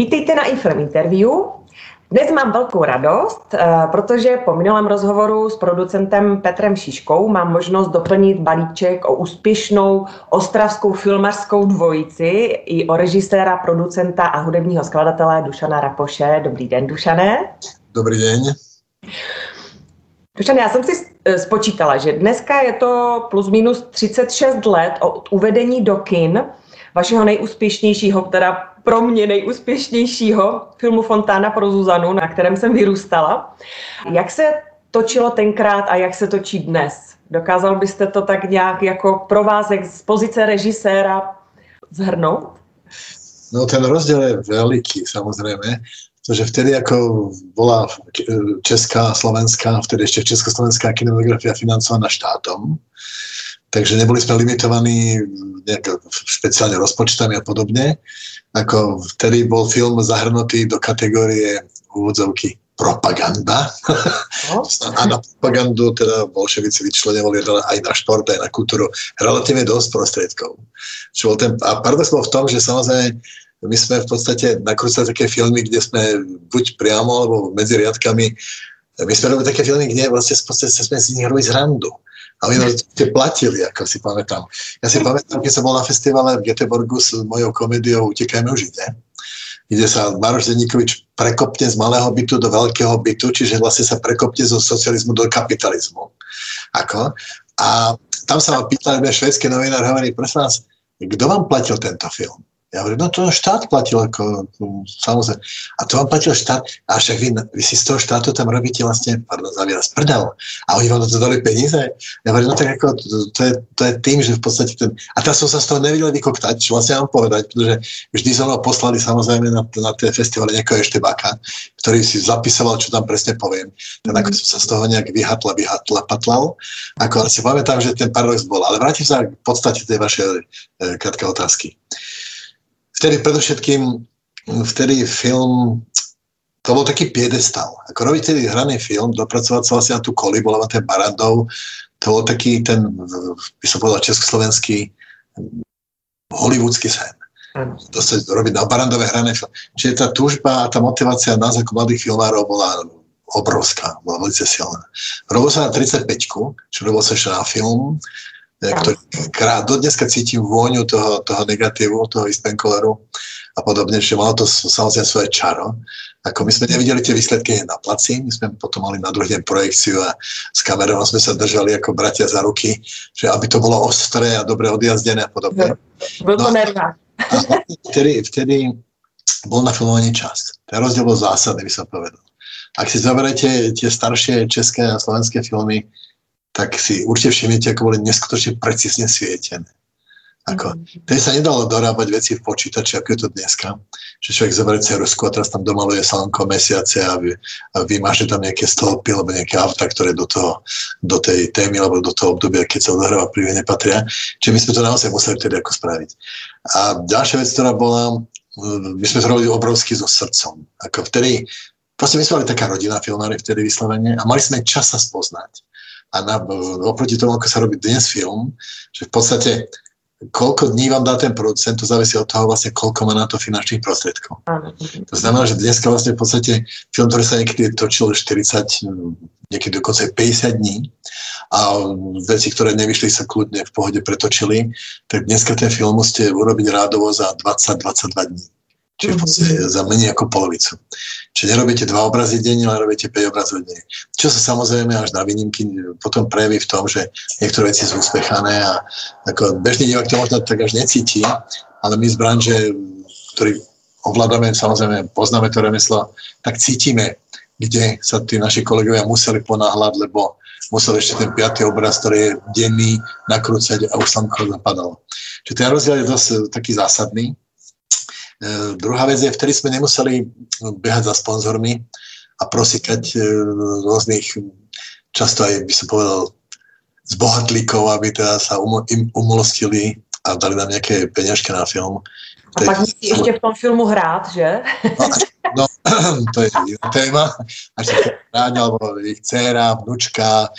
Vítejte na iFilm Interview. Dnes mám velkou radost, eh, protože po minulém rozhovoru s producentem Petrem Šiškou mám možnost doplnit balíček o úspěšnou ostravskou filmařskou dvojici i o režiséra, producenta a hudebního skladatele Dušana Rapoše. Dobrý den, Dušané. Dobrý den. Dušan, já jsem si eh, spočítala, že dneska je to plus minus 36 let od uvedení do kin vašeho nejúspěšnějšího, teda pro mě nejúspěšnějšího filmu Fontána pro Zuzanu, na kterém jsem vyrůstala. Jak se točilo tenkrát a jak se točí dnes? Dokázal byste to tak nějak jako pro vás z pozice režiséra zhrnout? No ten rozdiel je veliký samozrejme, pretože vtedy ako bola česká slovenská, vtedy ešte československá kinematografia financovaná štátom, takže neboli sme limitovaní nejak špeciálne rozpočtami a podobne. Ako vtedy bol film zahrnutý do kategórie úvodzovky propaganda. No. a na propagandu teda bolševici vyčlenovali aj na šport, aj na kultúru relatívne dosť prostriedkov. Čo bol ten, a paradox bol v tom, že samozrejme my sme v podstate nakrúcali také filmy, kde sme buď priamo, alebo medzi riadkami my sme robili také filmy, kde vlastne v podstate sme z nich robili zrandu. A oni nás platili, ako si pamätám. Ja si pamätám, keď som bol na festivale v Göteborgu s mojou komédiou Utekajme už ide, kde sa Maroš Denikovič prekopne z malého bytu do veľkého bytu, čiže vlastne sa prekopne zo socializmu do kapitalizmu. Ako? A tam sa ma pýtali, švedské novinár hovorí, prosím vás, kto vám platil tento film? Ja hovorím, no to štát platil, ako, samozrejme. A to vám platil štát, a však vy, vy si z toho štátu tam robíte vlastne, pardon, za výraz, prdel. A oni vám to dali peniaze. Ja hovorím, no tak ako, to, to, je, to je tým, že v podstate ten... A tam som sa z toho nevedel vykoktať, čo vlastne mám povedať, pretože vždy som mnou poslali samozrejme na, na tie festivaly niekoho ešte baka, ktorý si zapisoval, čo tam presne poviem. Tak ako som sa z toho nejak vyhatla, vyhatla, patlal. Ako si pamätám, že ten paradox bol. Ale vrátim sa k podstate tej vašej e, krátke otázky vtedy predovšetkým, vtedy film, to bol taký piedestal. Ako robiť tedy hraný film, dopracovať sa vlastne na tú kolibu, alebo ten barandov, to bol taký ten, by som povedal, československý hollywoodsky sen. To sa robiť na barandové hrané film. Čiže tá túžba a tá motivácia nás ako mladých filmárov bola obrovská, bola veľmi silná. Robil sa na 35 čo robil sa ešte na film, ktorý krát, do dneska cítim vôňu toho, toho negatívu, toho ispenkoleru a podobne, že malo to samozrejme svoje čaro. Ako my sme nevideli tie výsledky na placi, my sme potom mali na druhý deň projekciu a s kamerou sme sa držali ako bratia za ruky, že aby to bolo ostré a dobre odjazdené a podobne. Bol to no, a vtedy, vtedy bol na filmovaní čas. Ten rozdiel bol zásadný, by som povedal. Ak si zoberete tie staršie české a slovenské filmy, tak si určite všimnete, ako boli neskutočne precízne svietené. Ako, mm. Tedy sa nedalo dorábať veci v počítači, ako je to dneska. Že človek zoberie cerusku a teraz tam domaluje slnko, mesiace a, vy, a vymáže tam nejaké stĺpy alebo nejaké auta, ktoré do, toho, do tej témy alebo do toho obdobia, keď sa odohráva príbeh, nepatria. Čiže my sme to naozaj museli vtedy ako spraviť. A ďalšia vec, ktorá bola, my sme to robili obrovsky so srdcom. Ako vtedy, proste my sme mali taká rodina filmári vtedy vyslovene a mali sme čas sa spoznať a na, oproti tomu, ako sa robí dnes film, že v podstate koľko dní vám dá ten producent, to závisí od toho vlastne, koľko má na to finančných prostriedkov. To znamená, že dneska vlastne v podstate film, ktorý sa niekedy točil 40, niekedy dokonca 50 dní a veci, ktoré nevyšli sa kľudne v pohode pretočili, tak dneska ten film musíte urobiť rádovo za 20-22 dní. Čiže v podstate za menej ako polovicu. Čiže nerobíte dva obrazy denne, ale robíte 5 obrazov denne. Čo sa samozrejme až na výnimky potom prejaví v tom, že niektoré veci sú uspechané a ako bežný divák to možno tak až necíti, ale my z branže, ktorí ovládame, samozrejme poznáme to remeslo, tak cítime, kde sa tí naši kolegovia museli ponáhľať, lebo musel ešte ten piatý obraz, ktorý je denný, nakrúcať a už slnko zapadalo. Čiže ten rozdiel je dosť taký zásadný druhá vec je, vtedy sme nemuseli behať za sponzormi a prosikať e, rôznych, často aj by som povedal, zbohatlíkov, aby teda sa um, im umolostili a dali nám nejaké peňažky na film. A pak musí ešte v tom filmu hrát, že? No, no to je iná téma. Až sa hrát, alebo ich dcera, vnúčka,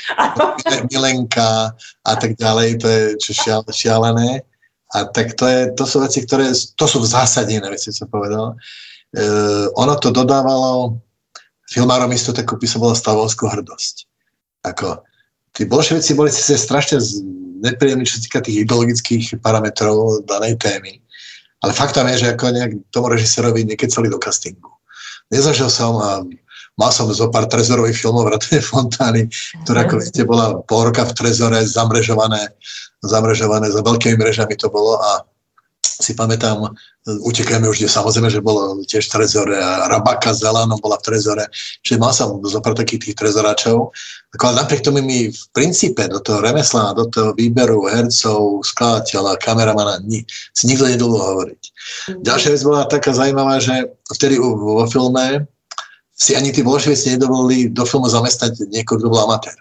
milenka a tak ďalej, to je šialené. A tak to, je, to sú veci, ktoré, to sú v zásade iné veci, som povedal. ono to dodávalo filmárom isto takú bola stavovskú hrdosť. Ako, tí bolševici boli sice strašne nepríjemní, čo sa týka tých ideologických parametrov danej témy, ale faktom je, že ako nejak tomu režisérovi nekecali do castingu. Nezažil som a mal som zo pár trezorových filmov vrátane Fontány, ktorá ako viete bola pol roka v trezore zamrežované, zamrežované za veľkými mrežami to bolo a si pamätám, utekajme už, samozrejme, že bolo tiež v trezore a Rabaka s bola v trezore, čiže mal som zopár takých tých trezoráčov, ale napriek tomu mi v princípe do toho remesla, do toho výberu hercov, skladateľa, kameramana ni, si nikto nedolo hovoriť. Mm. Ďalšia vec bola taká zaujímavá, že vtedy vo filme si ani tí bolševici nedovolili do filmu zamestnať niekoho, kto bol amatér.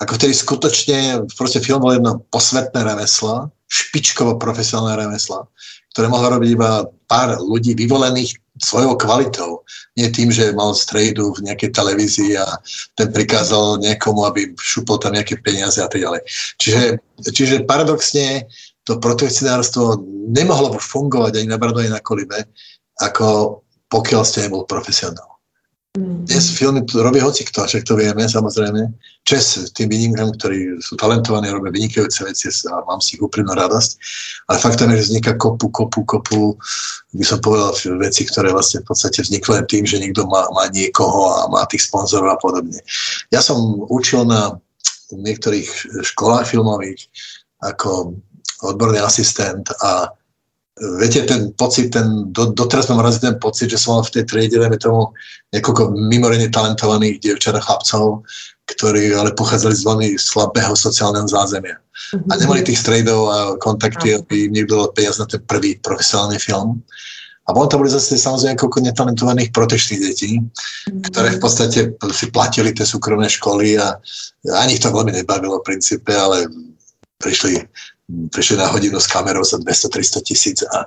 Ako vtedy skutočne, proste film bol jedno posvetné remeslo, špičkovo profesionálne remesla, ktoré mohlo robiť iba pár ľudí vyvolených svojou kvalitou. Nie tým, že mal strejdu v nejakej televízii a ten prikázal niekomu, aby šupol tam nejaké peniaze a tak ďalej. Čiže, čiže paradoxne to protekcionárstvo nemohlo fungovať ani na Bradu, na Kolibe, ako pokiaľ ste nebol profesionál. Mm. Dnes filmy robí hocikto, však to vieme, samozrejme. Čes tým výnimkám, ktorí sú talentovaní, robia vynikajúce veci a mám si ich úprimnú radosť. Ale faktom je, že vzniká kopu, kopu, kopu, by som povedal, veci, ktoré vlastne v podstate vznikli tým, že niekto má, má niekoho a má tých sponzorov a podobne. Ja som učil na niektorých školách filmových ako odborný asistent a viete, ten pocit, ten, do, doteraz mám raz ten pocit, že som mal v tej triede, dajme tomu, niekoľko mimoriadne talentovaných dievčat a chlapcov, ktorí ale pochádzali z veľmi slabého sociálneho zázemia. Mm-hmm. A mhm. nemali tých strejdov a kontakty, aby im niekto dal peniaz na ten prvý profesionálny film. A potom tam boli zase samozrejme niekoľko netalentovaných protečných detí, mm-hmm. ktoré v podstate si platili tie súkromné školy a ani ich to veľmi nebavilo v princípe, ale prišli prišli na hodinu s kamerou za 200-300 tisíc a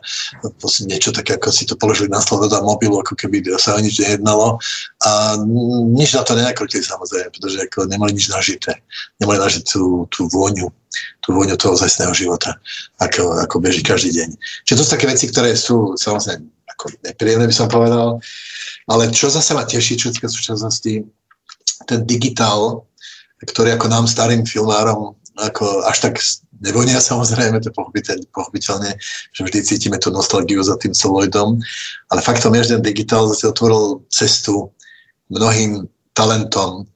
niečo také, ako si to položili na slovo do mobilu, ako keby sa o nič nejednalo. A nič na to nenakrutili samozrejme, pretože ako nemali nič nažité. Nemali nažiť tú, tú vôňu, tú vôňu toho zajstného života, ako, ako beží každý deň. Čiže to sú také veci, ktoré sú samozrejme ako nepríjemné, by som povedal. Ale čo zase ma teší, čo týka súčasnosti, ten digitál, ktorý ako nám starým filmárom ako až tak nevonia samozrejme, to pochopiteľne, pochopiteľne, že vždy cítime tú nostalgiu za tým celoidom, ale faktom je, že ten digitál zase otvoril cestu mnohým talentom,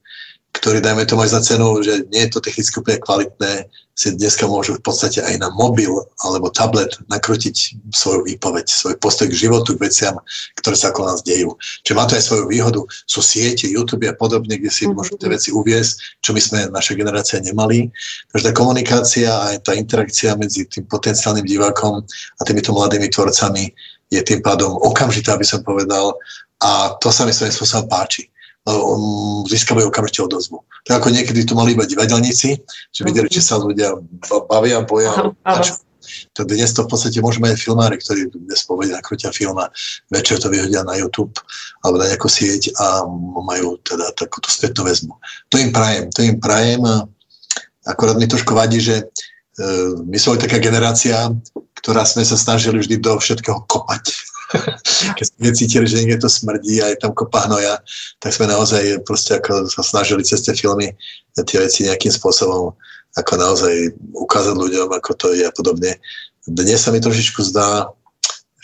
ktorí, dajme tomu aj za cenu, že nie je to technicky úplne kvalitné, si dneska môžu v podstate aj na mobil alebo tablet nakrútiť svoju výpoveď, svoj postoj k životu, k veciam, ktoré sa ako nás dejú. Čiže má to aj svoju výhodu. Sú siete, YouTube a podobne, kde si môžu tie veci uviesť, čo my sme, naša generácia, nemali. Takže tá komunikácia a tá interakcia medzi tým potenciálnym divákom a týmito mladými tvorcami je tým pádom okamžitá, by som povedal, a to sa mi svojím spôsobom páči získavajú okamžite odozvu. Tak ako niekedy tu mali iba divadelníci, že videli, či sa ľudia bavia, boja. Tak dnes to v podstate môžeme aj filmári, ktorí dnes povedia, nakrútia film a večer to vyhodia na YouTube alebo na nejakú sieť a majú teda takúto spätnú väzbu. To im prajem, to im prajem a akorát mi trošku vadí, že e, my sme taká generácia, ktorá sme sa snažili vždy do všetkého kopať keď sme cítili, že niekde to smrdí a je tam kopa hnoja, tak sme naozaj proste ako sa snažili cez tie filmy tie veci nejakým spôsobom ako naozaj ukázať ľuďom, ako to je a podobne. Dnes sa mi trošičku zdá,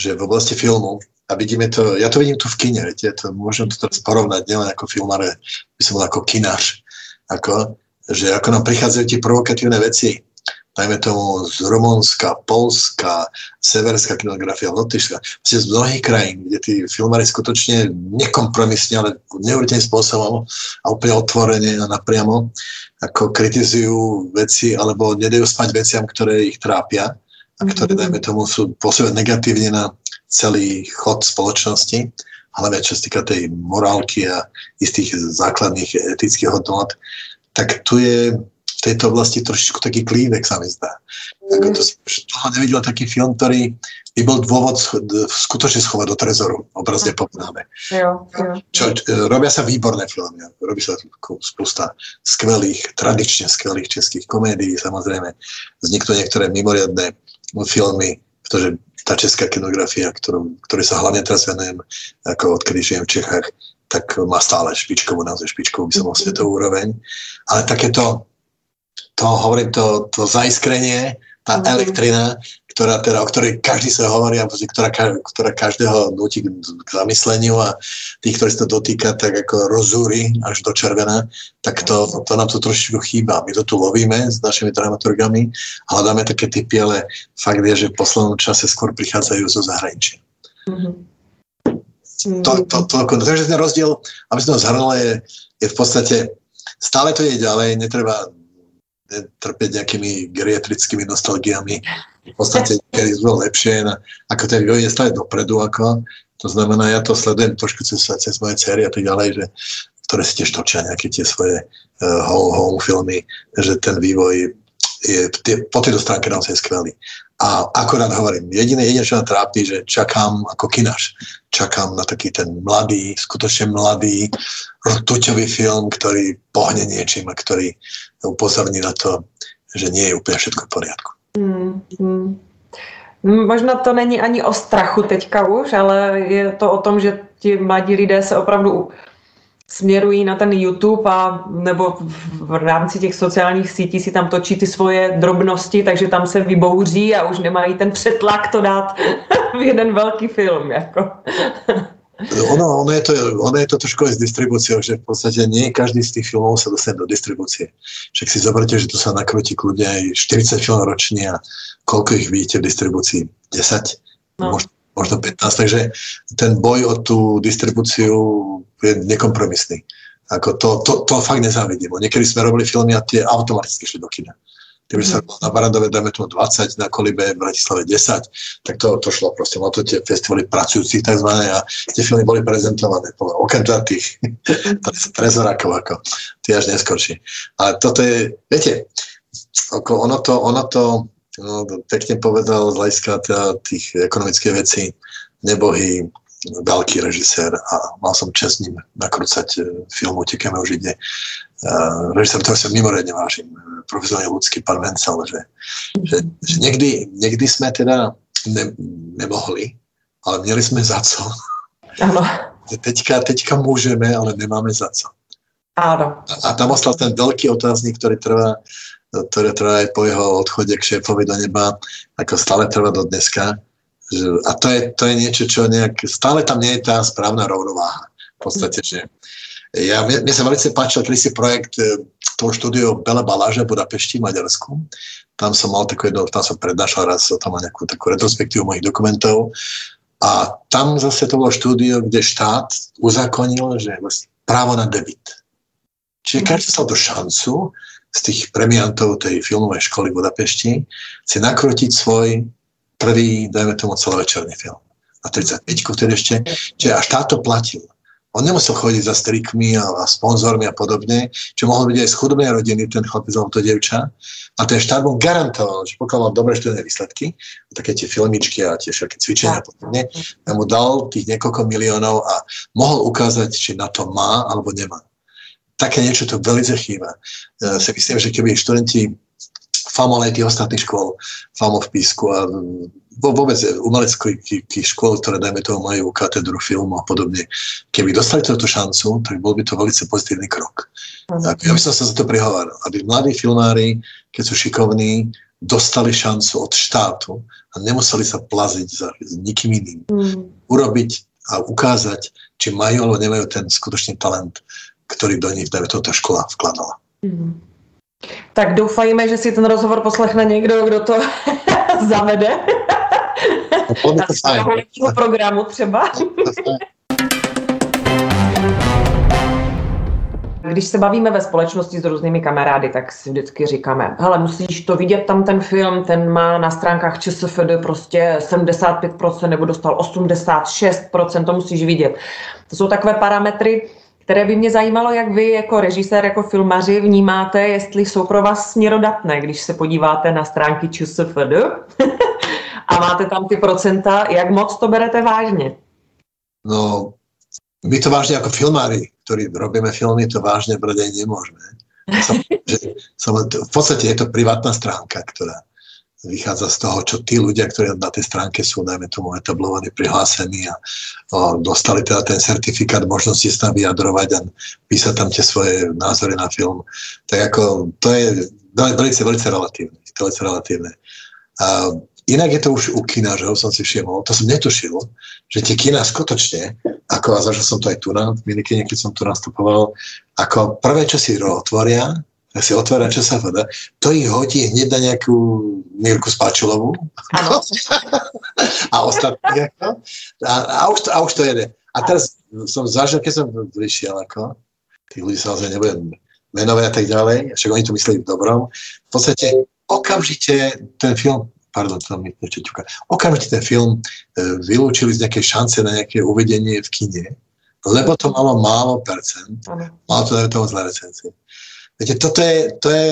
že v oblasti filmu, a vidíme to, ja to vidím tu v kine, viete, to, môžem to teraz porovnať nielen ako filmár, by som bol ako kinář, ako, že ako nám prichádzajú tie provokatívne veci, dajme tomu z Rumunska, Polska, severská kinografia, Lotyšska, z mnohých krajín, kde tí filmári skutočne nekompromisne, ale neuveriteľným spôsobom a úplne otvorene a napriamo ako kritizujú veci alebo nedajú spať veciam, ktoré ich trápia a ktoré, mhm. dajme tomu, sú pôsobia negatívne na celý chod spoločnosti, hlavne čo sa týka tej morálky a istých základných etických hodnot, tak tu je tejto oblasti trošičku taký klívek sa mi zdá. Mm. Ako to som dlho nevidel taký film, ktorý by bol dôvod skutočne schovať do trezoru, obrazne povedané. Čo, e, robia sa výborné filmy, robí sa spústa skvelých, tradične skvelých českých komédií, samozrejme. Vzniknú niektoré mimoriadné filmy, pretože tá česká kinografia, ktorú, ktorej sa hlavne teraz venujem, ako odkedy žijem v Čechách, tak má stále špičkovú, naozaj špičkovú by som mal svetovú úroveň. Ale takéto, to hovorím, to, to zaiskrenie, tá mm-hmm. elektrina, ktorá teda, o ktorej každý sa hovorí a ktorá, ktorá každého nutí k zamysleniu a tých, ktorí sa to dotýka, tak ako rozúri až do červená, tak to, to nám to trošičku chýba. My to tu lovíme s našimi dramaturgami, hľadáme také typy, ale fakt je, že v poslednom čase skôr prichádzajú zo zahraničia. Mm-hmm. To, to, to, to, takže ten rozdiel, aby som to zhrnul, je, je v podstate stále to je ďalej, netreba trpieť nejakými geriatrickými nostalgiami. V podstate kedy bolo lepšie, ako ten vývoj je stále dopredu. Ako, to znamená, ja to sledujem trošku cez, cez moje cery a tak ďalej, že, ktoré si tiež točia nejaké tie svoje uh, home, home filmy, že ten vývoj je tie, po tejto stránke naozaj skvelý. A akorát hovorím, jediné, jediné, čo ma trápi, že čakám ako kinaš, čakám na taký ten mladý, skutočne mladý, rtuťový film, ktorý pohne niečím a ktorý upozorní na to, že nie je úplne všetko v poriadku. Mm, mm. Možná to není ani o strachu teďka už, ale je to o tom, že ti mladí lidé se opravdu směrují na ten YouTube a nebo v rámci těch sociálních sítí si tam točí ty svoje drobnosti, takže tam se vybouří a už nemají ten přetlak to dát v jeden velký film. Jako. Ono, ono, je to, ono je to trošku aj s distribúciou, že v podstate nie každý z tých filmov sa dostane do distribúcie. Však si zoberte, že tu sa nakrúti kľudne aj 40 filmov ročne a koľko ich vidíte v distribúcii? 10? No. Možno, možno 15. Takže ten boj o tú distribúciu je nekompromisný. Ako to, to, to fakt nezávidím. Niekedy sme robili filmy a tie automaticky šli do kina. Keby sa mm. na Barandove, dáme tomu 20, na Kolibe, v Bratislave 10, tak to, to šlo proste. Malo to tie festivaly pracujúcich tzv. a tie filmy boli prezentované. Okrem teda tých trezorákov, ako tie až neskočí. Ale toto je, viete, ono to, ono to pekne povedal z hľadiska teda tých ekonomických vecí, nebohý veľký režisér a mal som čest ním nakrúcať e, film Utekeme o Žide. Uh, režisér, ktorý sa mimoriadne vážim, e, profesionálne ľudský pán Vencel, že, že, že niekdy, niekdy sme teda ne, nemohli, ale měli sme za co. Áno. Teďka, teďka môžeme, ale nemáme za co. Áno. A, a tam ostal ten veľký otáznik, ktorý trvá, ktorý trvá aj po jeho odchode k šéfovi do neba, ako stále trvá do dneska a to je, to je niečo, čo nejak, stále tam nie je tá správna rovnováha. V podstate, že ja, mne, sa veľmi páčil si projekt e, toho štúdio Bela Baláža v Budapešti, v Maďarsku. Tam som mal takú jedno, tam som prednášal raz, tam nejakú takú retrospektívu mojich dokumentov. A tam zase to bolo štúdio, kde štát uzakonil, že právo na debit. Čiže každý sa to šancu z tých premiantov tej filmovej školy v Budapešti si nakrútiť svoj prvý, dajme tomu, celovečerný film. A 35 vtedy ešte. Čiže až táto platil. On nemusel chodiť za strikmi a, a sponzormi a podobne, čo mohol byť aj z chudobnej rodiny, ten chlapec alebo to devča. A ten štát mu garantoval, že pokiaľ mal dobré študijné výsledky, také tie filmičky a tie všetky cvičenia a podobne, mu dal tých niekoľko miliónov a mohol ukázať, či na to má alebo nemá. Také niečo to veľmi chýba. Ja si myslím, že keby študenti FAMO aj tých ostatných škôl, FAMO v Písku a vôbec umeleckých škôl, ktoré dajme toho majú katedru filmu a podobne. Keby dostali túto šancu, tak bol by to veľmi pozitívny krok. Tak, ja by som sa za to prihovoril, aby mladí filmári, keď sú šikovní, dostali šancu od štátu a nemuseli sa plaziť za, za nikým iným. Mm. Urobiť a ukázať, či majú alebo nemajú ten skutočný talent, ktorý do toho, tá škola vkladala. Mm. Tak doufajme, že si ten rozhovor poslechne někdo, kdo to zavede. Na to programu třeba. Když se bavíme ve společnosti s různými kamarády, tak si vždycky říkáme, hele, musíš to vidět tam ten film, ten má na stránkách ČSFD prostě 75% nebo dostal 86%, to musíš vidět. To jsou takové parametry, které by mě zajímalo, jak vy jako režisér, jako filmaři vnímáte, jestli jsou pro vás směrodatné, když se podíváte na stránky ČSFD a máte tam ty procenta, jak moc to berete vážně? No, my to vážne ako filmári, ktorí robíme filmy, to vážne brať aj nemôžeme. Som, že, som, v podstate je to privátna stránka, ktorá vychádza z toho, čo tí ľudia, ktorí na tej stránke sú, najmä tomu etablovaní, prihlásení a, a dostali teda ten certifikát možnosti sa tam vyjadrovať a písať tam tie svoje názory na film. Tak ako to je velice, velice relatívne. To je relatívne. A inak je to už u kina, že ho som si všimol, to som netušil, že tie kina skutočne, ako a zažil som to aj tu na minikine, keď som tu nastupoval, ako prvé, čo si otvoria, si otvára ČSFD, to ich hodí hneď na nejakú Mirku Spáčulovú a ostatní. A, a, už to, a už to jede. A teraz som zažil, keď som prišiel, ako, tých ľudí sa naozaj nebudem menovať a tak ďalej, však oni to mysleli v dobrom. V podstate okamžite ten film pardon, to mi ešte ťuka. Okamžite ten film e, vylúčili z nejakej šance na nejaké uvedenie v kine, lebo to malo málo percent, malo to dajme tomu zlé recenzie. Viete, toto je, to je,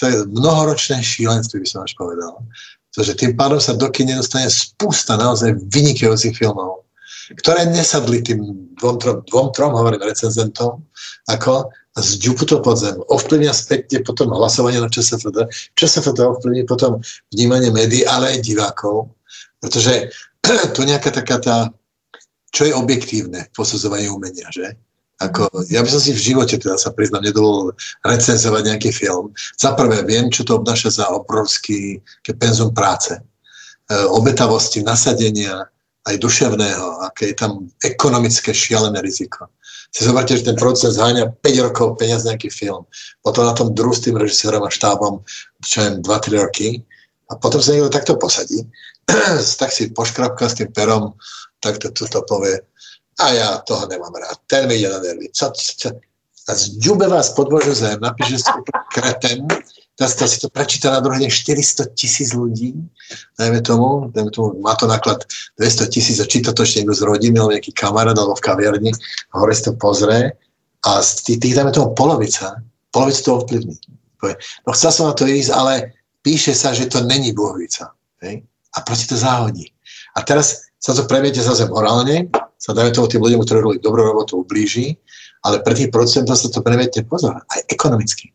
to je mnohoročné šílenstvo, by som až povedal. Pretože tým pádom sa do kine dostane spústa naozaj vynikajúcich filmov, ktoré nesadli tým dvom, trom, dvom trom hovorím recenzentom, ako z to pod zem. Ovplyvňa späť potom hlasovanie na ČSFD. ČSFD ovplyvní potom vnímanie médií, ale aj divákov. Pretože tu nejaká taká tá, čo je objektívne v posudzovaní umenia, že? Ako, ja by som si v živote, teda sa priznám, nedovolil recenzovať nejaký film. Za prvé, viem, čo to obnáša za obrovský penzum práce. E, obetavosti, nasadenia, aj duševného, aké je tam ekonomické šialené riziko. Si zoberte, že ten proces zháňa 5 rokov peniaz nejaký film. Potom na tom druhú s tým režisérom a štábom, čo je 2-3 roky. A potom sa niekto takto posadí, tak si poškrapka s tým perom, tak to, to, to povie, a ja toho nemám rád. Ten mi ide na nervy. Co, co, a zďube vás podbožu zem, napíše si teraz to si to prečíta na druhý deň 400 tisíc ľudí, dajme tomu, dajme tomu, má to náklad 200 tisíc a číta to ešte niekto z rodiny, alebo nejaký kamarát, alebo v kaviarni, a hore si to pozrie a z tých, tých dajme tomu polovica, polovica to ovplyvní. No chcel som na to ísť, ale píše sa, že to není bohvica. Hej? A proti to záhodí. A teraz sa to premiete zase morálne, sa dajme toho tým ľuďom, ktorí robili dobrú robotu, ublíži, ale pre tých procentom sa to premietne pozor, aj ekonomicky.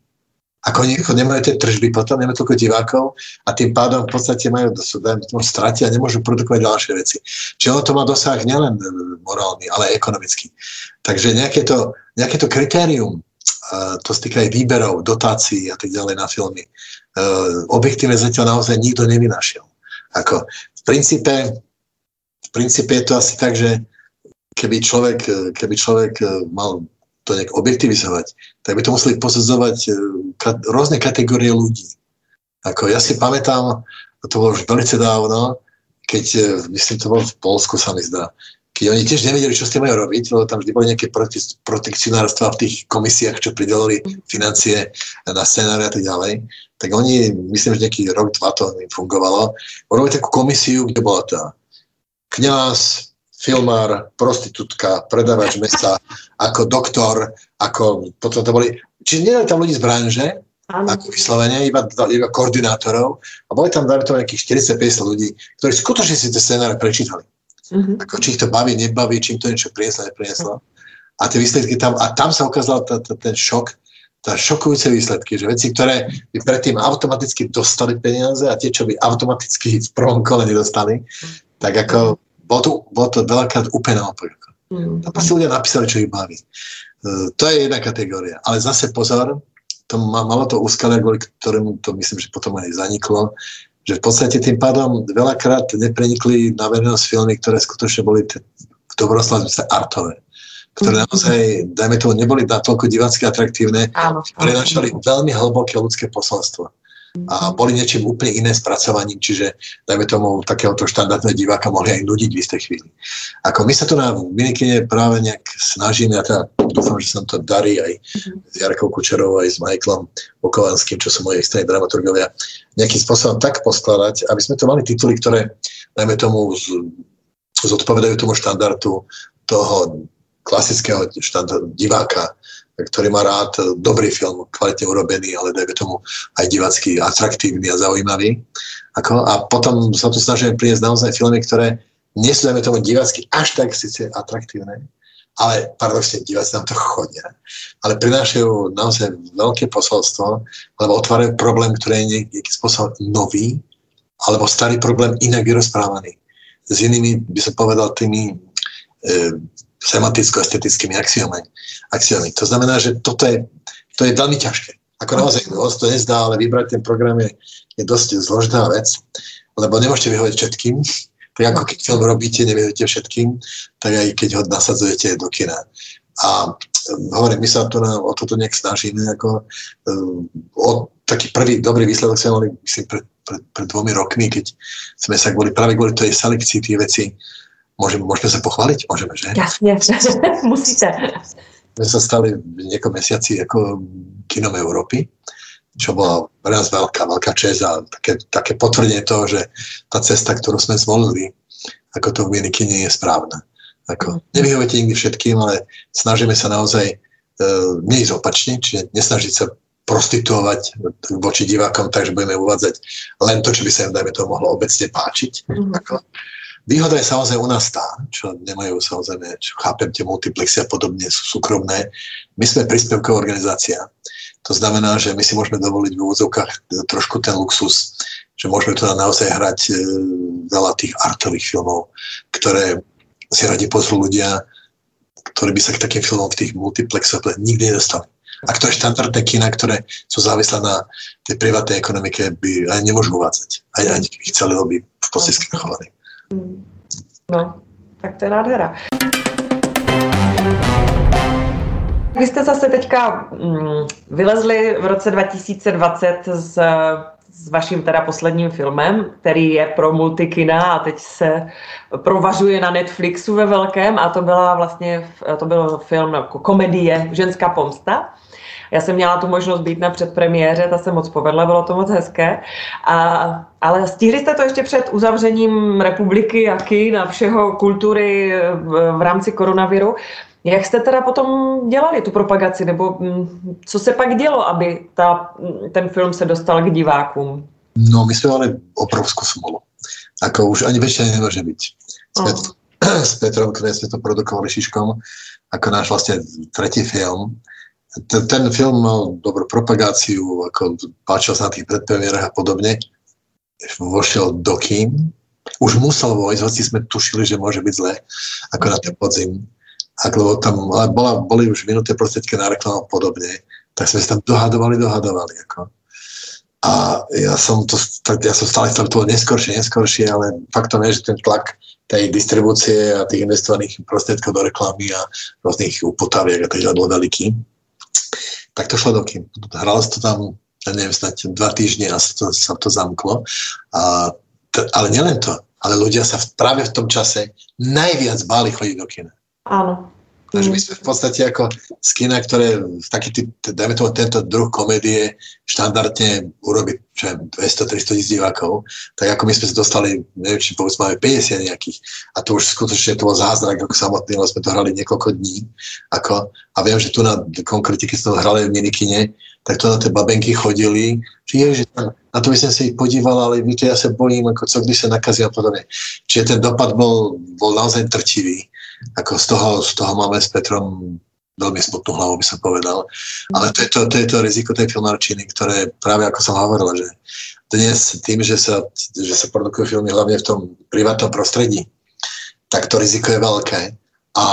Ako oni nemajú tie tržby potom, nemajú toľko divákov a tým pádom v podstate majú, dajme tomu, stratia a nemôžu produkovať ďalšie veci. Čiže ono to má dosah nielen e, morálny, ale aj ekonomický. Takže nejaké to, nejaké to kritérium, uh, to sa týka aj výberov, dotácií a tak ďalej na filmy, uh, objektívne zatiaľ naozaj nikto nevynašiel. Ako, v princípe, v princípe je to asi tak, že keby človek, keby človek e, mal to nejak objektivizovať, tak by to museli posudzovať e, rôzne kategórie ľudí. Ako ja si pamätám, to bolo už veľmi dávno, keď, e, myslím, to bolo v Polsku, sa mi zdá, keď oni tiež nevedeli, čo s tým majú robiť, lebo tam vždy boli nejaké protekcionárstva v tých komisiách, čo pridelili financie na scenáre a tak ďalej, tak oni, myslím, že nejaký rok, dva to fungovalo, urobili takú komisiu, kde bola tá kňaz, filmár, prostitútka, predávač mesa, ako doktor, ako potom to boli, čiže nie tam ľudí z branže, ako vyslovene, iba, iba koordinátorov a boli tam, dajme to nejakých 40-50 ľudí, ktorí skutočne si tie scenáre prečítali. Uh-huh. Ako, či ich to baví, nebaví, či im to niečo prinieslo, neprinieslo. A tie výsledky tam, a tam sa ukázal t- t- ten šok, tá šokujúce výsledky, že veci, ktoré by predtým automaticky dostali peniaze a tie, čo by automaticky v prvom kole nedostali, tak ako bolo to, bolo to veľakrát úplne naopak. Mm. Tam proste ľudia napísali, čo ich baví. Uh, to je jedna kategória. Ale zase pozor, to má, malo to úskalia, kvôli ktorému to myslím, že potom aj zaniklo, že v podstate tým pádom veľakrát neprenikli na verejnosť filmy, ktoré skutočne boli t- v dobroslova artové ktoré mm. naozaj, dajme tomu, neboli natoľko divácky atraktívne, prenašali veľmi hlboké ľudské posolstvo a boli niečím úplne iné spracovaním, čiže dajme tomu takéhoto štandardného diváka mohli aj nudiť v istej chvíli. Ako my sa tu na Minikine práve nejak snažíme, a teda dúfam, že sa to darí aj s Jarkou Kučerovou, aj s Michaelom Bukovanským, čo sú moje extrémne dramaturgovia, nejakým spôsobom tak poskladať, aby sme to mali tituly, ktoré, dajme tomu, z, zodpovedajú tomu štandardu toho klasického štandardu diváka, ktorý má rád dobrý film, kvalitne urobený, ale dajme tomu aj divacký, atraktívny a zaujímavý. Ako, a potom sa tu snažíme priniesť naozaj filmy, ktoré nie sú, dajme tomu, divacky až tak síce atraktívne, ale paradoxne diváci nám to chodia. Ale prinášajú naozaj veľké posolstvo, lebo otvárajú problém, ktorý je nejakým spôsobom nový alebo starý problém inak vyrozprávaný. S inými, by som povedal, tými e, semanticko-estetickými axiomami, axiomami. To znamená, že toto je, to je veľmi ťažké. Ako naozaj to nezdá, ale vybrať ten program je, je dosť zložitá vec, lebo nemôžete vyhovať všetkým. Tak ako keď film robíte, nevyhovíte všetkým, tak aj keď ho nasadzujete do kina. A hovorím, my sa tu na, o toto nejak snažíme, ako, uh, o taký prvý dobrý výsledok sme mali, myslím, pred, pred, pred dvomi rokmi, keď sme sa kvôli, práve kvôli tej selekcii tých vecí, môžeme, môžeme sa pochváliť? Môžeme, že? Jasne, musíte. My sa stali v niekom mesiaci ako kinom Európy, čo bola pre nás veľká, veľká čest a také, také potvrdenie toho, že tá cesta, ktorú sme zvolili, ako to v minikine je správna. Ako, nevyhovujete nikdy všetkým, ale snažíme sa naozaj e, neísť opačne, čiže nesnažiť sa prostituovať voči divákom, takže budeme uvádzať len to, čo by sa im, dajme to, mohlo obecne páčiť. Mm-hmm. Ako. Výhoda je samozrejme u nás tá, čo nemajú samozrejme, čo chápem, tie multiplexy a podobne sú súkromné. My sme príspevková organizácia. To znamená, že my si môžeme dovoliť v úvodzovkách trošku ten luxus, že môžeme tu naozaj hrať e, veľa tých artových filmov, ktoré si radi pozrú ľudia, ktorí by sa k takým filmom v tých multiplexoch nikdy nedostali. A ktoré štandardné kina, ktoré sú závislé na tej privátnej ekonomike, by aj nemôžu uvádzať. Aj, aj chceli, by v podstate skrachovali. No, tak to je nádhera. Vy jste zase teďka mm, vylezli v roce 2020 z s vaším teda posledním filmem, který je pro multikina a teď se provažuje na Netflixu ve velkém a to byla vlastně, to byl film jako komedie Ženská pomsta. Já jsem měla tu možnost být na předpremiéře, ta se moc povedla, bylo to moc hezké. A, ale stihli jste to ještě před uzavřením republiky a kin a všeho kultury v, v rámci koronaviru. Jak jste teda potom dělali tu propagaci, nebo mm, co se pak dělo, aby ta, ten film se dostal k divákům? No, my jsme mali obrovskou smolu. Ako už ani väčšie nemôže byť. S, Pet- oh. s Petrom, ktoré sme to produkovali Šiškom, ako náš vlastne tretí film. Ten, ten film mal dobrú propagáciu, ako páčil sa na tých predpremiérach a podobne. Vošiel do kín. Už musel vojsť, hoci sme tušili, že môže byť zle, ako na ten podzim ak, lebo tam ale bola, boli už minuté prostriedky na reklamu podobne, tak sme sa tam dohadovali, dohadovali. Ako. A ja som, to, tak ja som stále chcel to neskoršie, neskoršie, ale faktom je, že ten tlak tej distribúcie a tých investovaných prostriedkov do reklamy a rôznych upotaviek a tak bol veľký. Tak to šlo do kým. Hralo sa to tam, ja neviem, snať dva týždne a sa to, sa to zamklo. A, t- ale nielen to, ale ľudia sa v, práve v tom čase najviac báli chodiť do kina. Áno. Takže my sme v podstate ako z kina, ktoré taký typ, dajme tomu tento druh komédie štandardne urobí 200-300 tisíc divákov, tak ako my sme sa dostali, neviem, či povedzme máme 50 nejakých. A to už skutočne to bol zázrak ako samotný, lebo sme to hrali niekoľko dní ako, a viem, že tu na konkrétne, keď sme to hrali v minikine, tak to na tie babenky chodili, že je, že na to by som sa ich podíval, ale víte, ja sa bojím, ako co, když sa nakazí a podobne. Čiže ten dopad bol, bol naozaj trčivý ako z toho, z toho máme s Petrom veľmi smutnú hlavu, by som povedal. Ale to je to, to, je to riziko tej filmárčiny, ktoré práve ako som hovoril, že dnes tým, že sa, že sa produkujú filmy hlavne v tom privátnom prostredí, tak to riziko je veľké. A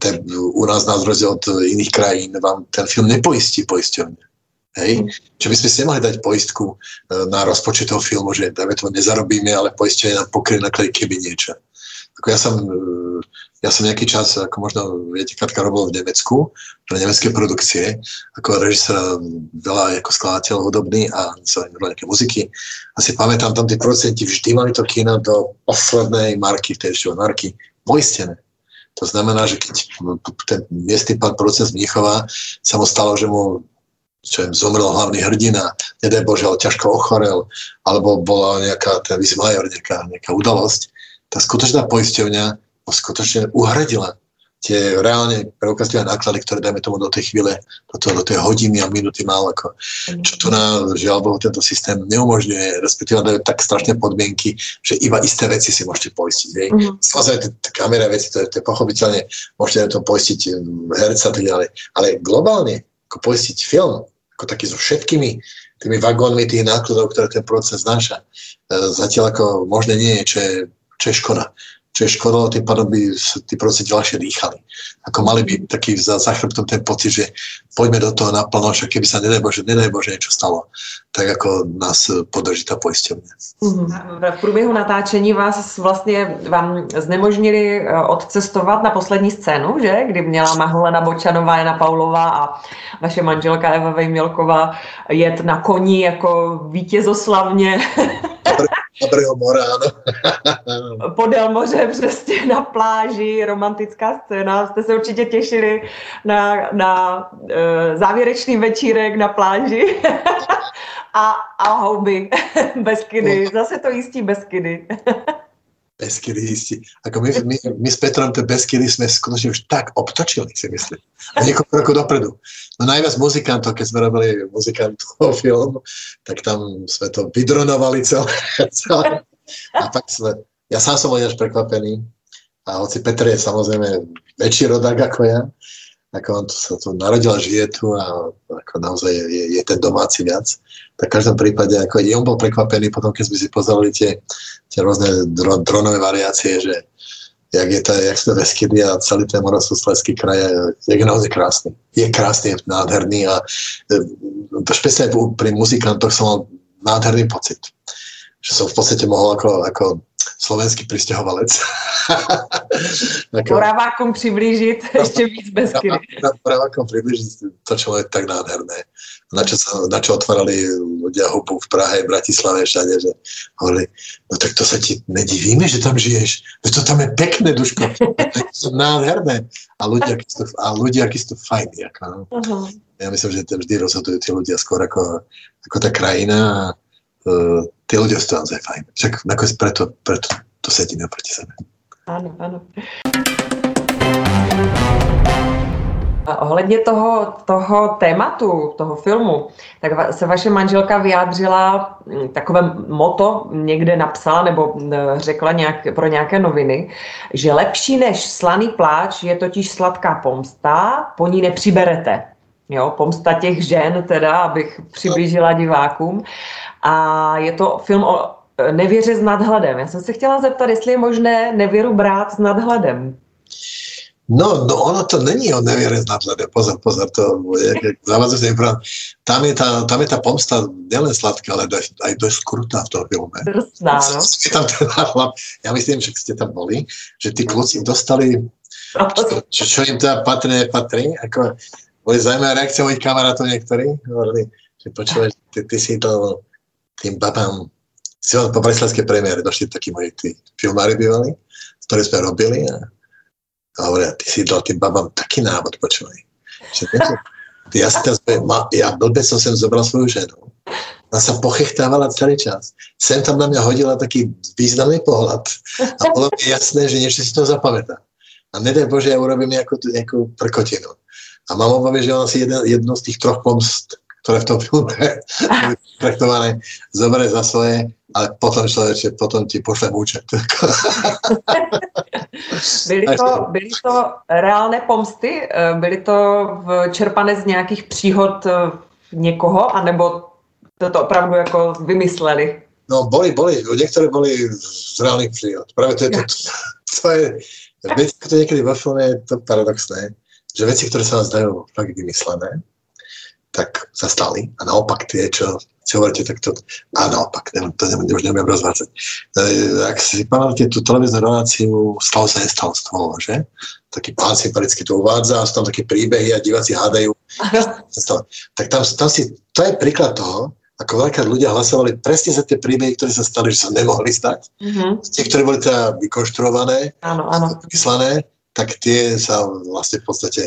ten, u nás na rozdiel od iných krajín vám ten film nepoistí poisťovne. Hej? Čo by sme si nemali dať poistku e, na rozpočet toho filmu, že dáme to nezarobíme, ale poistenie nám pokrie náklady, keby niečo. Ako ja som e, ja som nejaký čas, ako možno viete, Katka robil v Nemecku, pre nemecké produkcie, ako režisér, veľa ako skladateľ hudobný a sa nejaké muziky. A si pamätám, tam tí producenti vždy mali to kino do poslednej marky, tej ešte marky, poistené. To znamená, že keď ten miestny pán producent z Mníchova sa mu stalo, že mu čo im zomrel hlavný hrdina, nedaj Bože, ťažko ochorel, alebo bola nejaká, ten Major, nejaká, nejaká udalosť, tá skutočná poisťovňa skutočne uhradila tie reálne preukazlivé náklady, ktoré dajme tomu do tej chvíle, do, toho, do tej hodiny a minúty málo ako. Čo tu na, žiaľ Bohu, tento systém neumožňuje, respektíve dajú tak strašné podmienky, že iba isté veci si môžete poistiť. Mm-hmm. Samozrejme, tie kamera veci, to je, to je pochopiteľne, môžete to poistiť herca a tak ďalej. Ale globálne, ako poistiť film, ako taký so všetkými tými vagónmi tých nákladov, ktoré ten proces znáša. Zatiaľ ako možné nie je, čo je, čo je škoda čo je škoda, tým pádom by tí proste ďalšie dýchali. Ako mali by taký za, za chrbtom ten pocit, že poďme do toho naplno, že keby sa nedaj Bože, nedaj Bože niečo stalo, tak ako nás podrží tá poisťovňa. Mhm. V průběhu natáčení vás vlastně vám znemožnili eh, odcestovat na poslední scénu, že? Kdy měla Mahlena Bočanová, Jana Paulová a vaše manželka Eva Vejmělková jet na koni jako vítězoslavně Dobrého mora, áno. Podél moře přesně na pláži, romantická scéna. Jste se určitě těšili na, na uh, závěrečný večírek na pláži. a, a houby, beskydy. Zase to jistí beskydy. Beskydy jistí. Ako my, my, my s Petrom tie Beskydy sme skutočne už tak obtočili, si myslím. A niekoľko rokov dopredu. No najviac muzikantov, keď sme robili muzikantov film, tak tam sme to vydronovali celé. celé. A tak sme, ja sám som bol prekvapený. A hoci Petr je samozrejme väčší rodák ako ja, ako on tu sa tu narodil žije tu a ako naozaj je, je ten domáci viac. Tak v každom prípade, ako i on bol prekvapený potom, keď sme si pozerali tie, tie rôzne dro, dronové variácie, že jak, je to, jak sú to Veskydy a celý ten Moravskoslezský kraj je, je naozaj krásny. Je krásny, je nádherný a e, špeciálne pri muzikantoch som mal nádherný pocit. Že som v podstate mohol ako, ako slovenský pristahovalec. Moravákom přiblížit ještě víc Beskydy. Moravákom přiblížit to, čo je tak nádherné. Na čo, sa, na čo otvárali ľudia hubu v Prahe, v Bratislave, všade, že hovorili, no tak to sa ti nedivíme, že tam žiješ. No to tam je pekné, Duško. to je nádherné. A ľudia, aký to, a ľudia, aký to fajný. Ako, no. uh-huh. Ja myslím, že vždy rozhodujú tí ľudia skôr ako, ako tá krajina a uh, tí ľudia sú naozaj fajn. Však nakoniec preto, preto to sedíme proti sebe. Áno, áno. A ohledně toho, toho tématu, toho filmu, tak se vaše manželka vyjádřila, hm, takové moto někde napsala nebo hm, řekla nějak, pro nějaké noviny, že lepší než slaný pláč je totiž sladká pomsta, po ní nepřiberete. Jo, pomsta těch žen teda, abych přiblížila divákům. A je to film o e, nevěře s nadhledem. Já jsem se chtěla zeptat, jestli je možné nevěru brát s nadhledem. No, no ono to není o neviere s nadhledem. Pozor, pozor, to je zavadzujúce Tam je, tá, tam je tá pomsta nielen sladká, ale aj, aj dosť krutá v tom filme. Drsná, no. Tam ten ja myslím, že ste tam boli, že tí kluci dostali, čo, čo, im teda patrí, nepatrí. Ako, boli zaujímavé reakcie mojich kamarátov niektorí. Hovorili, že počúvaj, ty, ty si to tým babám, si po breslavskej premiére došli takí moji tí filmári bývali, s ktorými sme robili a, a hovoria, ty si dal tým babám taký návod, počúvaj. Ja, ja blbe som sem zobral svoju ženu. Ona sa pochechtávala celý čas. Sem tam na mňa hodila taký významný pohľad a bolo mi jasné, že niečo si to zapamätá. A nedaj Bože, ja urobím nejakú, nejakú prkotinu. A mám obavy, že ona si jeden, jedno z tých troch pomst ktoré v tom filme traktované, zoberie za svoje, ale potom človeče, potom ti pošle účet. byly, to, byly to reálné pomsty? Eh, byly to čerpané z nějakých příhod eh, někoho, anebo to, to opravdu jako vymysleli? No, boli, boli. Niektoré boli z reálnych príhod. Práve to je to, to je, veci, to niekedy vo filme je to paradoxné, že veci, ktoré sa nám zdajú fakt vymyslené, tak sa stali. A naopak tie, čo si hovoríte, tak to... A naopak, neviem, to neviem, už neviem rozvádzať. E, ak si pamätáte tú televíznu reláciu Stalo sa, nestalo stalo, že? Taký pán sympaticky to uvádza, sú tam také príbehy a diváci hádajú. tak tam, tam si, to je príklad toho, ako veľká ľudia hlasovali presne za tie príbehy, ktoré sa stali, že sa nemohli stať. Mm-hmm. Tie, ktoré boli teda vykonštruované, áno, áno. vyslané, tak tie sa vlastne v podstate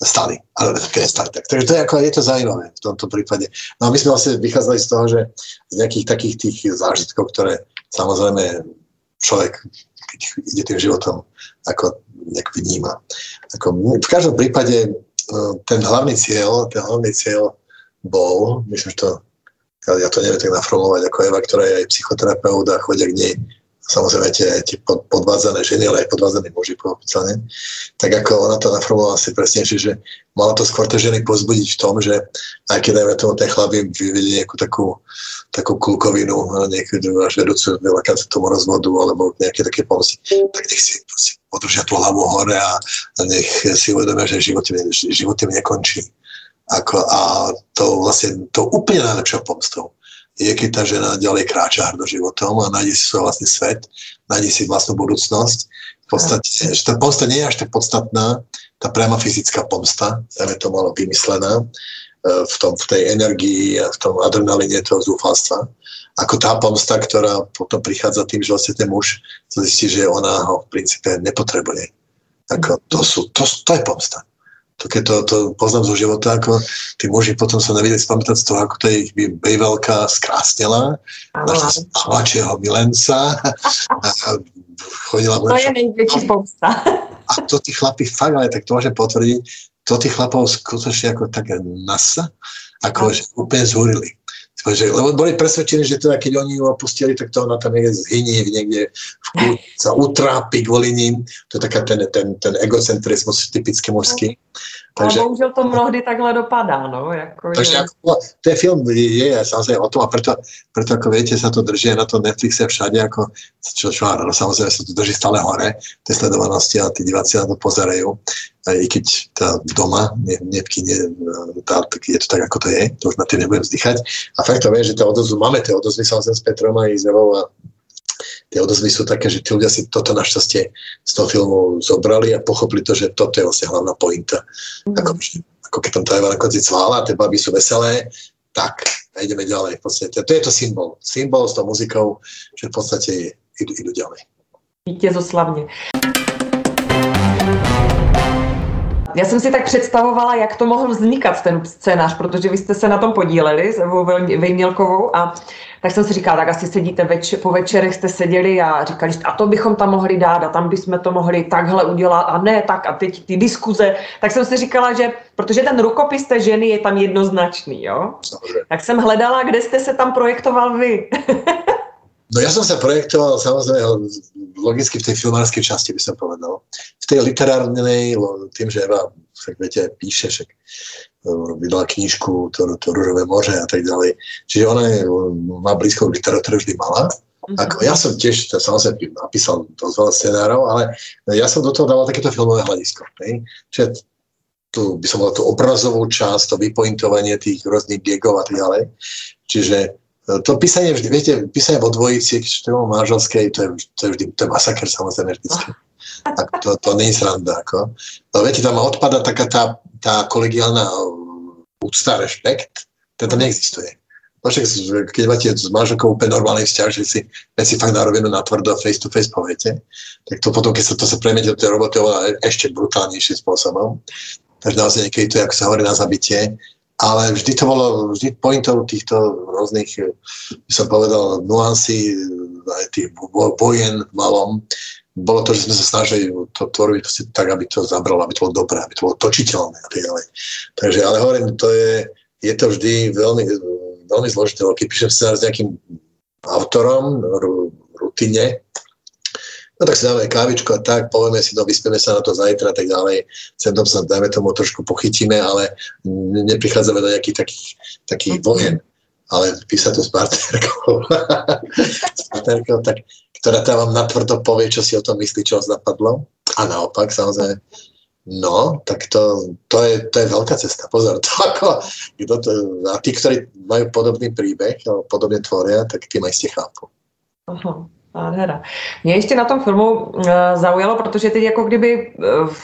stali. Ale také nestali. Tak, takže to je, ako, je to zaujímavé v tomto prípade. No a my sme vlastne vychádzali z toho, že z nejakých takých tých zážitkov, ktoré samozrejme človek, keď ide tým životom, ako nejak vníma. Ako, v každom prípade no, ten hlavný cieľ, ten hlavný cieľ bol, myslím, že to, ja to neviem tak naformulovať, ako Eva, ktorá je aj psychoterapeut a chodia k nej samozrejme tie, tie podvádzané ženy, ale aj podvádzaní muži pochopiteľne, tak ako ona to naformovala si presne, že mala to skôr tie ženy pozbudiť v tom, že aj keď dajme tomu ten chlap im vyvedie nejakú takú, takú kulkovinu, niekedy až vedúcu veľakrát tomu rozvodu alebo nejaké také pomsti, tak nech si podržia tú hlavu hore a, a nech si uvedomia, že život, život im nekončí. Ako, a to vlastne to úplne najlepšou pomstou je, keď tá žena ďalej kráča hrdo životom a nájde si svoj vlastný svet, nájde si vlastnú budúcnosť. V podstate, že tá pomsta nie je až tak podstatná, tá priama fyzická pomsta, je to malo vymyslená, e, v, tom, v tej energii a v tom adrenaline toho zúfalstva, ako tá pomsta, ktorá potom prichádza tým, že vlastne ten muž zistí, že ona ho v princípe nepotrebuje. Ako to, sú, to, to je pomsta to keď to, to poznám zo života, ako tí muži potom sa nevedeli spamätať z toho, ako to ich bejvelka skrásnila, našla mladšieho milenca a chodila... To je nejväčší pomsta. A to tí chlapi fakt, ale tak to môžem potvrdiť, to tí chlapov skutočne ako také nasa, ako že úplne zhorili. Takže, lebo boli presvedčení, že teda keď oni ju opustili, tak to ona tam niekde zhynie, niekde v kľú, sa utrápi kvôli ním. To je taká ten, ten, ten egocentrizmus typicky mužský. Takže, ale bohužel to mnohdy takhle dopadá, no. Jako takže je. ako, ten film je, je samozrejme o tom a preto, preto ako viete, sa to drží na to Netflixe všade, ako, čo, čo no, samozrejme sa to drží stále hore, tie sledovanosti a tí diváci na to pozerajú. Aj keď tá doma, ne, ne, ne, tá, tak je to tak, ako to je, to už na tým nebudem vzdychať. A fakt to vie, že tá odozvu, máme tie odozvy samozrejme s Petrom a Izevou a tie odozvy sú také, že tí ľudia si toto našťastie z toho filmu zobrali a pochopili to, že toto je vlastne hlavná pointa. Mm. Ako, ako keď tam tá Eva na konci cvála, tie baby sú veselé, tak a ideme ďalej. V podstate. To je to symbol. Symbol s tou muzikou, že v podstate idú, idú ďalej. Vítězoslavně. Já jsem si tak představovala, jak to mohl vznikat ten scénář, protože vy jste se na tom podíleli s Evou Vejmělkovou a tak jsem si říkala, tak asi sedíte več, po večerech jste seděli a říkali a to bychom tam mohli dát a tam bychom to mohli takhle udělat a ne tak a teď ty diskuze. Tak jsem si říkala, že protože ten rukopis té ženy je tam jednoznačný, jo? Tak jsem hledala, kde jste se tam projektoval vy. No ja som sa projektoval samozrejme logicky v tej filmárskej časti by som povedal. V tej literárnej, tým, že Eva, však viete, píše, však vydala knížku, to, to Rúžové moře a tak ďalej. Čiže ona je, má blízko k literatúre, vždy mala. Mhm. Ako, ja som tiež to, samozrejme napísal dosť veľa scenárov, ale ja som do toho dával takéto filmové hľadisko. Ne? Čiže tu by som mal tú obrazovú časť, to vypointovanie tých rôznych gigov a tak ďalej. Čiže e, to písanie vždy, viete, písanie vo dvojici, čo to manželskej, to je, to je vždy, to je masaker samozrejme vždycky. Ako to, to nie je sranda. Ako. No, viete, tam odpada taká tá, tá kolegiálna úcta, rešpekt, ten tam neexistuje. No však, keď máte s manželkou úplne normálny vzťah, že si veci fakt na rovinu na tvrdo face to face poviete, tak to potom, keď sa to sa premiete do tej roboty oveľa ešte brutálnejším spôsobom. Takže naozaj niekedy to je, ako sa hovorí na zabitie, ale vždy to bolo, vždy pointou týchto rôznych, by som povedal, nuancí, aj tých vojen v malom, bolo to, že sme sa snažili to tvoriť tak, aby to zabralo, aby to bolo dobré, aby to bolo točiteľné. Takže, ale hovorím, to je, je to vždy veľmi, veľmi zložité, keď píšem sa s nejakým autorom, rutine, no tak si dáme kávičku a tak, povieme si, no vyspieme sa na to zajtra a tak ďalej, sem tam sa, dajme tomu, trošku pochytíme, ale neprichádzame do nejakých takých, takých mhm. vojen. Ale písať to s partnerkou, s partnerkou, tak ktorá tam vám natvrdo povie, čo si o tom myslí, čo vás napadlo. A naopak, samozrejme, no, tak to, to, je, to je veľká cesta. Pozor, to ako, kto to, a tí, ktorí majú podobný príbeh, alebo podobne tvoria, tak tým aj ste chápu. Aha. Nádhera. Mě ještě na tom filmu uh, zaujalo, protože teď jako kdyby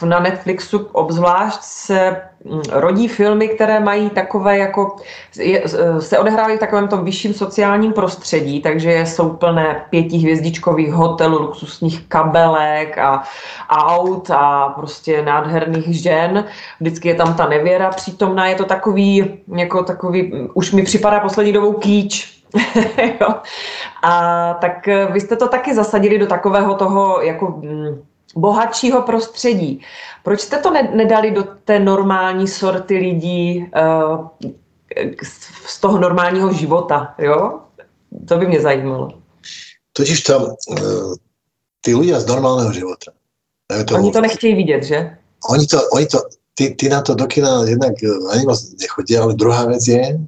uh, na Netflixu obzvlášť se um, rodí filmy, které mají takové jako, je, uh, se odehrávají v takovém tom vyšším sociálním prostředí, takže jsou plné pětihvězdičkových hotelů, luxusních kabelek a aut a prostě nádherných žen. Vždycky je tam ta nevěra přítomná, je to takový, jako takový, už mi připadá poslední dobou kýč, jo. A tak eh, vy jste to taky zasadili do takového toho jako mm, bohatšího prostředí. Proč jste to nedali do té normální sorty lidí uh, z toho normálního života, jo? To by mě zajímalo. totiž to, uh, tí ľudia z normálneho života. To, oni to nechtějí vidět, že? Oni to, oni to ty, ty na to do kina jednak ani moc nechodia, ale druhá vec je,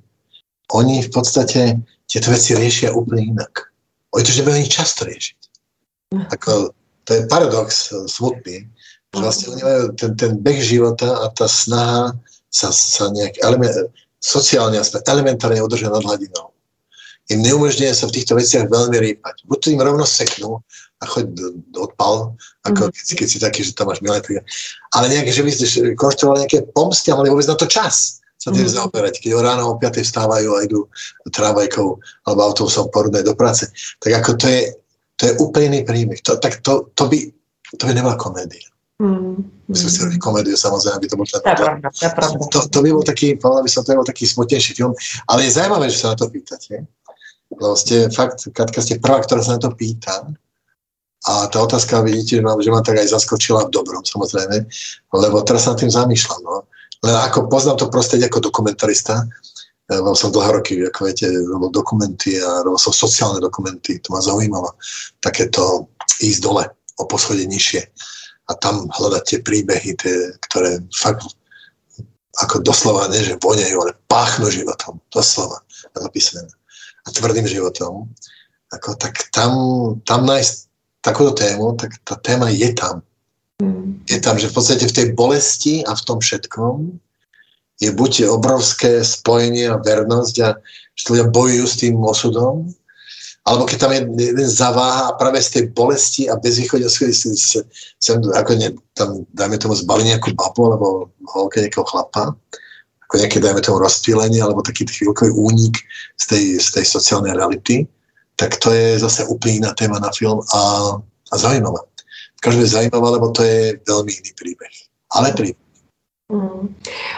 oni v podstate tieto veci riešia úplne inak. Oni to, že ani často riešiť. Ako, to je paradox smutný, že vlastne oni majú ten, ten beh života a tá snaha sa, sa nejak element, sociálne aspoň elementárne udržia nad hladinou. Im neumožňuje sa v týchto veciach veľmi rýpať. Buď to im rovno seknú a choď odpal, ako mm. keď, keď si taký, že tam máš milé. Ale nejaké, že by ste konštruovali nejaké pomsty a mali vôbec na to čas sa tým mm. zaoberať. Keď ráno o 5. vstávajú a idú tramvajkou alebo autobusom porudné do práce. Tak ako to je, to je úplný príbeh. To, tak to, to, by, to by nebola komédia. Mm. Myslím si robiť komédiu, samozrejme, aby to bol to, to, to, by bol taký, povedal by som, to by bol taký smutnejší film. Ale je zaujímavé, že sa na to pýtate. Lebo ste, fakt, Katka, ste prvá, ktorá sa na to pýta. A tá otázka, vidíte, že ma, že ma tak aj zaskočila v dobrom, samozrejme, lebo teraz sa nad tým zamýšľam. No. Len ako poznám to prostredie ako dokumentarista, Mal som dlhé roky, ako viete, robil dokumenty a robil som sociálne dokumenty, to ma zaujímalo. Takéto ísť dole, o poschodie nižšie a tam hľadať tie príbehy, tie, ktoré fakt ako doslova, nie že voňajú, ale páchnú životom, doslova, napísané. A tvrdým životom. Ako, tak tam, tam nájsť takúto tému, tak tá téma je tam. Je tam, že v podstate v tej bolesti a v tom všetkom je buď obrovské spojenie a vernosť a že ľudia bojujú s tým osudom, alebo keď tam je jeden zaváha a práve z tej bolesti a bezvýchodia si, si ako ne, tam, dajme tomu, zbali nejakú babu alebo holke nejakého chlapa, ako nejaké, dajme tomu, rozptýlenie alebo taký chvíľkový únik z tej, z tej sociálnej reality, tak to je zase úplne iná téma na film a, a zaujímavá. Je zaujímavá, lebo to je veľmi iný príbeh. Ale príbeh. Mm.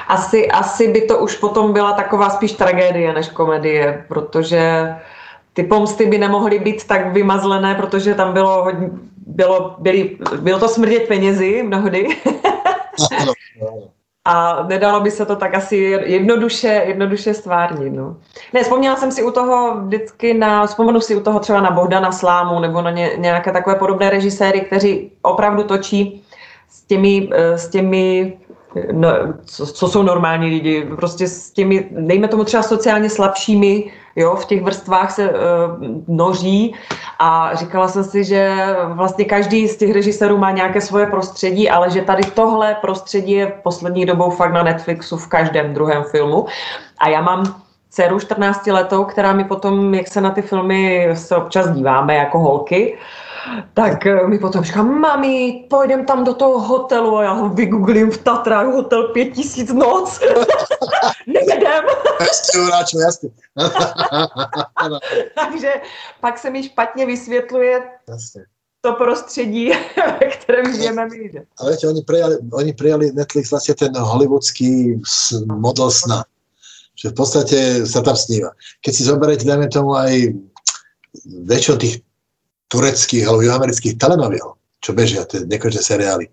Asi, asi by to už potom byla taková spíš tragédie než komedie, protože ty pomsty by nemohly být tak vymazlené, protože tam bylo hodně, bylo, byli, bylo to smrdět penězi mnohdy. A nedalo by se to tak asi jednoduše, jednoduše stvárnit. No. Ne, vzpomněla jsem si u toho vždycky na, vzpomenu si u toho třeba na Bohdana Slámu nebo na ně, nějaké takové podobné režiséry, kteří opravdu točí s těmi, eh, s těmi no, co, co jsou normální lidi, prostě s těmi, dejme tomu třeba sociálně slabšími, jo, v těch vrstvách se uh, noří. A říkala jsem si, že vlastně každý z těch režisérů má nějaké svoje prostředí, ale že tady tohle prostředí je poslední dobou fakt na Netflixu v každém druhém filmu. A já mám dceru 14 letou, která mi potom, jak se na ty filmy se občas díváme jako holky, uh, tak eh, mi potom říká, mami, pojdem tam do toho hotelu a já ho vygooglím v Tatrách, hotel 5000 noc. Nejedem. Jasně. Takže pak se mi špatně vysvětluje jasně. to prostředí, ve kterém žijeme my. Ale viete, oni prijali, oni prijali Netflix vlastne ten hollywoodský model sna. Že v podstate sa tam sníva. Keď si zoberiete, dajme tomu aj väčšinu tých tureckých alebo juhoamerických telenoviel, čo bežia, tie nekonečné seriály,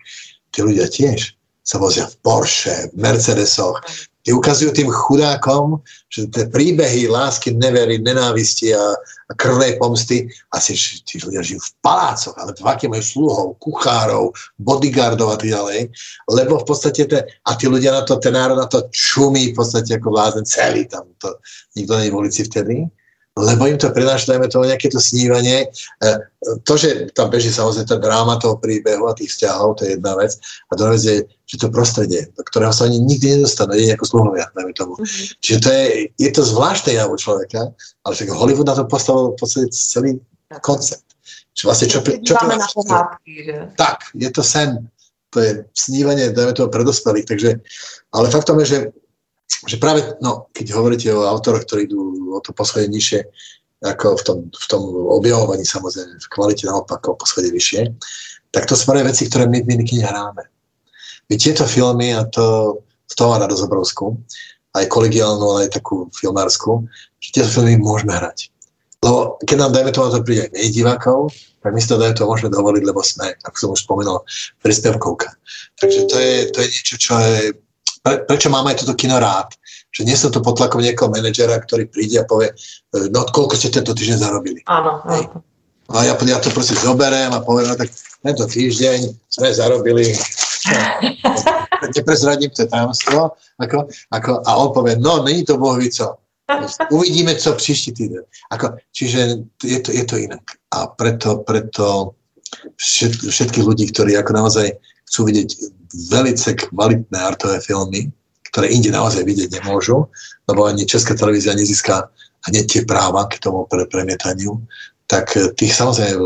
tí ľudia tiež sa vozia v Porsche, v Mercedesoch. Tí ukazujú tým chudákom, že tie príbehy lásky, nevery, nenávisti a, a krvnej pomsty, asi tí ľudia žijú v palácoch, ale v aké majú sluhov, kuchárov, bodyguardov a tak ďalej. Lebo v podstate, te, a tí ľudia na to, ten národ na to čumí v podstate ako blázen celý tam. To, nikto nie je v ulici vtedy lebo im to prináša, dajme toho, nejaké to snívanie. E, to, že tam beží samozrejme tá dráma toho príbehu a tých vzťahov, to je jedna vec. A druhá vec je, že to prostredie, do ktorého sa oni nikdy nedostanú, nie ako sluhovia, dajme tomu. Mm-hmm. Čiže to je, je to zvláštne javu človeka, ale však Hollywood na to postavil v podstate celý koncept. Čiže vlastne čo, čo, čo že? Tak, je to sen. To je snívanie, dajme toho, predospelých. Takže, ale faktom je, že že práve, no, keď hovoríte o autoroch, ktorí idú o to poschodie nižšie, ako v tom, v tom objavovaní samozrejme, v kvalite naopak o poschodie vyššie, tak to sú veci, ktoré my v minikine hráme. My tieto filmy, a to, to má radosť obrovskú, aj kolegiálnu, aj takú filmárskú, že tieto filmy môžeme hrať. Lebo keď nám, dajme tomu, to príde aj menej divákov, tak my si to, dajme to, môžeme dovoliť, lebo sme, ako som už spomenul, príspevkovka. Takže to je, to je niečo, čo je pre, prečo mám aj toto kino rád? Že nie som tu pod tlakom nejakého manažera, ktorý príde a povie, e, no koľko ste tento týždeň zarobili. Áno, áno. No a ja, ja to proste zoberiem a poviem, no tak tento týždeň sme zarobili neprezradím to tajomstvo, ako, ako, a on povie, no, není to bohvico. Uvidíme, co příští týden. Ako, čiže je to, je to inak. A preto, preto všet, všetkých ľudí, ktorí ako naozaj chcú vidieť velice kvalitné artové filmy, ktoré inde naozaj vidieť nemôžu, lebo ani Česká televízia nezíska hneď tie práva k tomu pre premietaniu, tak tých samozrejme,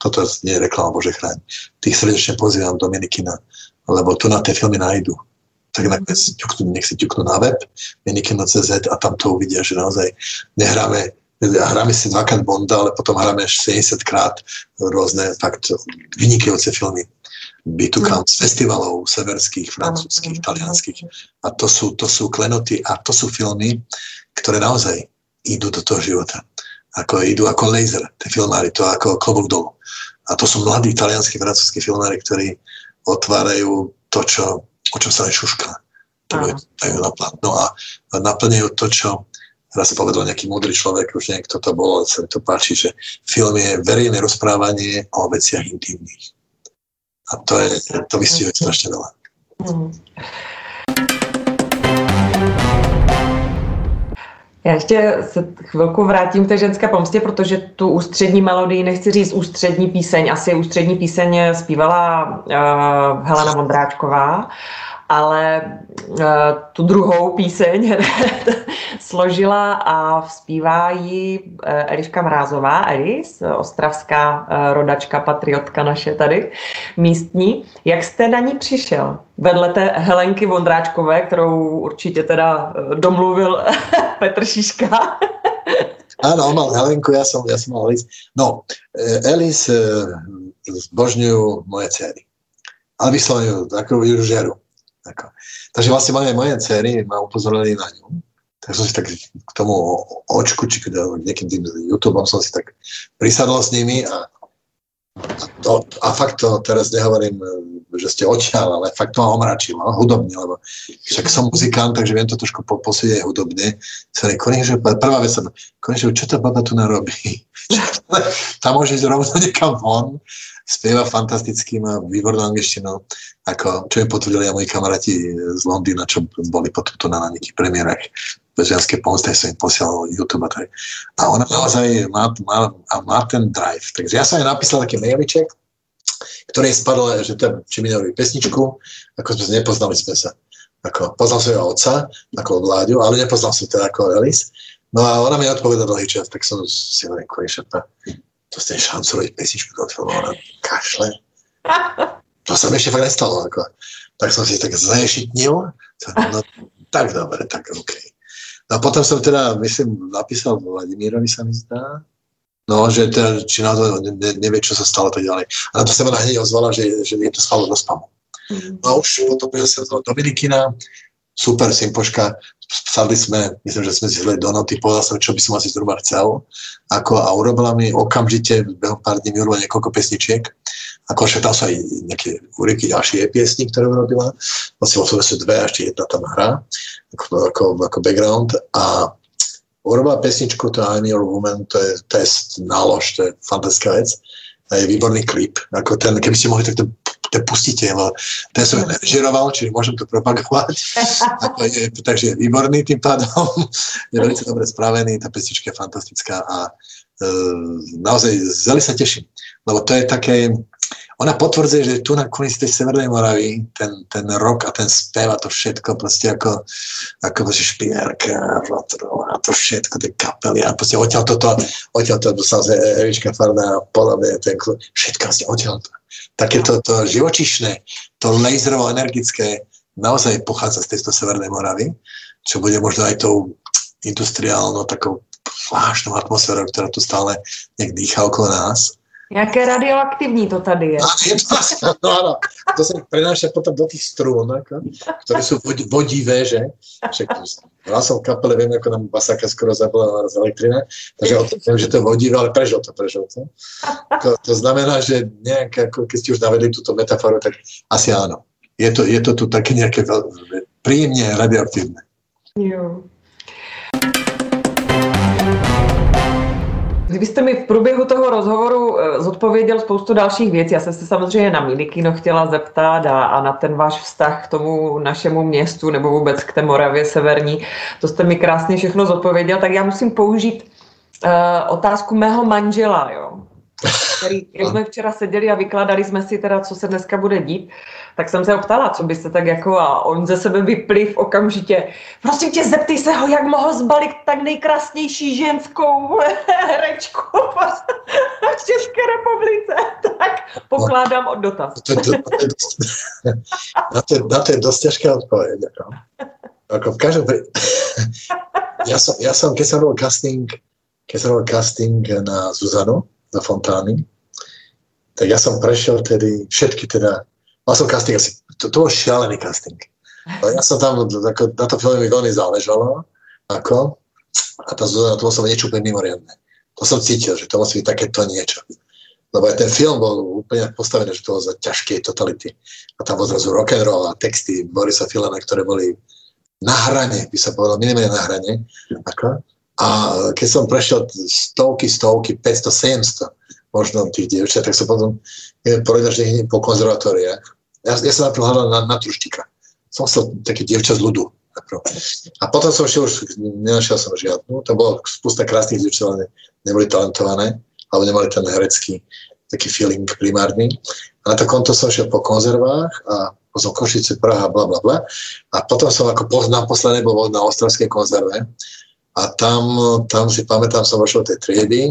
toto nie je reklama Bože chráň, tých srdečne pozývam do Minikina, lebo tu na tie filmy nájdu. Tak nakoniec ťuknú, nech si ťuknú na web minikino.cz a tam to uvidia, že naozaj nehráme hráme si dvakrát Bonda, ale potom hráme až 70 krát rôzne fakt vynikajúce filmy. Bitukám z festivalov severských, francúzských, talianských. A to sú, to sú klenoty a to sú filmy, ktoré naozaj idú do toho života. Ako idú ako laser, tie filmári, to ako klobok dolu. A to sú mladí talianskí, francúzskí filmári, ktorí otvárajú to, čo, o čo sa nešušká. To je, no a naplňajú to, čo raz povedal nejaký múdry človek, už niekto to bolo, sa mi to páči, že film je verejné rozprávanie o veciach intimných. A to, je, to vystihuje strašne veľa. Já ještě se chvilku vrátím k té ženské pomstě, protože tu ústřední melodii, nechci říct ústřední píseň, asi ústřední píseň zpívala uh, Helena Vondráčková, ale uh, tu druhou píseň složila a zpívá ji uh, Eliška Mrázová, Elis, ostravská uh, rodačka, patriotka naše tady, místní. Jak jste na ní přišel? Vedle té Helenky Vondráčkové, kterou určitě teda domluvil Petr Šiška. Áno, on mal Helenku, ja som, ja som mal Elis. No, Elis zbožňujú moje céry. Ale vyslovujú takú žeru. Ako. Takže vlastne moje, moje dcery ma upozorili na ňu. Tak som si tak k tomu očku, či nejakým tým YouTubeom som si tak prisadol s nimi a, a, to, a fakt to teraz nehovorím, že ste odtiaľ, ale fakt to ma omračilo, hudobne, lebo však som muzikant, takže viem to trošku po, posúdiť hudobne. Sorry, konečne, prvá vec, konečne, čo tá baba tu narobí? Tam môže ísť rovno niekam von spieva fantasticky, má výbornú angličtinu, ako, čo mi potvrdili aj moji kamaráti z Londýna, čo boli potom tu na nejakých premiérach Bežianskej pomste, som im posielal YouTube a tak. A ona naozaj má, má, má ten drive. Takže ja som jej napísal taký mailiček, ktorý spadol, že tam, či mi pesničku, ako sme nepoznali sme sa. Ako, poznal som jeho otca, ako Vláďu, ale nepoznal som teda ako Elis. No a ona mi odpoveda dlhý čas, tak som si hovoril, konečne, dostane šancu robiť pesničku do filmu, ona kašle. To sa mi ešte fakt nestalo. Ako. Tak som si tak zaješitnil. No, tak dobre, tak OK. A potom som teda, myslím, napísal Vladimírovi sa mi zdá, No, že teda, či na to ne, nevie, čo sa stalo tak ďalej. A na to sa ma hneď ozvala, že, že je to spalo do spamu. Mm. No a už potom, že sa do Dominikina, super Simpoška, sadli sme, myslím, že sme si hľadali do noty, povedal som, čo by som asi zhruba chcel. Ako, a urobila mi okamžite, behom pár dní mi urobila niekoľko pesničiek. Ako však tam sú aj nejaké úryky ďalšie piesni, ktoré urobila. Vlastne sú dve, a ešte jedna tam hra, ako, ako, ako background. A urobila pesničku, to I'm Your Woman, to je test, nálož, to je fantastická vec. A je výborný klip. Ako ten, keby ste mohli takto to pustíte, lebo ten som nerežiroval, čiže môžem to propagovať. je, takže je výborný tým pádom, je veľmi dobre spravený, tá pesnička je fantastická a e, naozaj zeli sa teším, lebo to je také, ona potvrdzuje, že tu na konici tej Severnej Moravy ten, ten rok a ten spev a to všetko proste ako, ako proste špierka, a to všetko, tie kapely a proste odtiaľ toto, odtiaľ to sa Evička Farda a podobne, ten, všetko vlastne odtiaľ to takéto to živočišné, to laserovo-energické naozaj pochádza z tejto Severnej Moravy, čo bude možno aj tou industriálnou takou zvláštnou atmosférou, ktorá tu stále nejak dýchá okolo nás. Jaké radioaktivní to tady je. to, no áno, to sa prenáša potom do tých strún, ako, ktoré sú vodivé, že? Však ja som v kapele, viem, ako nám Basáka skoro zabila z elektrina, takže o viem, že to je vodivé, ale prežil to, prežil to. To, to znamená, že nejak, ako keď ste už navedli túto metaforu, tak asi áno. Je to, je to tu také nejaké veľ, príjemne radioaktívne. Jo. Vy jste mi v průběhu toho rozhovoru eh, zodpověděl spoustu dalších věcí. Já jsem se samozřejmě na Minikino chtěla zeptat a, a na ten váš vztah k tomu našemu městu nebo vůbec k té Moravě severní. To jste mi krásně všechno zodpověděl, tak já musím použít uh, otázku mého manžela. Jo který, jak jsme včera seděli a vykladali jsme si teda, co se dneska bude dít, tak jsem se ho ptala, co byste tak jako, a on ze sebe vypliv okamžitě, prosím tě, zeptej se ho, jak mohl zbalit tak nejkrásnější ženskou herečku v České republice. Tak pokládám od dotaz. Na to, je dosť ťažká odpoveď. Ako. ako v každom ja som, ja som, keď som casting, keď som robil casting na Zuzanu, na Fontány, tak ja som prešiel tedy všetky teda, mal som casting asi, to, to bol šialený casting. Ale ja som tam, ako, na to filme mi veľmi záležalo, ako, a tá Zuzana, to som niečo úplne mimoriadne. To som cítil, že to musí byť takéto niečo. Lebo aj ten film bol úplne postavený, že to bolo za ťažké totality. A tam bol zrazu rock and roll a texty Borisa Filana, ktoré boli na hrane, by sa povedal, minimálne na hrane. Ako? A keď som prešiel stovky, stovky, 500, 700 možno tých dievčat, tak som potom povedal, že po konzervatóriách. Ja, ja som najprv hľadal na, na truštika. Som chcel také dievča z ľudu. A potom som šiel už, nenašiel som žiadnu. To bolo spústa krásnych dievčat, ale neboli talentované, alebo nemali ten herecký taký feeling primárny. A na to konto som šiel po konzervách a potom Košice, Praha, bla, bla, bla. A potom som ako poznám posledné bol na Ostravskej konzerve a tam, tam si pamätám, som vošiel tej triedy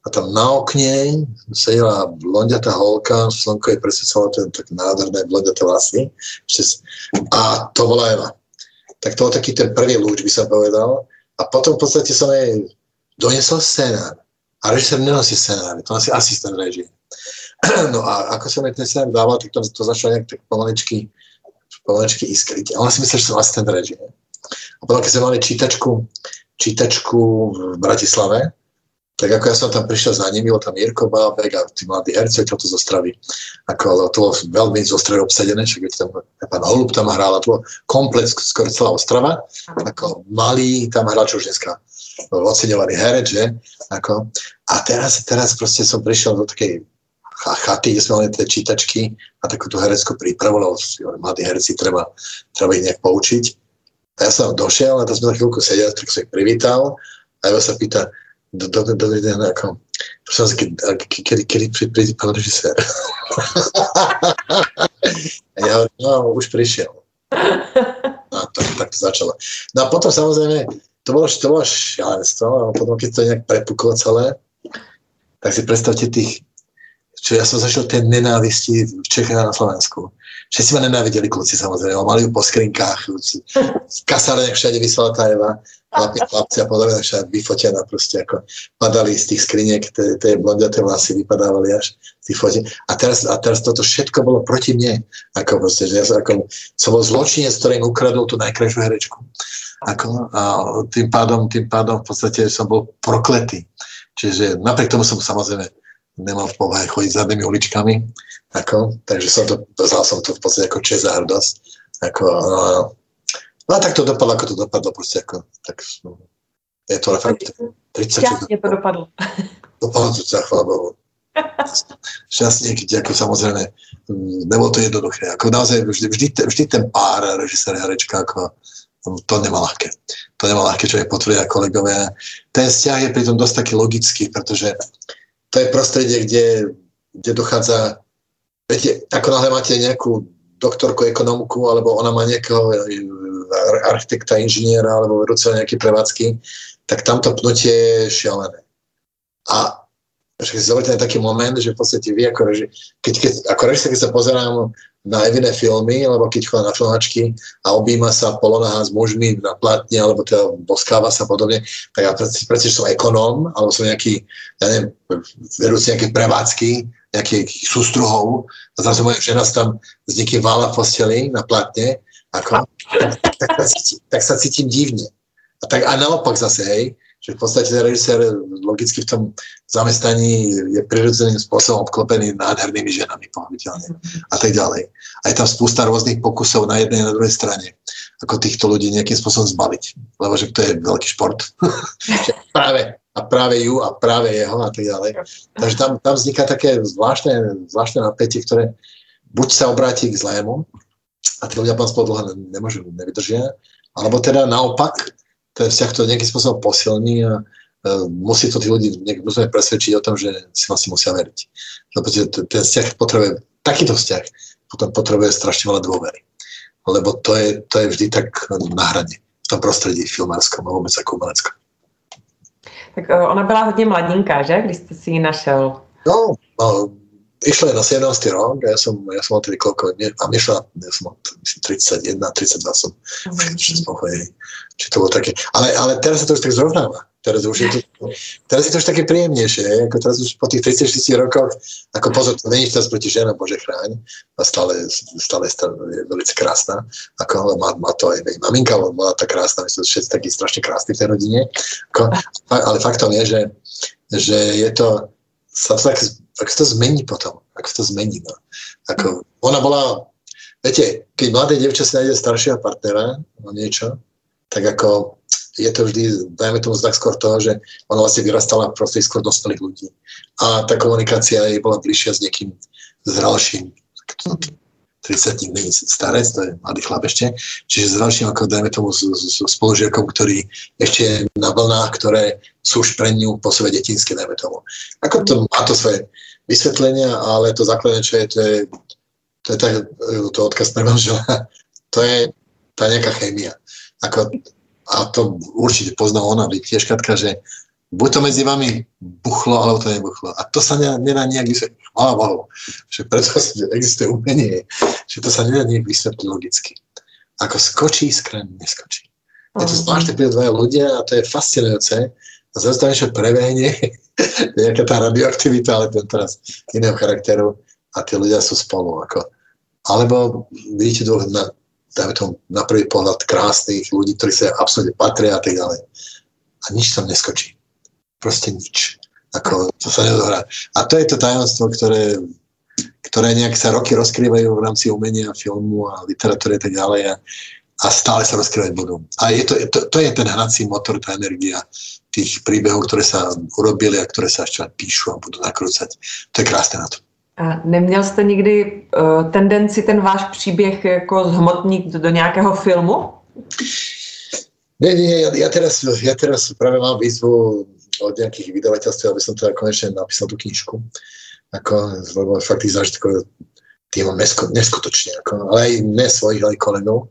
a tam na okne sedela blondiatá holka, slnko jej presvedcalo ten tak nádherné blondiaté vlasy. A to bola Eva. Tak to bol taký ten prvý lúč, by som povedal. A potom v podstate som jej donesol scénár. A režisér nenosí scénár, to asi asistent režie. No a ako som jej ten scénár dával, tak to, to začalo nejak tak pomaličky, pomaličky iskriť. A ona si myslel, že som asistent režie. A potom, keď sme mali čítačku, čítačku v Bratislave, tak ako ja som tam prišiel za nimi, bol tam Jirko Bábek a tí mladí herci, to zo Stravy. Ako, to bolo veľmi zo obsadené, však tam pán Holub tam hral, to bol komplet skoro celá Ostrava. Ako malý tam hral, čo už dneska oceňovaný herec, že? Ako, a teraz, teraz proste som prišiel do takej chaty, kde sme mali tie čítačky a takúto hereckú prípravu, lebo mladí herci treba, treba ich nejak poučiť. A ja som došiel a tam sme na chvíľku sedeli, tak som ich privítal a Eva sa pýta, do, do, do, do, do ako, prosím vás, kedy, kedy príde pán režisér? ja no, už prišiel. A tak, tak to začalo. No a potom samozrejme, to bolo, to bolo šialenstvo, a potom keď to nejak prepuklo celé, tak si predstavte tých čo ja som zažil tie nenávisti v Čechách a na Slovensku. Všetci ma nenávideli kluci samozrejme, mali ju po skrinkách, kasale, všade vysela tá Eva, chlapi, chlapci a podobne, všade vyfotená proste, ako padali z tých skriniek, tie blondiaté vlasy vypadávali až z tých fotiek. A teraz, a teraz toto všetko bolo proti mne. Ako proste, že ja som, ako, som bol zločinec, ktorý im ukradol tú najkrajšiu herečku. Ako, a tým pádom, tým pádom v podstate som bol prokletý. Čiže napriek tomu som samozrejme nemal v povahe chodiť zadnými uličkami, ako, takže som to, vzal som to v podstate ako čest a hrdosť. Ako, no, no, tak to dopadlo, ako to dopadlo, proste ako, tak, je to fakt 30 Šťastne to dopadlo. Dopadlo to, chvála Bohu. Šťastne, keď ako samozrejme, mm, nebolo to jednoduché. Ako naozaj vždy, vždy, vždy ten pár režisér, herečka, ako, to nemá ľahké. To nemá ľahké, čo je potvrdia kolegovia. Ten vzťah je pritom dosť taký logický, pretože to je prostredie, kde, kde dochádza, viete, ako náhle máte nejakú doktorku ekonomku, alebo ona má nejakého e, architekta, inžiniera, alebo vedúceho nejaké prevádzky, tak tamto pnutie je šialené. A keď si zoberte taký moment, že v podstate vy ako reži, keď, keď, ako režisér, keď sa pozerám na Eviné filmy, alebo keď chodí na filmačky a objíma sa polonaha s mužmi na platne, alebo teda boskáva sa podobne, tak ja predsa, že som ekonóm, alebo som nejaký, ja neviem, vedúci nejaké prevádzky, nejakých sústruhov a zrazu moja žena tam s niekým vála v posteli na platne, ako, tak, tak, tak, tak sa cítim divne. A, tak, a naopak zase, hej, že v podstate ten režisér logicky v tom zamestnaní je prirodzeným spôsobom obklopený nádhernými ženami, pochopiteľne a tak ďalej. A je tam spústa rôznych pokusov na jednej a na druhej strane, ako týchto ľudí nejakým spôsobom zbaviť. Lebo že to je veľký šport. práve, a práve ju a práve jeho a tak ďalej. Takže tam, tam vzniká také zvláštne, zvláštne napätie, ktoré buď sa obráti k zlému a tí ľudia potom spolu dlho nemôžu, nevydržia, alebo teda naopak, ten vzťah to nejakým spôsobom posilní a uh, musí to tí ľudí musíme presvedčiť o tom, že si vlastne musia veriť. Lebo ten vzťah potrebuje, takýto vzťah potom potrebuje strašne veľa dôvery. Lebo to je, to je vždy tak na hrane v tom prostredí filmárskom a vôbec ako umeleckom. Tak eh, ona byla hodně mladinká, že? Když jste si ji našel. No, no išla na 17. rok ja som, ja som mal tedy koľko, ne, a išla, ja som mal, myslím, 31, 32 som, mm. či to bolo také, ale, ale teraz sa to už tak zrovnáva. Teraz už je to, teraz je to už také príjemnejšie, ako teraz už po tých 36 rokoch, ako pozor, to není teraz proti ženám, Bože chráň, a stále, stále, stále je veľmi krásna, ako má, má to aj maminka, bola tá krásna, my sme všetci takí strašne krásni v tej rodine, ako, ale faktom je, že, že je to, sa to tak, ak to zmení potom, ak to zmení, no. Ako, ona bola, viete, keď mladé devča si nájde staršieho partnera, no niečo, tak ako je to vždy, dajme tomu znak skôr toho, že ona vlastne vyrastala v prostredí skôr dospelých ľudí. A tá komunikácia jej bola bližšia s niekým zralším. 30 není starec, to je mladý chlap ešte, čiže s ďalším, ako dajme tomu, s, s, spolužiakom, ktorý ešte je na vlnách, ktoré sú už pre ňu po sebe detinské, dajme tomu. Ako to má to svoje vysvetlenia, ale to základné, čo je, to je, to je tak, to odkaz pre manžela, to je tá nejaká chémia. Ako a to určite pozná ona, tiež Katka, že buď to medzi vami buchlo, alebo to nebuchlo. A to sa nedá nejak vysvetliť. Chvála Bohu, že preto existuje umenie, že to sa nedá nejak vysvetliť logicky. Ako skočí iskra, neskočí. Je to zvláštne pre dvaja ľudia a to je fascinujúce. A zase tam niečo prebehne, nejaká tá radioaktivita, ale ten teraz iného charakteru a tí ľudia sú spolu. Ako. Alebo vidíte dvoch na, dajme tomu na prvý pohľad krásnych ľudí, ktorí sa absolútne patria a tak ďalej. A nič tam neskočí. Proste nič. Ako, to sa nedohrá. A to je to tajomstvo, ktoré, ktoré nejak sa roky rozkrývajú v rámci umenia, filmu a literatúry a tak ďalej a, a stále sa rozkrývať budú. A je to, to, to je ten hnací motor, tá energia tých príbehov, ktoré sa urobili a ktoré sa ešte píšu a budú nakrúcať. To je krásne na to. A neměl jste nikdy uh, tendenci ten váš příběh jako zhmotnit do nějakého filmu? Nie, nie, ja, ja, teraz, ja teraz práve mám výzvu od nejakých vydavateľstv, aby som teda konečne napísal tú knižku. Ako, lebo fakt tých zážitkov tým mám nesko, neskutočne, ako, ale aj ne svojich, ale kolegov.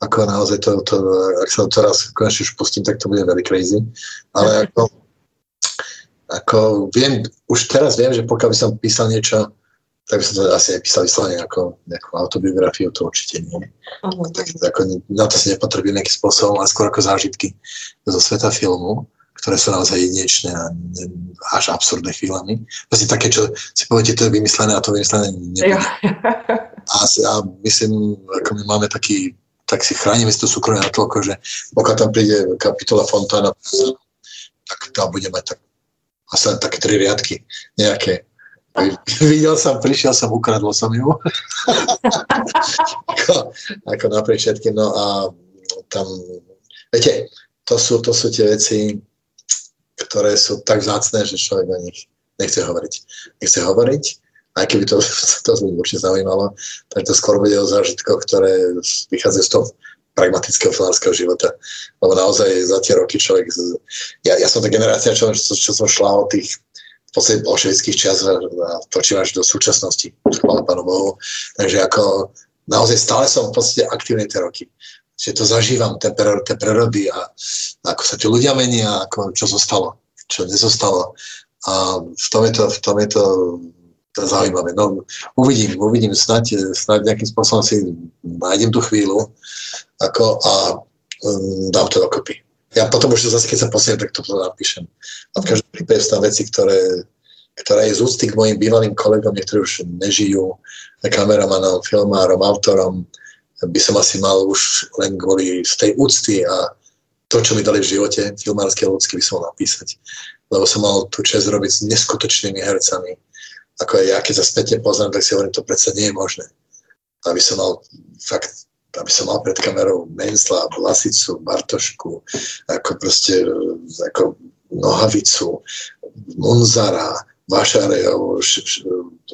Ako naozaj to, to, ak sa to raz konečne už pustím, tak to bude veľmi crazy. Ale ako, ako viem, už teraz viem, že pokiaľ by som písal niečo tak by som to asi nepísal vyslovene ako nejakú autobiografiu, to určite nie. Uh-huh. Tak, ako, na to si nepotrebujem nejakým spôsobom, ale skôr ako zážitky zo sveta filmu, ktoré sú naozaj jedinečné a až absurdné chvíľami. Vlastne také, čo si poviete, to je vymyslené a to vymyslené nebude. a, a myslím, ako my máme taký, tak si chránime si to súkromie natoľko, že pokiaľ tam príde kapitola Fontána, tak tam bude mať tak, asi také tri riadky nejaké Videl som, prišiel som, ukradol som ju. ako, ako napriek všetkým. No a tam, viete, to sú, to sú tie veci, ktoré sú tak vzácné, že človek o nich nechce hovoriť. Nechce hovoriť, aj keby to, to by určite zaujímalo, tak to skôr bude o zážitkoch, ktoré vychádzajú z toho pragmatického filmárskeho života. Lebo naozaj za tie roky človek... Ja, ja som tá generácia, čo, čo, čo som šla od tých v podstate bolševických čas a točím až do súčasnosti. Chvála Pánu Bohu. Takže ako naozaj stále som v podstate aktívny tie roky. Že to zažívam, tie prerody a ako sa tí ľudia menia, ako čo zostalo, čo nezostalo. A v tom je to, v tom je to, zaujímavé. No, uvidím, uvidím, snáď, snáď nejakým spôsobom si nájdem tú chvíľu ako, a um, dám to dokopy ja potom už zase, keď sa posiem, tak to napíšem. A v každom prípade sú veci, ktoré, ktoré je z úcty k mojim bývalým kolegom, niektorí už nežijú, kameramanom, filmárom, autorom, by som asi mal už len kvôli z tej úcty a to, čo mi dali v živote, filmárske a ľudské, by som mal napísať. Lebo som mal tú čest robiť s neskutočnými hercami. Ako ja, keď sa spätne poznám, tak si hovorím, to predsa nie je možné. Aby som mal fakt aby som mal pred kamerou Menzla, Vlasicu, Bartošku, ako proste, ako Nohavicu, Monzara, Vašarejov,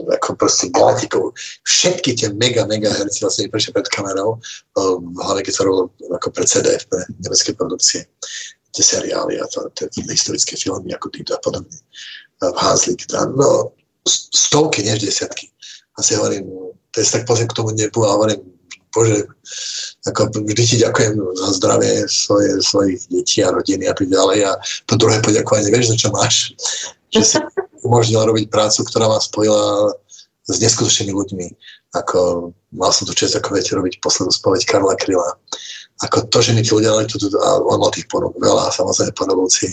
ako proste Galatikov, všetky tie mega, mega herci vlastne prešli pred kamerou, hlavne keď sa robilo ako pre CDF, pre nemecké produkcie, tie seriály a to, tie historické filmy ako týto a podobne. Hanslík, no stovky, než desiatky. A si hovorím, to je tak pozriem k tomu nebu a hovorím, Bože, ako vždy ti ďakujem za zdravie svoje, svojich detí a rodiny a tak ďalej. A to druhé poďakovanie, vieš, za čo máš? Že si umožnila robiť prácu, ktorá ma spojila s neskutočnými ľuďmi. Ako, mal som tu čest, ako viete, robiť poslednú spoveď Karla Kryla. Ako to, že mi tí ľudia dali tu, a on mal tých ponúk veľa, samozrejme panovúci,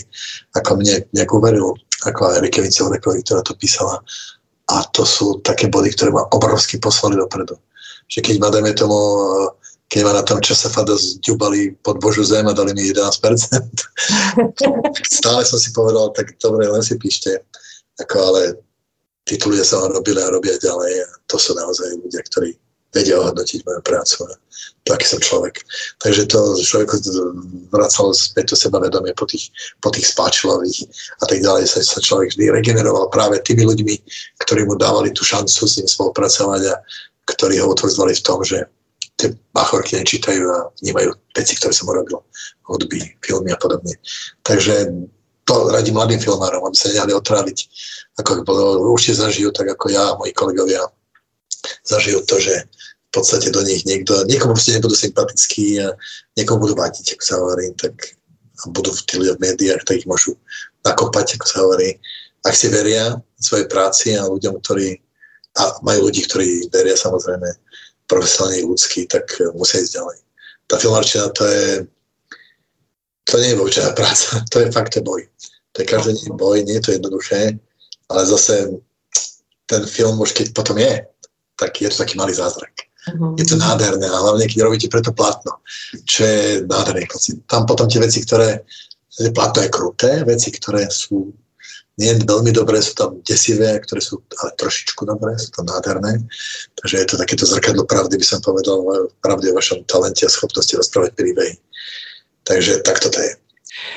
ako mne nejak uveril, ako aj Erike Vincehorekovi, ktorá to písala. A to sú také body, ktoré ma obrovsky poslali dopredu že keď ma, dajme tomu, keď ma na tom čase fada zďubali pod Božu zem a dali mi 11%, stále som si povedal, tak dobre, len si píšte. Ako, ale ľudia sa robili a robia ďalej a to sú naozaj ľudia, ktorí vedia ohodnotiť moju prácu a to, aký som človek. Takže to človeku vracalo späť to sebavedomie po tých, po tých spáčilových a tak ďalej sa, sa človek vždy regeneroval práve tými ľuďmi, ktorí mu dávali tú šancu s ním spolupracovať a ktorí ho utvrdzovali v tom, že tie bachorky nečítajú a vnímajú veci, ktoré som urobil, hudby, filmy a podobne. Takže to radím mladým filmárom, aby sa nehali otráviť, ako určite zažijú, tak ako ja a moji kolegovia. Zažijú to, že v podstate do nich niekto, niekomu proste nebudú sympatickí a niekomu budú vadiť, ako sa hovorí, tak a budú tí ľudia v médiách, tak ich môžu nakopať, ako sa hovorí, ak si veria svojej práci a ľuďom, ktorí a majú ľudí, ktorí veria samozrejme profesionálne ľudský, tak musia ísť ďalej. Tá filmarčina to je to nie je obyčajná práca, to je fakt boj. To je každý deň boj, nie je to jednoduché, ale zase ten film už keď potom je, tak je to taký malý zázrak. Uh-huh. Je to nádherné a hlavne keď robíte preto platno, čo je nádherný pocit. Tam potom tie veci, ktoré, platno je kruté, veci, ktoré sú nie veľmi dobré, sú tam desivé, ktoré sú ale trošičku dobré, sú to nádherné. Takže je to takéto zrkadlo pravdy, by som povedal, pravdy o vašom talente a schopnosti rozprávať príbehy. Takže takto to je.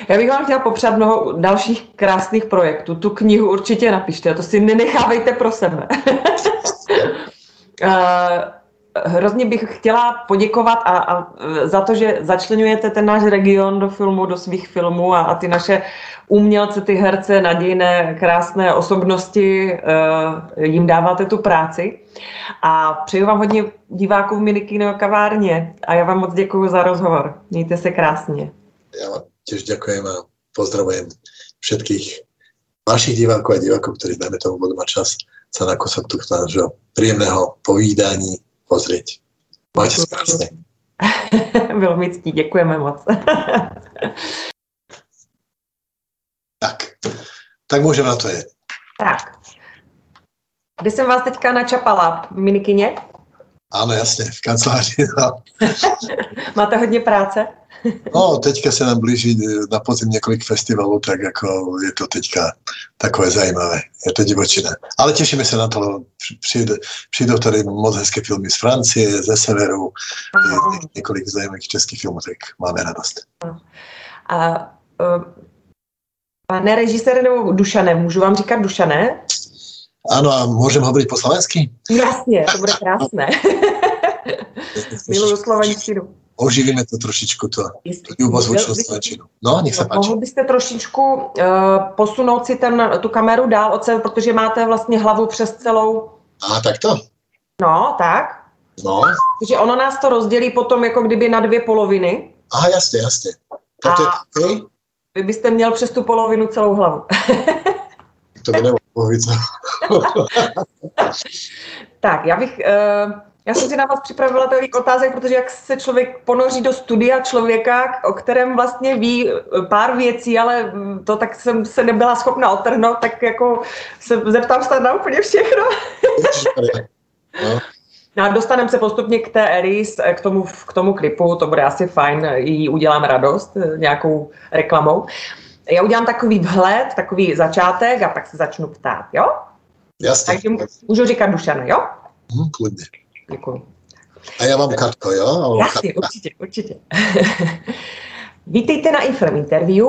Já bych vám chtěla popřát mnoho dalších krásných projektů. Tu knihu určitě napište, a to si nenechávejte pro sebe. hrozně bych chtěla poděkovat a, a za to, že začlenujete ten náš region do filmu, do svých filmů a, a ty naše umělce, ty herce, nadějné, krásné osobnosti, uh, jim dáváte tu práci. A přeju vám hodně diváků v Minikino kavárně a já vám moc děkuji za rozhovor. Mějte se krásně. Já vám těž děkujem a pozdravujem všetkých vašich divákov a divákov, ktorí dajme tomu budú čas sa na kúsok tohto nášho príjemného povídání pozrieť. Majte sa krásne. Bylo mi ctí, děkujeme moc. tak, tak můžeme na to jet. Tak. Kdy jsem vás teďka načapala? V minikině? Áno, jasne, v kancelárii. No. Máte hodně práce? No, teďka sa nám blíži na podzim niekoľko festivalov, tak ako je to teďka takové zajímavé. Je to divočina. Ale tešíme sa na to, prídu, prídu tady moc hezké filmy z Francie, ze severu, nie, niekoľko zajímavých českých filmov, tak máme radost. A uh, pane režisére nebo Dušané, můžu vám říkat Dušané? Áno, a môžem hovoriť po slovensky? Jasne, to bude krásne. Miluju slovenčinu. Oživíme to trošičku, to, to ľubozvučnú slovenčinu. No, nech sa páči. Mohl byste trošičku uh, posunout si ten, tu kameru dál od sebe, protože máte vlastně hlavu přes celou... A tak to? No, tak. No. Takže ono nás to rozdělí potom jako kdyby na dvě poloviny. Aha, jasně, jasně. Tak a okay. vy byste měl přes tu polovinu celou hlavu. to by nemohlo tak, já bych... Uh, já jsem si na vás připravila tolik otázek, protože jak se člověk ponoří do studia člověka, o kterém vlastně ví pár věcí, ale to tak jsem se nebyla schopna otrhnout, tak jako se zeptám se na úplně všechno. No a dostaneme se postupně k té Eris, k tomu, k tomu klipu, to bude asi fajn, jí udělám radost nějakou reklamou. Já udělám takový vhled, takový začátek a pak se začnu ptát, jo? Jasně. Takže můžu říkat Dušana, jo? Hmm, klidně. Děkuji. A já mám Katko, jo? Jasně, určitě, určitě. Vítejte na Infrem Interview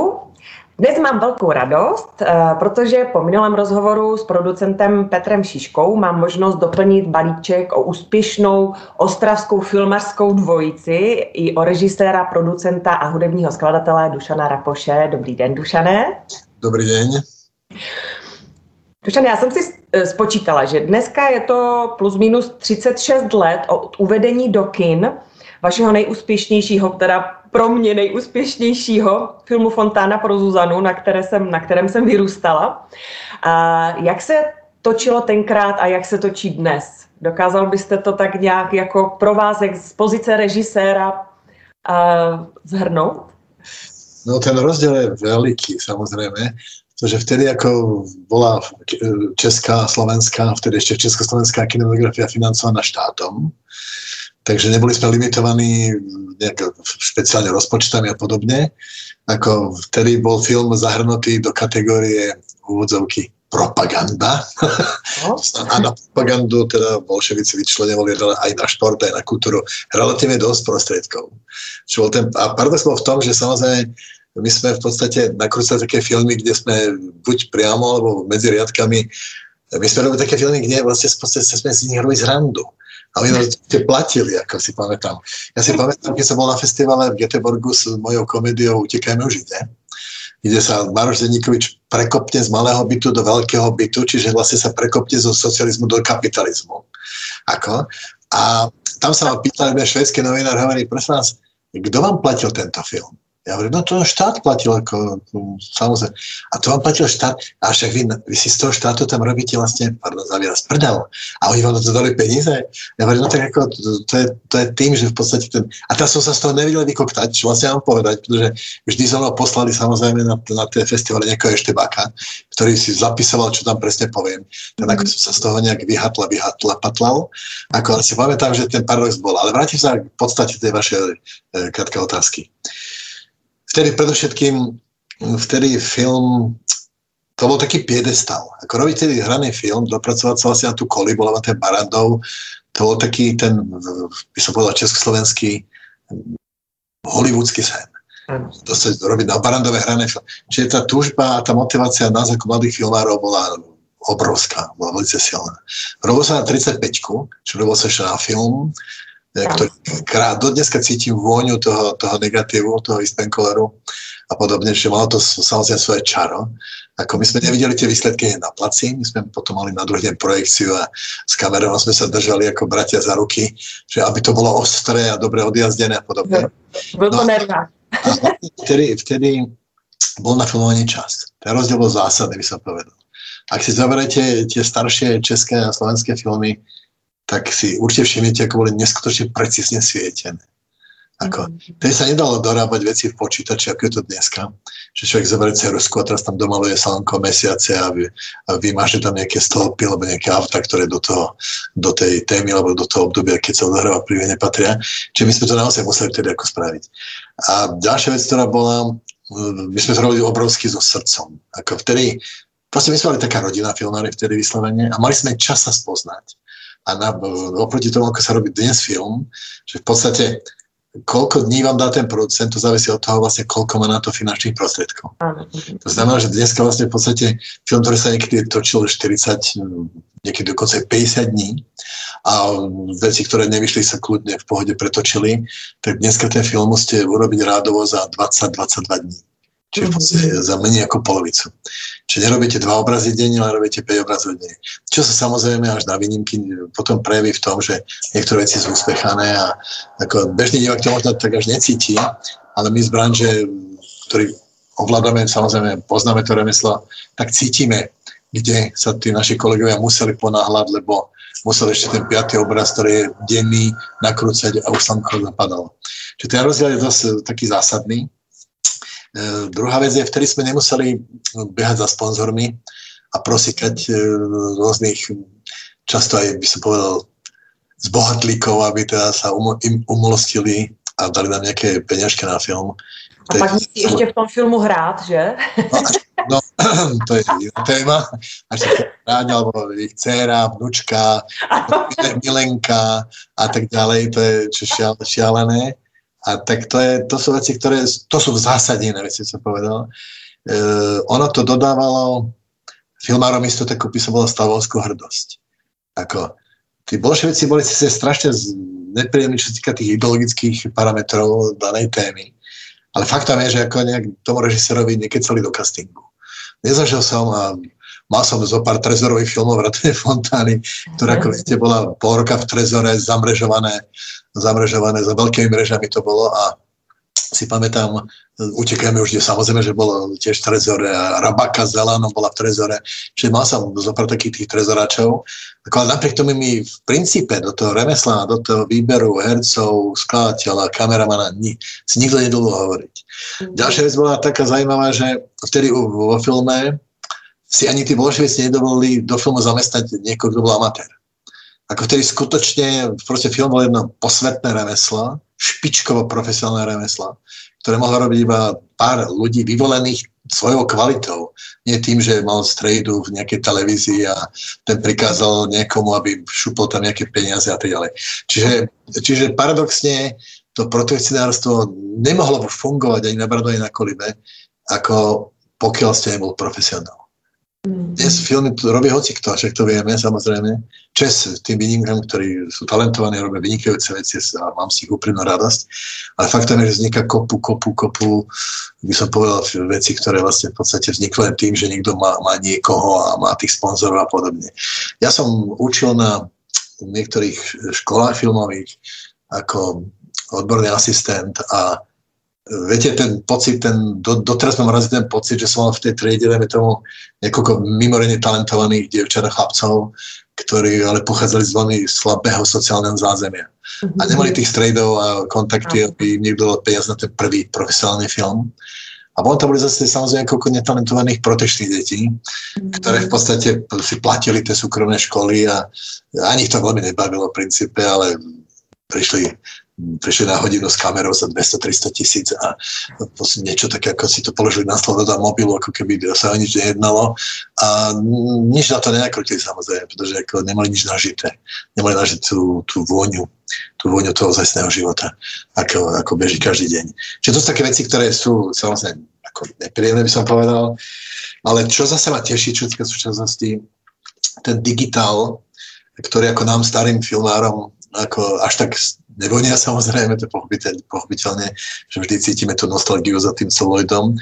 Dnes mám velkou radost, eh, protože po minulém rozhovoru s producentem Petrem Šiškou mám možnost doplnit balíček o úspěšnou ostravskou filmařskou dvojici i o režiséra, producenta a hudebního skladatele Dušana Rapoše. Dobrý den, Dušané. Dobrý den. Dušan, já jsem si eh, spočítala, že dneska je to plus minus 36 let od uvedení do kin vašeho nejúspěšnějšího, teda pro mě nejúspěšnějšího filmu Fontána pro Zuzanu, na, které jsem, na kterém jsem vyrůstala. A jak se točilo tenkrát a jak se točí dnes? Dokázal byste to tak nějak jako pro vás z pozice režiséra uh, zhrnout? No ten rozdiel je veliký samozrejme, pretože vtedy ako bola česká a slovenská, vtedy ešte československá kinematografia financovaná štátom, takže neboli sme limitovaní nejak špeciálne rozpočtami a podobne. Ako vtedy bol film zahrnutý do kategórie úvodzovky propaganda. No. a na propagandu teda bolševici vyčlenovali aj na šport, aj na kultúru relatívne dosť prostriedkov. Čo bol ten, a paradox bol v tom, že samozrejme my sme v podstate nakrúcali také filmy, kde sme buď priamo, alebo medzi riadkami my sme robili také filmy, kde vlastne v podstate sme z nich robili zrandu ale nás platili, ako si pamätám. Ja si pamätám, keď som bol na festivale v Göteborgu s mojou komédiou Utekajme už ide, kde sa Maroš Denikovič prekopne z malého bytu do veľkého bytu, čiže vlastne sa prekopne zo socializmu do kapitalizmu. Ako? A tam sa ma pýtali, švedský novinár hovorí, prosím vás, kto vám platil tento film? Ja hovorím, no to štát platil, ako, samozrejme. A to vám platil štát, a však vy, vy si z toho štátu tam robíte vlastne, pardon, za výraz, prdel. A oni vám to dali peniaze. Ja hovorím, no tak ako, to, to, je, to je tým, že v podstate ten... A teraz som sa z toho nevedel vykoktať, čo vlastne mám povedať, pretože vždy som ho poslali samozrejme na, na tie festivaly nejakého baka, ktorý si zapisoval, čo tam presne poviem. Tak ako som sa z toho nejak vyhatla, vyhatla, patlal. Ako si pamätám, že ten paradox bol. Ale vrátim sa k podstate tej vašej e, krátke otázky vtedy predovšetkým, vtedy film, to bol taký piedestal. Ako robiť tedy hraný film, dopracovať sa vlastne na tú kolibu, lebo ten Barandov, to bol taký ten, by som povedal, československý hollywoodsky sen. To sa robiť na Barandové hrané film. Čiže tá túžba a tá motivácia nás ako mladých filmárov bola obrovská, bola veľmi silná. Robil sa na 35 čo robil sa ešte na film, ktorý krát, do dneska cítim vôňu toho, toho negatívu, toho ispenkoleru a podobne, že malo to samozrejme svoje čaro. Ako my sme nevideli tie výsledky na placi, my sme potom mali na druhý deň projekciu a s kamerou sme sa držali ako bratia za ruky, že aby to bolo ostré a dobre odjazdené a podobne. Bol no, vtedy, vtedy bol na filmovanie čas. Ten rozdiel bol zásadný, by som povedal. Ak si zoberete tie staršie české a slovenské filmy, tak si určite všimnete, ako boli neskutočne precízne svietené. Ako, mm. sa nedalo dorábať veci v počítači, ako je to dneska. Že človek zoberie cerusku a teraz tam domaluje slnko, mesiace a, vy, a vymáže tam nejaké stĺpy alebo nejaké auta, ktoré do, toho, do tej témy alebo do toho obdobia, keď sa odohráva príbeh, nepatria. Čiže my sme to naozaj museli tedy ako spraviť. A ďalšia vec, ktorá bola, my sme to robili obrovsky so srdcom. Ako vtedy, proste my sme mali taká rodina filmári vtedy vyslovene a mali sme čas sa spoznať a na, oproti tomu, ako sa robí dnes film, že v podstate koľko dní vám dá ten producent, to závisí od toho vlastne, koľko má na to finančných prostriedkov. To znamená, že dneska vlastne v podstate film, ktorý sa niekedy točil 40, niekedy dokonca 50 dní a veci, ktoré nevyšli sa kľudne v pohode pretočili, tak dneska ten film musíte urobiť rádovo za 20-22 dní. Čiže v podstate za menej ako polovicu. Čiže nerobíte dva obrazy denne, ale robíte 5 obrazov denne. Čo sa samozrejme až na výnimky potom prejaví v tom, že niektoré veci sú uspechané a ako bežný divák to možno tak až necíti, ale my z branže, ktorí ovládame, samozrejme poznáme to remeslo, tak cítime, kde sa tí naši kolegovia museli ponáhľať, lebo musel ešte ten piatý obraz, ktorý je denný, nakrúcať a už slnko zapadalo. Čiže ten rozdiel je dosť taký zásadný druhá vec je, vtedy sme nemuseli behať za sponzormi a prosikať e, rôznych, často aj by som povedal, zbohatlíkov, aby teda sa im umolstili a dali nám nejaké peňažky na film. A pak musí ešte v tom filmu hrát, že? No, no to je iná téma. Až sa hrať, alebo ich dcera, vnúčka, milenka a tak ďalej, to je šialené. A tak to, je, to sú veci, ktoré, to sú zásadné veci, som povedal. ono to dodávalo filmárom istote by som bola stavovskú hrdosť. Ako, tí bolševici boli si strašne nepríjemní, čo sa týka tých ideologických parametrov danej témy. Ale faktom je, že ako nejak tomu režisérovi nekecali do castingu. Nezažil som mal som zo pár trezorových filmov vrátane Fontány, ktorá, ako viete, bola pol roka v trezore zamrežované, zamrežované za veľkými mrežami to bolo a si pamätám, utekajme už, kde samozrejme, že bolo tiež trezore a Rabaka s Zelanom bola v trezore, čiže mal som zopár takých tých trezoráčov, ale napriek tomu mi v princípe do toho remesla, do toho výberu hercov, skladateľa, kameramana ni, si nikto nedolo hovoriť. Mm. Ďalšia vec bola taká zaujímavá, že vtedy vo filme si ani tí bolševici nedovolili do filmu zamestnať niekoho, kto bol amatér. Ako vtedy skutočne, proste film bol jedno posvetné remeslo, špičkovo profesionálne remesla, ktoré mohlo robiť iba pár ľudí vyvolených svojou kvalitou. Nie tým, že mal strejdu v nejakej televízii a ten prikázal niekomu, aby šupol tam nejaké peniaze a tak ďalej. Čiže, čiže paradoxne to protekcionárstvo nemohlo fungovať ani na ani na Kolibe, ako pokiaľ ste nebol profesionál. Dnes filmy robí hoci kto, však to vieme, samozrejme. Čes tým výnimkám, ktorí sú talentovaní, robia vynikajúce veci a mám si ich úprimnú radosť. Ale faktom je, že vzniká kopu, kopu, kopu, by som povedal, veci, ktoré vlastne v podstate vznikli len tým, že niekto má, má niekoho a má tých sponzorov a podobne. Ja som učil na niektorých školách filmových ako odborný asistent a viete, ten pocit, ten, do, doteraz mám raz ten pocit, že som mal v tej triede, dajme tomu, niekoľko mimoriadne talentovaných dievčat a chlapcov, ktorí ale pochádzali z veľmi slabého sociálneho zázemia. Mm-hmm. A mhm. nemali tých strejdov a kontakty, aby im niekto dal peniaz na ten prvý profesionálny film. A potom tam boli zase samozrejme niekoľko netalentovaných protečných detí, mm-hmm. ktoré v podstate si platili tie súkromné školy a ani ich to veľmi nebavilo v princípe, ale prišli prišli na hodinu s kamerou za 200-300 tisíc a niečo také, ako si to položili na stôl do mobilu, ako keby sa o nič nejednalo. A nič na to nenakrutili samozrejme, pretože ako nemali nič nažité. Nemali nažiť tú, tú vôňu, tú vôňu toho zajstného života, ako, ako beží každý deň. Čiže to sú také veci, ktoré sú samozrejme ako nepríjemné, by som povedal. Ale čo zase ma teší, čo v súčasnosti, ten digitál, ktorý ako nám starým filmárom ako až tak nevonia samozrejme, to pochopiteľne, pochopiteľne, že vždy cítime tú nostalgiu za tým celoidom,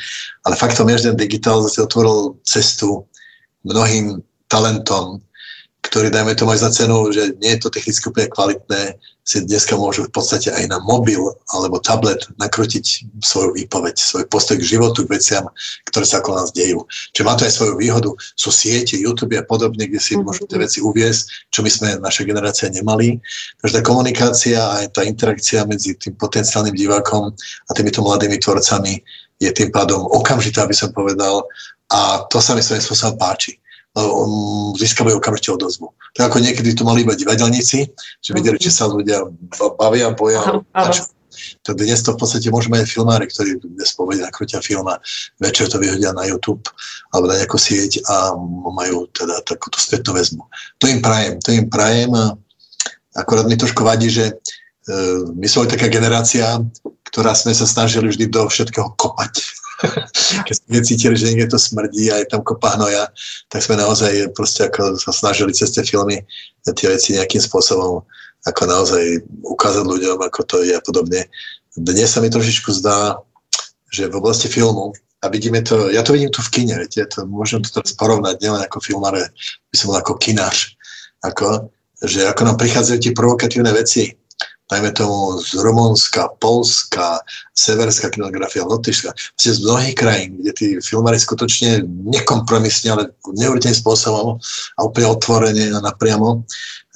ale faktom je, že ten digitál zase otvoril cestu mnohým talentom, ktorí, dajme tomu aj za cenu, že nie je to technicky úplne kvalitné, si dneska môžu v podstate aj na mobil alebo tablet nakrútiť svoju výpoveď, svoj postoj k životu, k veciam, ktoré sa okolo nás dejú. Čiže má to aj svoju výhodu. Sú siete, YouTube a podobne, kde si môžu tie veci uviezť, čo my sme, naša generácia, nemali. Takže tá komunikácia a aj tá interakcia medzi tým potenciálnym divákom a týmito mladými tvorcami je tým pádom okamžitá, aby som povedal, a to sa mi svojím spôsobom páči získavajú okamžite odozvu. Tak ako niekedy tu mali iba divadelníci, že videli, či sa ľudia bavia, boja. To dnes to v podstate môžeme aj filmári, ktorí dnes povedia, nakrútia film a večer to vyhodia na YouTube alebo na nejakú sieť a majú teda takúto spätnú väzbu. To im prajem, to im prajem a akorát mi trošku vadí, že e, my sme taká generácia, ktorá sme sa snažili vždy do všetkého kopať keď sme cítili, že niekde to smrdí a je tam kopa hnoja, tak sme naozaj proste ako sa snažili cez tie filmy tie veci nejakým spôsobom ako naozaj ukázať ľuďom, ako to je a podobne. Dnes sa mi trošičku zdá, že v oblasti filmu, a vidíme to, ja to vidím tu v kine, viete, to, môžem to teraz porovnať nielen ako film, ale by som bol ako kinář, ako, že ako nám prichádzajú tie provokatívne veci, dajme tomu z Rumunska, Polska, severská kinografia, Lotyšska, z mnohých krajín, kde tí filmári skutočne nekompromisne, ale neuveriteľným spôsobom a úplne otvorene a napriamo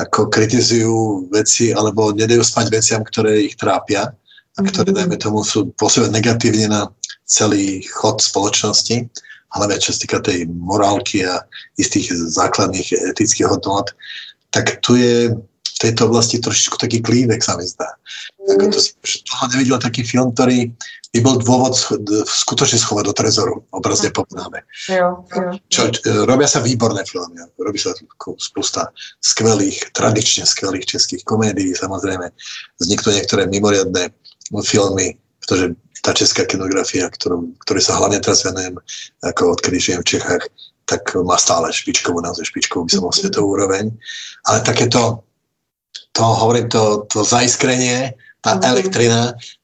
ako kritizujú veci alebo nedajú spať veciam, ktoré ich trápia a ktoré, mhm. dajme tomu, sú pôsobia negatívne na celý chod spoločnosti, hlavne čo sa týka tej morálky a istých základných etických hodnot, tak tu je tejto oblasti trošičku taký klívek sa mi zdá. Ako to som toho nevidel taký film, ktorý by bol dôvod skutočne schovať do trezoru, obrazne povedané. Čo, robia sa výborné filmy, robí sa spústa skvelých, tradične skvelých českých komédií, samozrejme. Vzniknú niektoré mimoriadné filmy, pretože tá česká kinografia, ktorú, ktorej sa hlavne teraz venujem, ako odkedy žijem v Čechách, tak má stále špičkovú, naozaj špičkovú by som mal mhm. svetovú úroveň. Ale takéto, to hovorím, to, to zaiskrenie, tá mm-hmm. elektrina,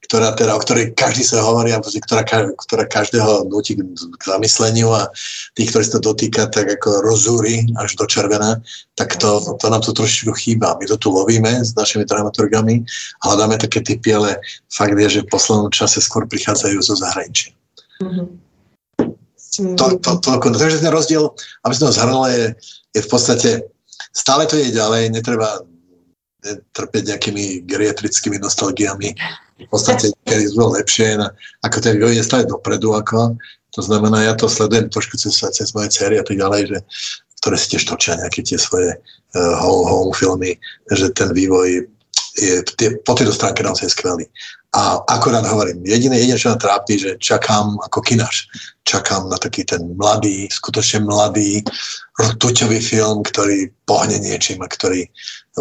ktorá teda, o ktorej každý sa hovorí, a ktorá, ktorá každého nutí k zamysleniu a tých, ktorí sa to dotýka, tak ako rozúri až do červená, tak to, to nám tu trošičku chýba. My to tu lovíme s našimi dramaturgami, hľadáme také typy, ale fakt je, že v poslednom čase skôr prichádzajú zo zahraničia. Mm-hmm. To, to, to, to, takže ten rozdiel, aby som to zhrnul, je, je v podstate, stále to je ďalej, netreba trpieť nejakými geriatrickými nostalgiami. V podstate kedy sú lepšie, ako ten vývoj je stále dopredu. Ako. To znamená, ja to sledujem trošku cez, cez moje cery a tak ďalej, že, ktoré si tiež točia nejaké tie svoje uh, home, home filmy, že ten vývoj je, tie, po tejto stránke naozaj skvelý. A akorát hovorím, jediné, jediné, čo ma trápi, že čakám ako kinaš, čakám na taký ten mladý, skutočne mladý, rtuťový film, ktorý pohne niečím a ktorý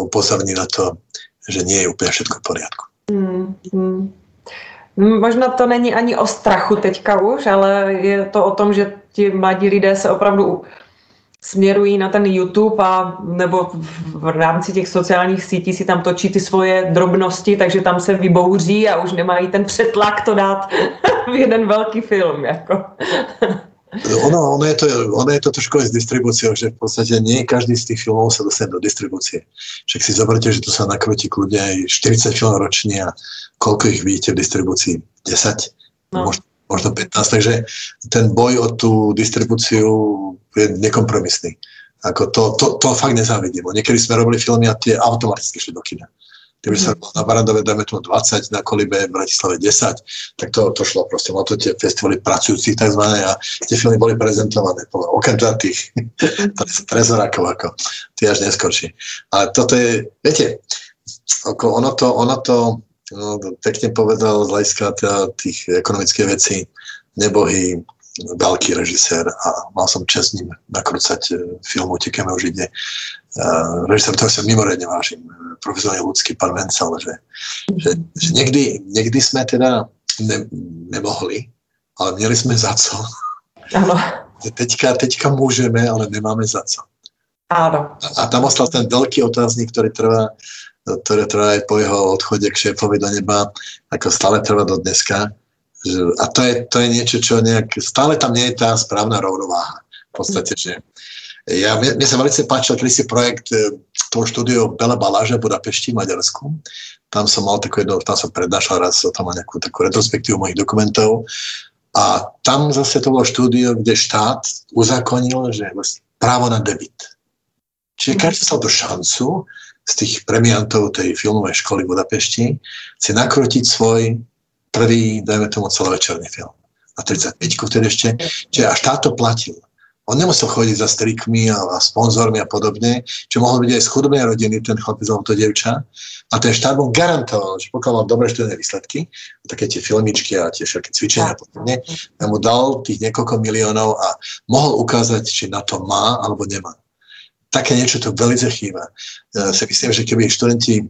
upozorní na to, že nie je úplně všetko v poriadku. Hmm, hmm. Možná to není ani o strachu teďka už, ale je to o tom, že ti mladí lidé se opravdu směrují na ten YouTube a nebo v rámci těch sociálních sítí si tam točí ty svoje drobnosti, takže tam se vybouří a už nemají ten přetlak to dát v jeden velký film. Jako. Ono, ono, je to, ono je to trošku aj s distribúciou, že v podstate nie každý z tých filmov sa dostane do distribúcie. Však si zoberte, že tu sa nakrúti kľudne aj 40 filmov ročne a koľko ich vidíte v distribúcii? 10? No. Možno, možno 15. Takže ten boj o tú distribúciu je nekompromisný. Ako to, to, to fakt nezávidím. Niekedy sme robili filmy a tie automaticky šli do kina. Keby sa na Barandove, dajme tomu 20, na Kolibe, v Bratislave 10, tak to, to šlo proste. Malo to tie festivaly pracujúcich tzv. a tie filmy boli prezentované. Okrem teda tých trezorákov, ako tie až neskorší. Ale toto je, viete, ako ono to, ono to no, pekne povedal z hľadiska teda tých ekonomických vecí, nebohý veľký režisér a mal som čest ním nakrúcať e, film Utekeme už ide. Režisér, ktorý sa mimoriadne vážim, profesionálne ľudský pán Vencel, že, že, že niekdy, niekdy sme teda ne, nemohli, ale měli sme za co. Áno. Teďka, teďka môžeme, ale nemáme za co. Áno. A, a tam ostal ten veľký otáznik, ktorý trvá, ktorý trvá aj po jeho odchode k šéfovi do neba, ako stále trvá do dneska a to je, to je niečo, čo nejak, stále tam nie je tá správna rovnováha. V podstate, že ja, mne, mne sa veľmi páčil si projekt e, toho štúdio Bela Baláža v Budapešti, Maďarsku. Tam som mal takú jedno, tam som prednášal raz o tom nejakú takú retrospektívu mojich dokumentov. A tam zase to bolo štúdio, kde štát uzakonil, že vlastne právo na debit. Čiže každý sa do šancu z tých premiantov tej filmovej školy v Budapešti si nakrútiť svoj prvý, dajme tomu, celovečerný film. Na 35 vtedy ešte, že až táto platil. On nemusel chodiť za strikmi a, a sponzormi a podobne, čo mohol byť aj z chudobnej rodiny, ten chlapec alebo to devča. A ten štát mu garantoval, že pokiaľ mal dobré študijné výsledky, také tie filmičky a tie všetky cvičenia a podobne, ja mu dal tých niekoľko miliónov a mohol ukázať, či na to má alebo nemá. Také niečo tu veľmi chýba. Ja si myslím, že keby študenti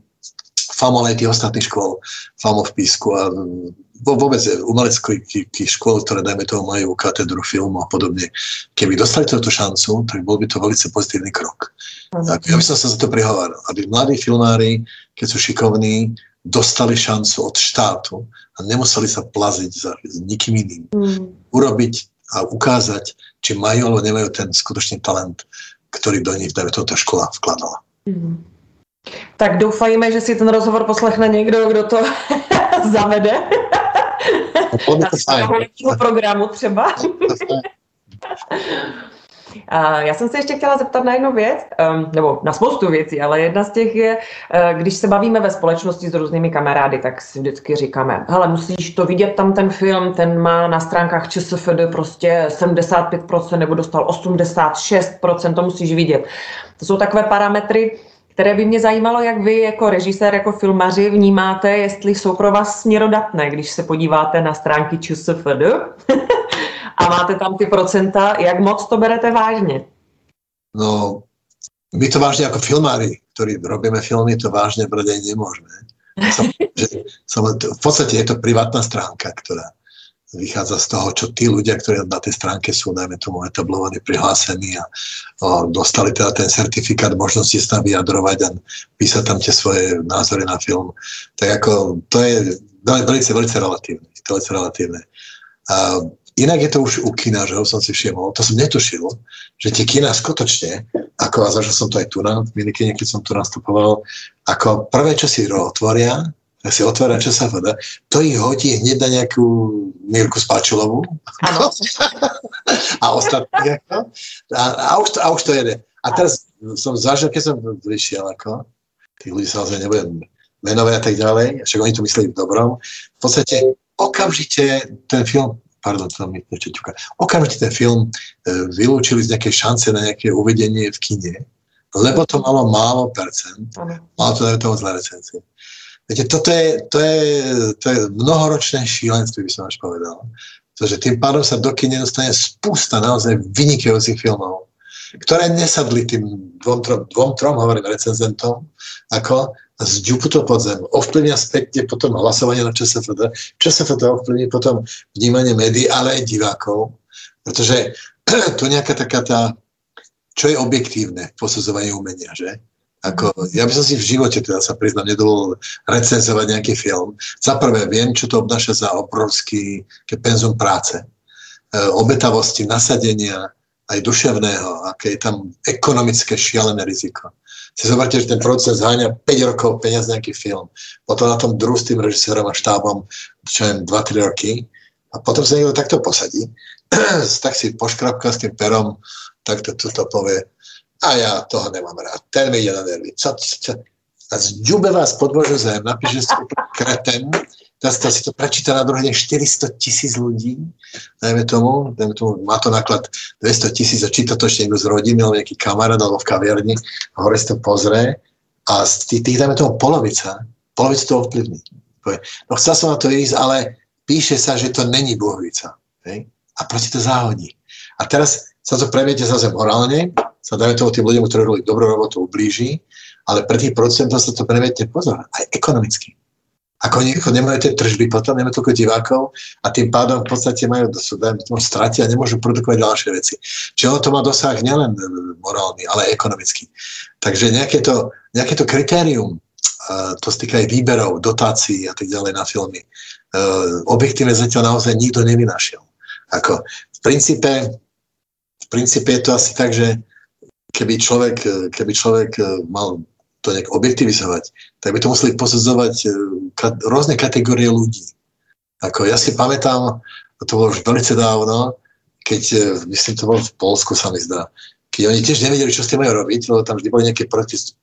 FAMO aj tých ostatných škôl, FAMO v Písku a vôbec umeleckých škôl, ktoré dajme toho majú katedru filmu a podobne. Keby dostali túto šancu, tak bol by to veľmi pozitívny krok. Tak, ja by som sa za to prihováral, aby mladí filmári, keď sú šikovní, dostali šancu od štátu a nemuseli sa plaziť za nikým iným. Mm. Urobiť a ukázať, či majú alebo nemajú ten skutočný talent, ktorý do nich, dajme toto škola vkladala. Mm. Tak doufajme, že si ten rozhovor poslechne někdo, kdo to zavede. Na programu třeba. A já jsem se ještě chtěla zeptat na jednu věc, um, nebo na spoustu věcí, ale jedna z těch je, uh, když se bavíme ve společnosti s různými kamarády, tak si vždycky říkáme, hele, musíš to vidět tam ten film, ten má na stránkách ČSFD prostě 75% nebo dostal 86%, to musíš vidět. To jsou takové parametry, které by mě zajímalo, jak vy jako režisér, jako filmaři vnímáte, jestli jsou pro vás směrodatné, když se podíváte na stránky ČSFD a máte tam ty procenta, jak moc to berete vážně? No, my to vážne ako filmári, ktorí robíme filmy, to vážne brať aj nemôžeme. Som, že, som, v podstate je to privátna stránka, ktorá vychádza z toho, čo tí ľudia, ktorí na tej stránke sú, najmä tomu etablovaní, prihlásení a o, dostali teda ten certifikát možnosti sa tam vyjadrovať a písať tam tie svoje názory na film. Tak ako to je veľmi, veľmi relatívne. Veľmi relatívne. A inak je to už u kina, že ho som si všimol, to som netušil, že tie kina skutočne, ako a zažil som to aj tu na minikine, keď som tu nastupoval, ako prvé, čo si otvoria, si otvára ČSFD, to ich hodí hneď na nejakú Mirku Spáčilovú a ostatní. A, a, už to, a už to jede. A teraz som zažil, keď som vyšiel, ako, tých ľudí samozrejme nebudem menovať a tak ďalej, však oni to mysleli v dobrom. V podstate okamžite ten film pardon, to mi ešte ťuka. Okamžite ten film e, vylúčili z nejakej šance na nejaké uvedenie v kine, lebo to malo málo percent, malo to to zlé recenzie. Viete, toto je, to je, to je mnohoročné šílenstvo, by som až povedal. Pretože tým pádom sa do kine dostane spústa naozaj vynikajúcich filmov, ktoré nesadli tým dvom, trom, dvom, trom hovorím recenzentom, ako z to podzem. Ovplyvňa späť potom hlasovanie na ČSFD. ČSFD ovplyvní potom vnímanie médií, ale aj divákov. Pretože to nejaká taká tá, čo je objektívne v posudzovaní umenia, že? Ako, ja by som si v živote, teda sa priznám, nedovolil recenzovať nejaký film. Za prvé, viem, čo to obnáša za obrovský penzum práce. E, obetavosti, nasadenia, aj duševného, aké je tam ekonomické šialené riziko. Si zoberte, že ten proces zháňa 5 rokov peniaz nejaký film. Potom na tom druhú s tým režisérom a štábom, čo je 2-3 roky. A potom sa niekto takto posadí, tak si poškrapka s tým perom, takto to povie, a ja toho nemám rád. Ten mi ide na nervy. Co, co, a zďube vás podbože zem, napíše si teraz to si to prečíta na druhý deň 400 tisíc ľudí, dajme tomu, dajme tomu, má to náklad 200 tisíc a číta to ešte niekto z rodiny, alebo nejaký kamarát, alebo v kaviarni, a hore si to pozrie a z tých, tých dajme tomu polovica, polovica to ovplyvní. No chcel som na to ísť, ale píše sa, že to není bohvica. A proti to záhodí. A teraz sa to premiete zase morálne, sa dajme toho tým ľuďom, ktorí robili dobrú robotu, ublíži, ale pre tých producentov sa to prevedte pozor, aj ekonomicky. Ako oni nemajú tržby potom, nemajú toľko divákov a tým pádom v podstate majú, dajme tomu, stratia a nemôžu produkovať ďalšie veci. Čiže ono to má dosah nielen e, morálny, ale aj ekonomický. Takže nejaké to, nejaké to kritérium, uh, to sa týka aj výberov, dotácií a tak ďalej na filmy, uh, objektívne zatiaľ naozaj nikto nevynašiel. Ako v princípe, v princípe je to asi tak, že keby človek, e, keby človek e, mal to nejak objektivizovať, tak by to museli posudzovať e, rôzne kategórie ľudí. Ako ja si pamätám, to bolo už veľmi dávno, keď, myslím, to bolo v Polsku, sa mi zdá, keď oni tiež nevedeli, čo s tým majú robiť, lebo tam vždy boli nejaké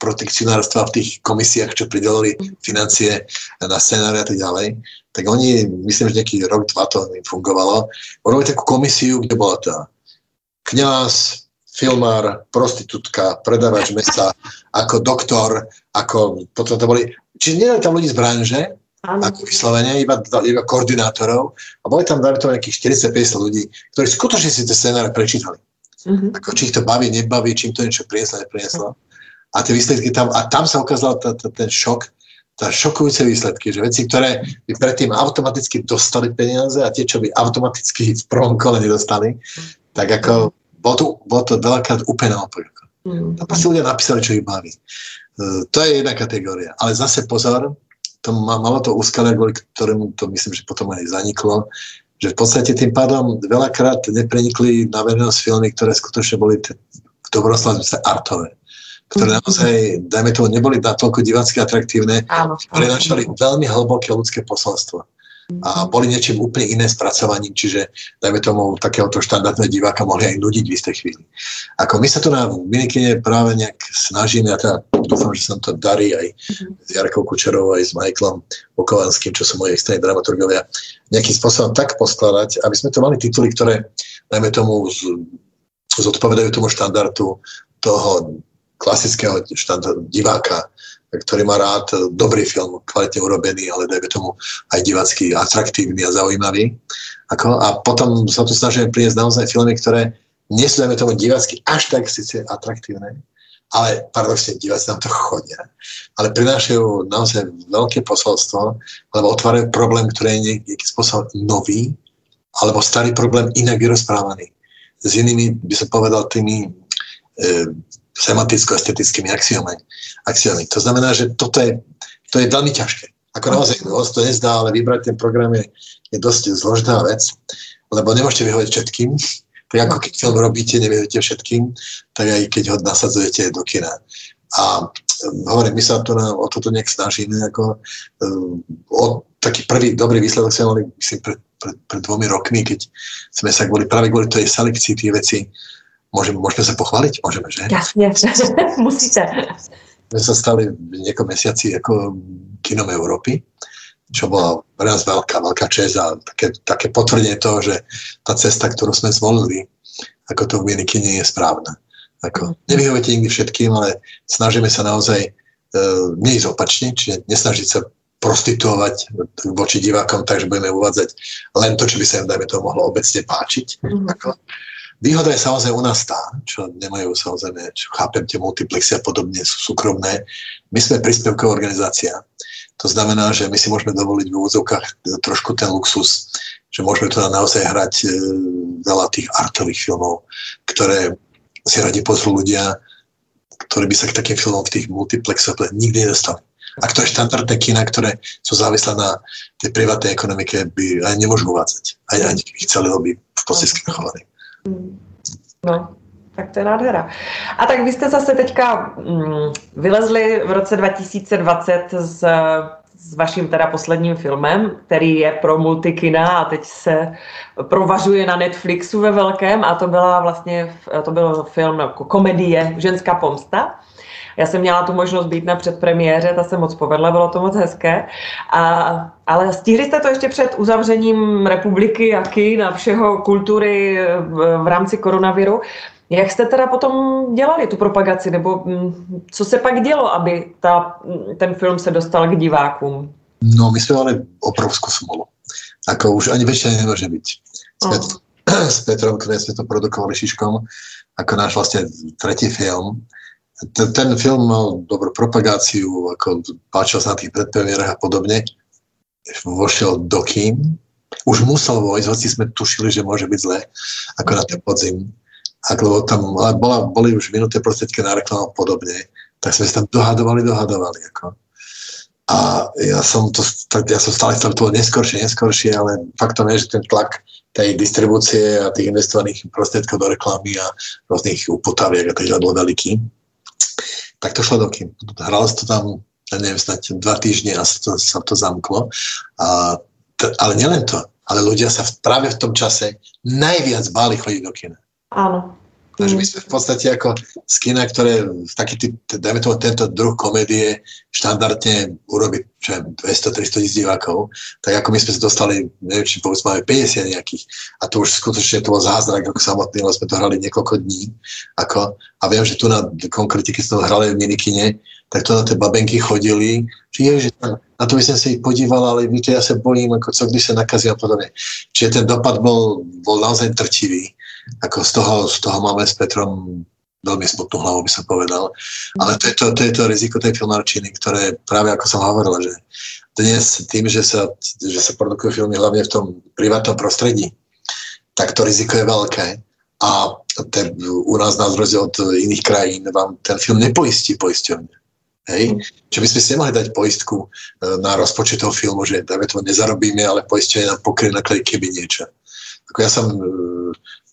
protekcionárstva v tých komisiách, čo pridelili financie na scenáre a tak ďalej, tak oni, myslím, že nejaký rok, dva to im fungovalo, urobili takú komisiu, kde bola tá kňaz, filmár, prostitútka, predávač mesa, ako doktor, ako potom to boli, čiže nie tam ľudí z branže, ako vyslovene, iba, iba koordinátorov a boli tam, dajme to nejakých 40-50 ľudí, ktorí skutočne si tie scenáre prečítali. Uh-huh. Ako, či ich to baví, nebaví, čím to niečo prinieslo, neprinieslo. A tie výsledky tam, a tam sa ukázal t- t- ten šok, tá šokujúce výsledky, že veci, ktoré by predtým automaticky dostali peniaze a tie, čo by automaticky v prvom kole nedostali, tak ako bolo to, bolo to veľakrát úplne naopak. Mm. Tam proste ľudia napísali, čo ich baví. Uh, to je jedna kategória. Ale zase pozor, to má, malo to úskalia, kvôli ktorému to myslím, že potom aj zaniklo, že v podstate tým pádom veľakrát neprenikli na verejnosť filmy, ktoré skutočne boli t- v dobrom artové ktoré mm. naozaj, dajme tomu, neboli natoľko divácky atraktívne, áno, prenašali veľmi hlboké ľudské posolstvo a boli niečím úplne iné spracovaním, čiže dajme tomu takéhoto štandardného diváka mohli aj nudiť v istej chvíli. Ako my sa tu na Minikine práve nejak snažíme, a teda dúfam, že sa to darí aj s Jarkou Kučerovou, aj s Michaelom Okovanským, čo sú moje extrémne dramaturgovia, nejakým spôsobom tak poskladať, aby sme to mali tituly, ktoré, dajme tomu, z, zodpovedajú tomu štandardu toho klasického štandardu diváka, ktorý má rád dobrý film, kvalitne urobený, ale dajme tomu aj divacký, atraktívny a zaujímavý. Ako? A potom sa tu snažíme priniesť naozaj filmy, ktoré nie sú, dajme tomu, divacky až tak síce atraktívne, ale paradoxne diváci nám to chodia. Ale prinášajú naozaj veľké posolstvo, lebo otvárajú problém, ktorý je nejaký spôsob nový, alebo starý problém inak vyrozprávaný. S inými, by som povedal, tými e, semanticko-estetickými axiomami. axiomami. To znamená, že toto je, to je veľmi ťažké. Ako naozaj, on to nezdá, ale vybrať ten program je, je dosť zložitá vec, lebo nemôžete vyhovať všetkým. Tak ako keď film robíte, neviete všetkým, tak aj keď ho nasadzujete do kina. A um, hovorím, my sa to na, o toto nejak snažíme, ako um, o taký prvý dobrý výsledok sme mali, myslím, pred, pred, pred dvomi rokmi, keď sme sa kvôli, práve kvôli tej selekcii tých vecí, môžeme, môžeme sa pochváliť? Môžeme, že? Jasne, musíte. My sa stali v niekom mesiaci ako kinom Európy čo bola pre nás veľká, veľká čest a také, také potvrdenie toho, že tá cesta, ktorú sme zvolili, ako to v Minikine je správna. Ako, nevyhovujete nikdy všetkým, ale snažíme sa naozaj e, neísť opačne, čiže nesnažiť sa prostituovať voči divákom tak, že budeme uvádzať len to, čo by sa im, dajme to, mohlo obecne páčiť. Mm-hmm. Ako, výhoda je samozrejme u nás tá, čo nemajú samozrejme, čo chápem, tie multiplexy a podobne sú súkromné. My sme príspevková organizácia, to znamená, že my si môžeme dovoliť v úvodzovkách trošku ten luxus, že môžeme teda naozaj hrať e, veľa tých artových filmov, ktoré si radi pozrú ľudia, ktorí by sa k takým filmom v tých multiplexoch nikdy nedostali. A to je štandardné kina, ktoré sú závislé na tej privátnej ekonomike, by aj nemôžu uvádzať. Aj, ani keby chceli, by v podstate skrychovaní. No, tak to je nádhera. A tak vy jste zase teďka mm, vylezli v roce 2020 s, s vaším teda posledním filmem, který je pro multikina a teď se provažuje na Netflixu ve velkém a to byla vlastně, to byl film komedie Ženská pomsta. Já jsem měla tu možnost být na předpremiéře, ta se moc povedla, bylo to moc hezké. A, ale stihli jste to ještě před uzavřením republiky a kin a všeho kultury v, rámci koronaviru. Jak jste teda potom dělali tu propagaci, nebo mm, co se pak dělo, aby ta, mm, ten film se dostal k divákům? No, my jsme mali obrovskou smolu. Ako už ani väčšia nemôže byť. S, Pet- oh. s Petrom, ktoré sme to produkovali Šiškom, ako náš vlastne tretí film. Ten, ten film mal dobrú propagáciu, ako páčil sa na tých predpremierach a podobne. Vošiel do kín. Už musel vojsť, hoci sme tušili, že môže byť zle, ako na ten podzim ak lebo tam bola, boli už minuté prostriedky na reklamu podobne, tak sme sa tam dohadovali, dohadovali. Ako. A ja som, to, tak ja som stále to bolo neskôršie, neskôršie, ale faktom je, že ten tlak tej distribúcie a tých investovaných prostriedkov do reklamy a rôznych upotaviek a teda bol veľký. Tak to šlo do kým. Hralo sa to tam, ja neviem, snať dva týždne a sa to, sa to zamklo. A, t- ale nielen to, ale ľudia sa v, práve v tom čase najviac báli chodiť do kina. Áno. Takže my sme v podstate ako z kina, ktoré taký typ, dajme tomu tento druh komédie štandardne urobí 200-300 tisíc divákov, tak ako my sme sa dostali, neviem, či povedzme máme 50 nejakých a to už skutočne to bol zázrak ako samotný, lebo sme to hrali niekoľko dní. Ako, a viem, že tu na konkrétne, keď sme to hrali v minikine, tak to na tie babenky chodili, že je, že tam, na to by som sa ich podíval, ale víte, ja sa bojím, ako co, když sa nakazí a podobne. Čiže ten dopad bol, bol naozaj trčivý ako z toho, z toho máme s Petrom veľmi smutnú hlavu, by som povedal. Ale to je to, to, je to riziko tej filmarčiny, ktoré práve ako som hovoril, že dnes tým, že sa, že sa produkujú filmy hlavne v tom privátnom prostredí, tak to riziko je veľké. A ten, u nás na rozdiel od iných krajín vám ten film nepoistí poisťovne. Hej? Čo by sme si nemali dať poistku e, na rozpočet toho filmu, že dáme to nezarobíme, ale poisťovne nám pokrie nakladí keby niečo. Ako ja som e,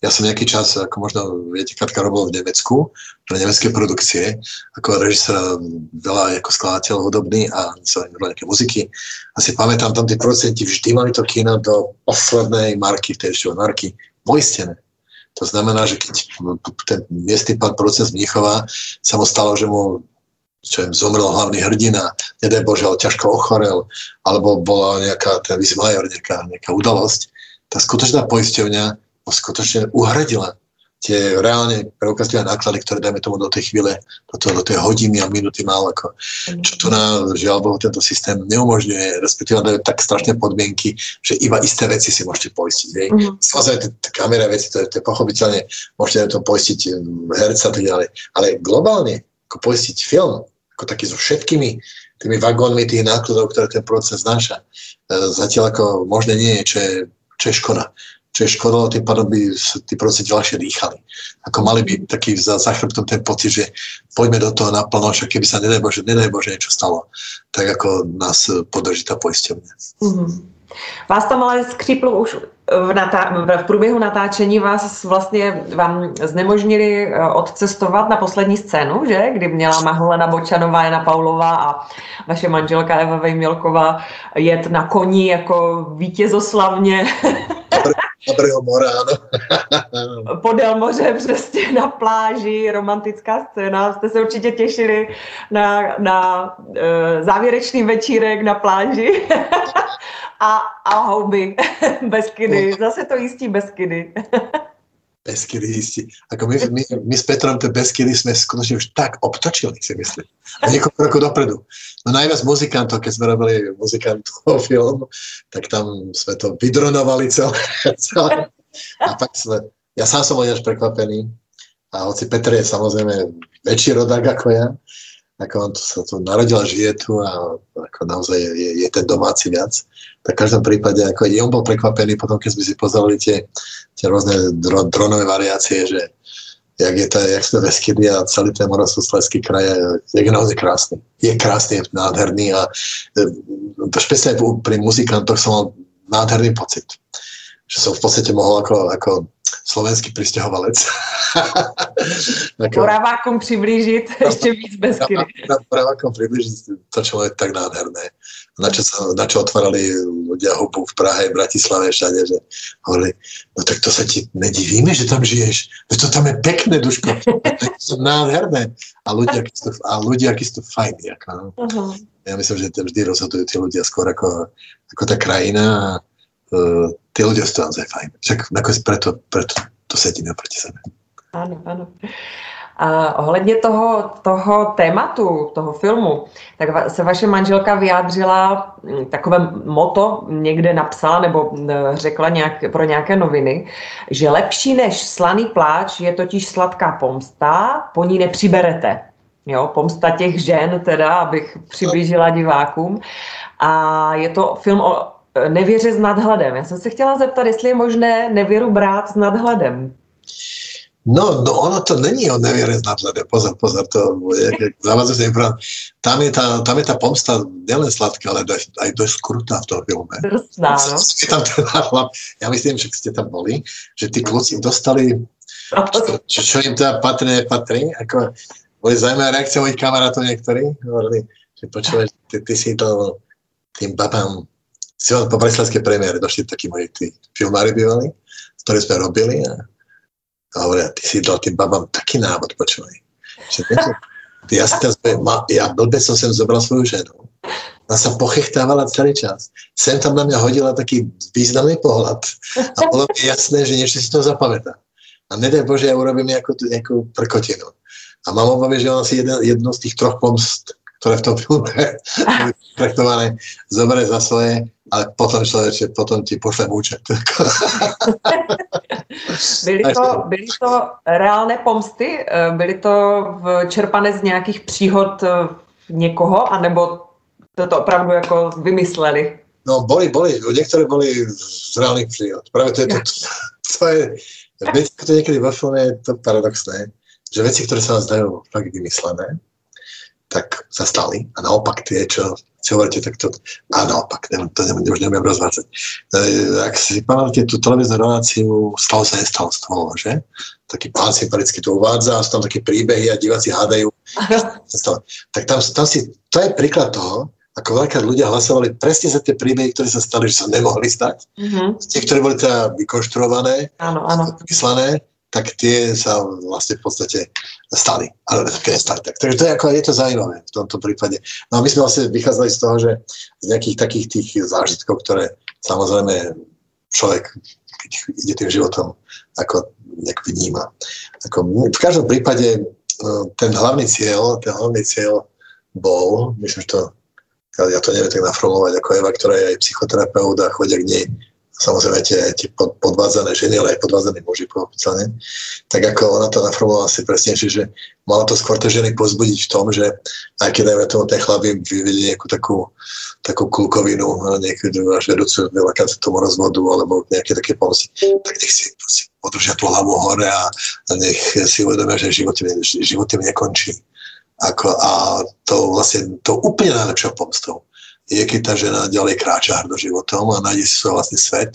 ja som nejaký čas, ako možno viete, Katka robil v Nemecku, pre nemecké produkcie, ako režisér, veľa ako skladateľ hudobný a sa nejaké muziky. A si pamätám, tam tí producenti vždy mali to kino do poslednej marky, tej ešte marky, poistené. To znamená, že keď ten miestny pán producent z Mníchova sa mu stalo, že mu čo im zomrel hlavný hrdina, nedaj Bože, ale ťažko ochorel, alebo bola nejaká, ten major, nejaká, nejaká udalosť, tá skutočná poisťovňa skutočne uhradila tie reálne preukazovateľné náklady, ktoré dajme tomu do tej chvíle, do, toho, do tej hodiny a minúty mal, ako, čo tu na, žiaľ Bohu, tento systém neumožňuje, respektíve dajú tak strašné podmienky, že iba isté veci si môžete poistiť. Mm-hmm. Samozrejme, tie kamera veci, to je, to je pochopiteľne, môžete to poistiť herca a tak ďalej. Ale globálne, ako poistiť film, ako taký so všetkými tými vagónmi tých nákladov, ktoré ten proces znáša. E, zatiaľ ako možné nie je, čo je, čo je škoda. Čo je škoda, tým pádom by tí proces ďalšie dýchali. Ako mali by taký za, za chrbtom ten pocit, že poďme do toho naplno, však keby sa nedaj Bože, nedaj Bože niečo stalo, tak ako nás podrží tá poisťovňa. Mm-hmm. Vás tam ale skříplo už v, natá- v průběhu natáčení vás vlastně vám znemožnili eh, odcestovat na poslední scénu, že? Kdy měla Maholena Bočanová, Jana Paulová a vaše manželka Eva Vejmělková jet na koni jako vítězoslavně. Dobrého mora, ano. Podél moře přesně na pláži, romantická scéna. Jste se určitě těšili na, na uh, závěrečný večírek na pláži. a, a houby, Beskydy, no. zase to jistí Beskydy. Beskydy jistí. Ako my, my, my s Petrom tie Beskydy sme skutočne už tak obtočili, si myslím. A niekoľko rokov dopredu. No najviac muzikantov, keď sme robili muzikantov film, tak tam sme to vydronovali celé. celé. A pak sme, ja sám som bol prekvapený. A hoci Petr je samozrejme väčší rodák ako ja, ako on tu sa tu narodil žije tu a ako naozaj je, je ten domáci viac. Tak v každom prípade, ako i on bol prekvapený potom, keď sme si pozreli tie, tie rôzne dro, dronové variácie, že jak, je to, jak sú to Veskydy a celý ten Moravskoslezský kraj je, je naozaj krásny. Je krásny, je nádherný a e, špeciálne pri muzikantoch som mal nádherný pocit. Že som v podstate mohol ako, ako slovenský pristahovalec. Moravákom přiblížit ještě víc Beskydy. Moravákom přiblížit to, čo je tak nádherné. Na čo, sa, na čo otvárali ľudia hubu v Prahe, v Bratislave, všade, že hovorili, no tak to sa ti nedivíme, že tam žiješ. No to tam je pekné, Duško. To je nádherné. A ľudia, a ľudia, aký sú fajní. Ako, no. uh-huh. Ja myslím, že vždy rozhodujú tí ľudia skôr ako, ako tá krajina a uh, tí ľudia sú to naozaj fajn. Však nakoniec preto, preto to sedíme proti sebe. Áno, áno. A ohledně toho, toho tématu, toho filmu, tak se vaše manželka vyjádřila, hm, takové moto někde napsala nebo hm, řekla nějak, pro nějaké noviny, že lepší než slaný pláč je totiž sladká pomsta, po ní nepřiberete. Jo, pomsta těch žen, teda, abych přiblížila divákům. A je to film o nevěře s nadhledem. Já jsem se chtěla zeptat, jestli je možné nevěru brát s nadhledem. No, no ono to není o neviere s nadhľadem. Pozor, pozor, to je zavadzujúce Tam je, tá, tam je tá pomsta nielen sladká, ale aj, aj dosť krutá v tom filme. Drsná, no. Tam ten ja myslím, že ste tam boli, že tí kluci dostali, čo, čo, čo im teda patrí, nepatrí. Ako, boli zaujímavé reakcie mojich kamarátov niektorí. Hovorili, že počúvaj, ty, ty si to tým babám si po breslavskej premiére došli takí moji tí filmári bývali, s ktorými sme robili a, a hovoria, ty si dal tým babám taký návod, počúvaj. Ja, ja blbe som sem zobral svoju ženu. Ona sa pochechtávala celý čas. Sem tam na mňa hodila taký významný pohľad a bolo mi jasné, že niečo si to zapamätá. A nedaj Bože, ja urobím nejakú, nejakú prkotinu. A mám obavy, že ona si jeden, jedno z tých troch pomst, ktoré v tom filme traktované, zoberie za svoje ale potom človeče, potom ti pošlem účet. byly, to, byly to reálné pomsty? Eh, byly to čerpané z nějakých příhod eh, někoho, anebo to, to opravdu jako vymysleli? No, boli, boli, niektoré boli z reálnych príhod. Práve to je to, to, to je, veci, to niekedy vo filme je to paradoxné, že veci, ktoré sa nám zdajú fakt vymyslené, tak sa stali. A naopak tie, čo si hovoríte, tak to, a naopak, to, to už neviem rozvádzať. E, ak si pamätáte tú televíznu reláciu Stalo sa, nestalo, stalo, že? Taký pán sympaticky to uvádza, sú tam také príbehy a diváci hádajú. tak tam, tam si, to je príklad toho, ako veľká ľudia hlasovali presne za tie príbehy, ktoré sa stali, že sa nemohli stať. Mm-hmm. Tie, ktoré boli teda vykonštruované, áno, áno. vyslané, tak tie sa vlastne v podstate stali. Ale nestali. Tak, takže to je, ako, je to zaujímavé v tomto prípade. No a my sme vlastne vychádzali z toho, že z nejakých takých tých zážitkov, ktoré samozrejme človek, keď ide tým životom, ako nejak vníma. Ako, v každom prípade no, ten hlavný cieľ, ten hlavný cieľ bol, myslím, že to, ja to neviem tak naformulovať, ako Eva, ktorá je aj psychoterapeut a chodia k nej samozrejme tie, tie podvádzané ženy, ale aj podvádzaní muži pochopiteľne, tak ako ona to naformovala si presne, že mala to skôr tie ženy pozbudiť v tom, že aj keď dajme tomu ten chlap im vyvedie nejakú takú, takú kulkovinu, niekedy až vedúcu veľakrát tomu rozvodu alebo nejaké také pomoci, tak nech si podržia tú hlavu hore a, a nech si uvedomia, že život, život im nekončí. Ako, a to vlastne to úplne najlepšou pomstou je, keď tá žena ďalej kráča hrdo životom a nájde si svoj vlastný svet,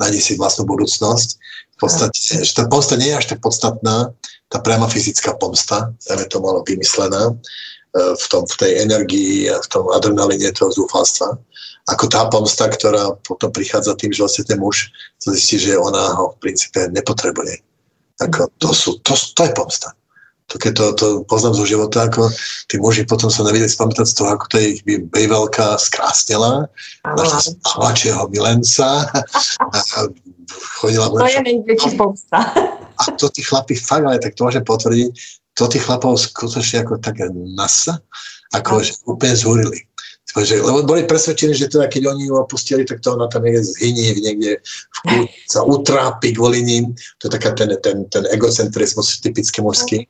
nájde si vlastnú budúcnosť. V podstate, že tá pomsta nie je až tak podstatná, tá priama fyzická pomsta, je to malo vymyslená, e, v, tom, v tej energii a v tom adrenaline toho zúfalstva, ako tá pomsta, ktorá potom prichádza tým, že vlastne ten muž zistí, že ona ho v princípe nepotrebuje. Ako to, sú, to, to je pomsta to keď to, to poznám zo života, ako tí muži potom sa nevedeli spamätať z toho, ako to ich bejvelka skrásnila, našla mladšieho milenca a chodila... To je nejväčší pomsta. A to tí chlapi fakt, ale tak to môžem potvrdiť, to tí chlapov skutočne ako také nasa, ako že úplne zhorili. Takže, lebo boli presvedčení, že teda keď oni ju opustili, tak to ona tam niekde zhynie, niekde v kľú, sa utrápi kvôli ním. To je taká ten, ten, ten egocentrizmus typicky mužský.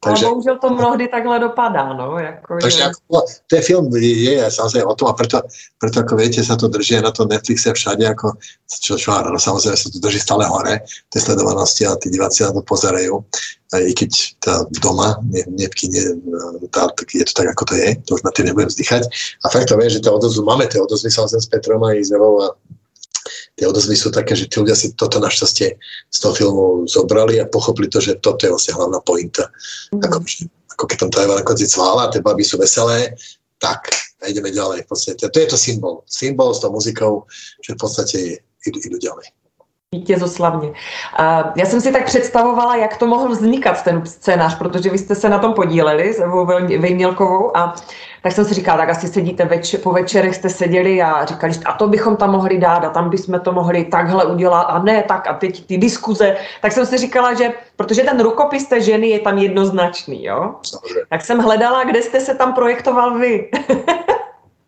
Takže, ale bohužel to mnohdy takhle dopadá, no. Jako takže je... ako, ten film je, je samozrejme o tom a preto, preto ako viete, sa to drží na to Netflixe všade, ako, čo, čo no, samozrejme sa to drží stále hore, tie sledovanosti a tí diváci na to pozerajú. Aj keď tá doma, ne, ne, ne, tá, tak je to tak, ako to je, to už na tým nebudem vzdychať. A fakt to vie, že tá odozvu, máme tie odozvy samozrejme s Petrom a Izevou a tie odozvy sú také, že tí ľudia si toto našťastie z toho filmu zobrali a pochopili to, že toto je vlastne hlavná pointa. Mm. Ako, ako keď tam tá Eva na konci cvála, tie baby sú veselé, tak a ideme ďalej. V podstate. To je to symbol. Symbol s tou muzikou, že v podstate idú, idú ďalej A já jsem si tak představovala, jak to mohl vznikat ten scénář, protože vy jste se na tom podíleli s Evou Vejmělkovou a tak jsem si říkala, tak asi sedíte več, po večerech jste seděli a říkali, a to bychom tam mohli dát a tam bychom to mohli takhle udělat a ne tak a teď ty diskuze. Tak jsem si říkala, že protože ten rukopis té ženy je tam jednoznačný, jo? Tak jsem hledala, kde jste se tam projektoval vy.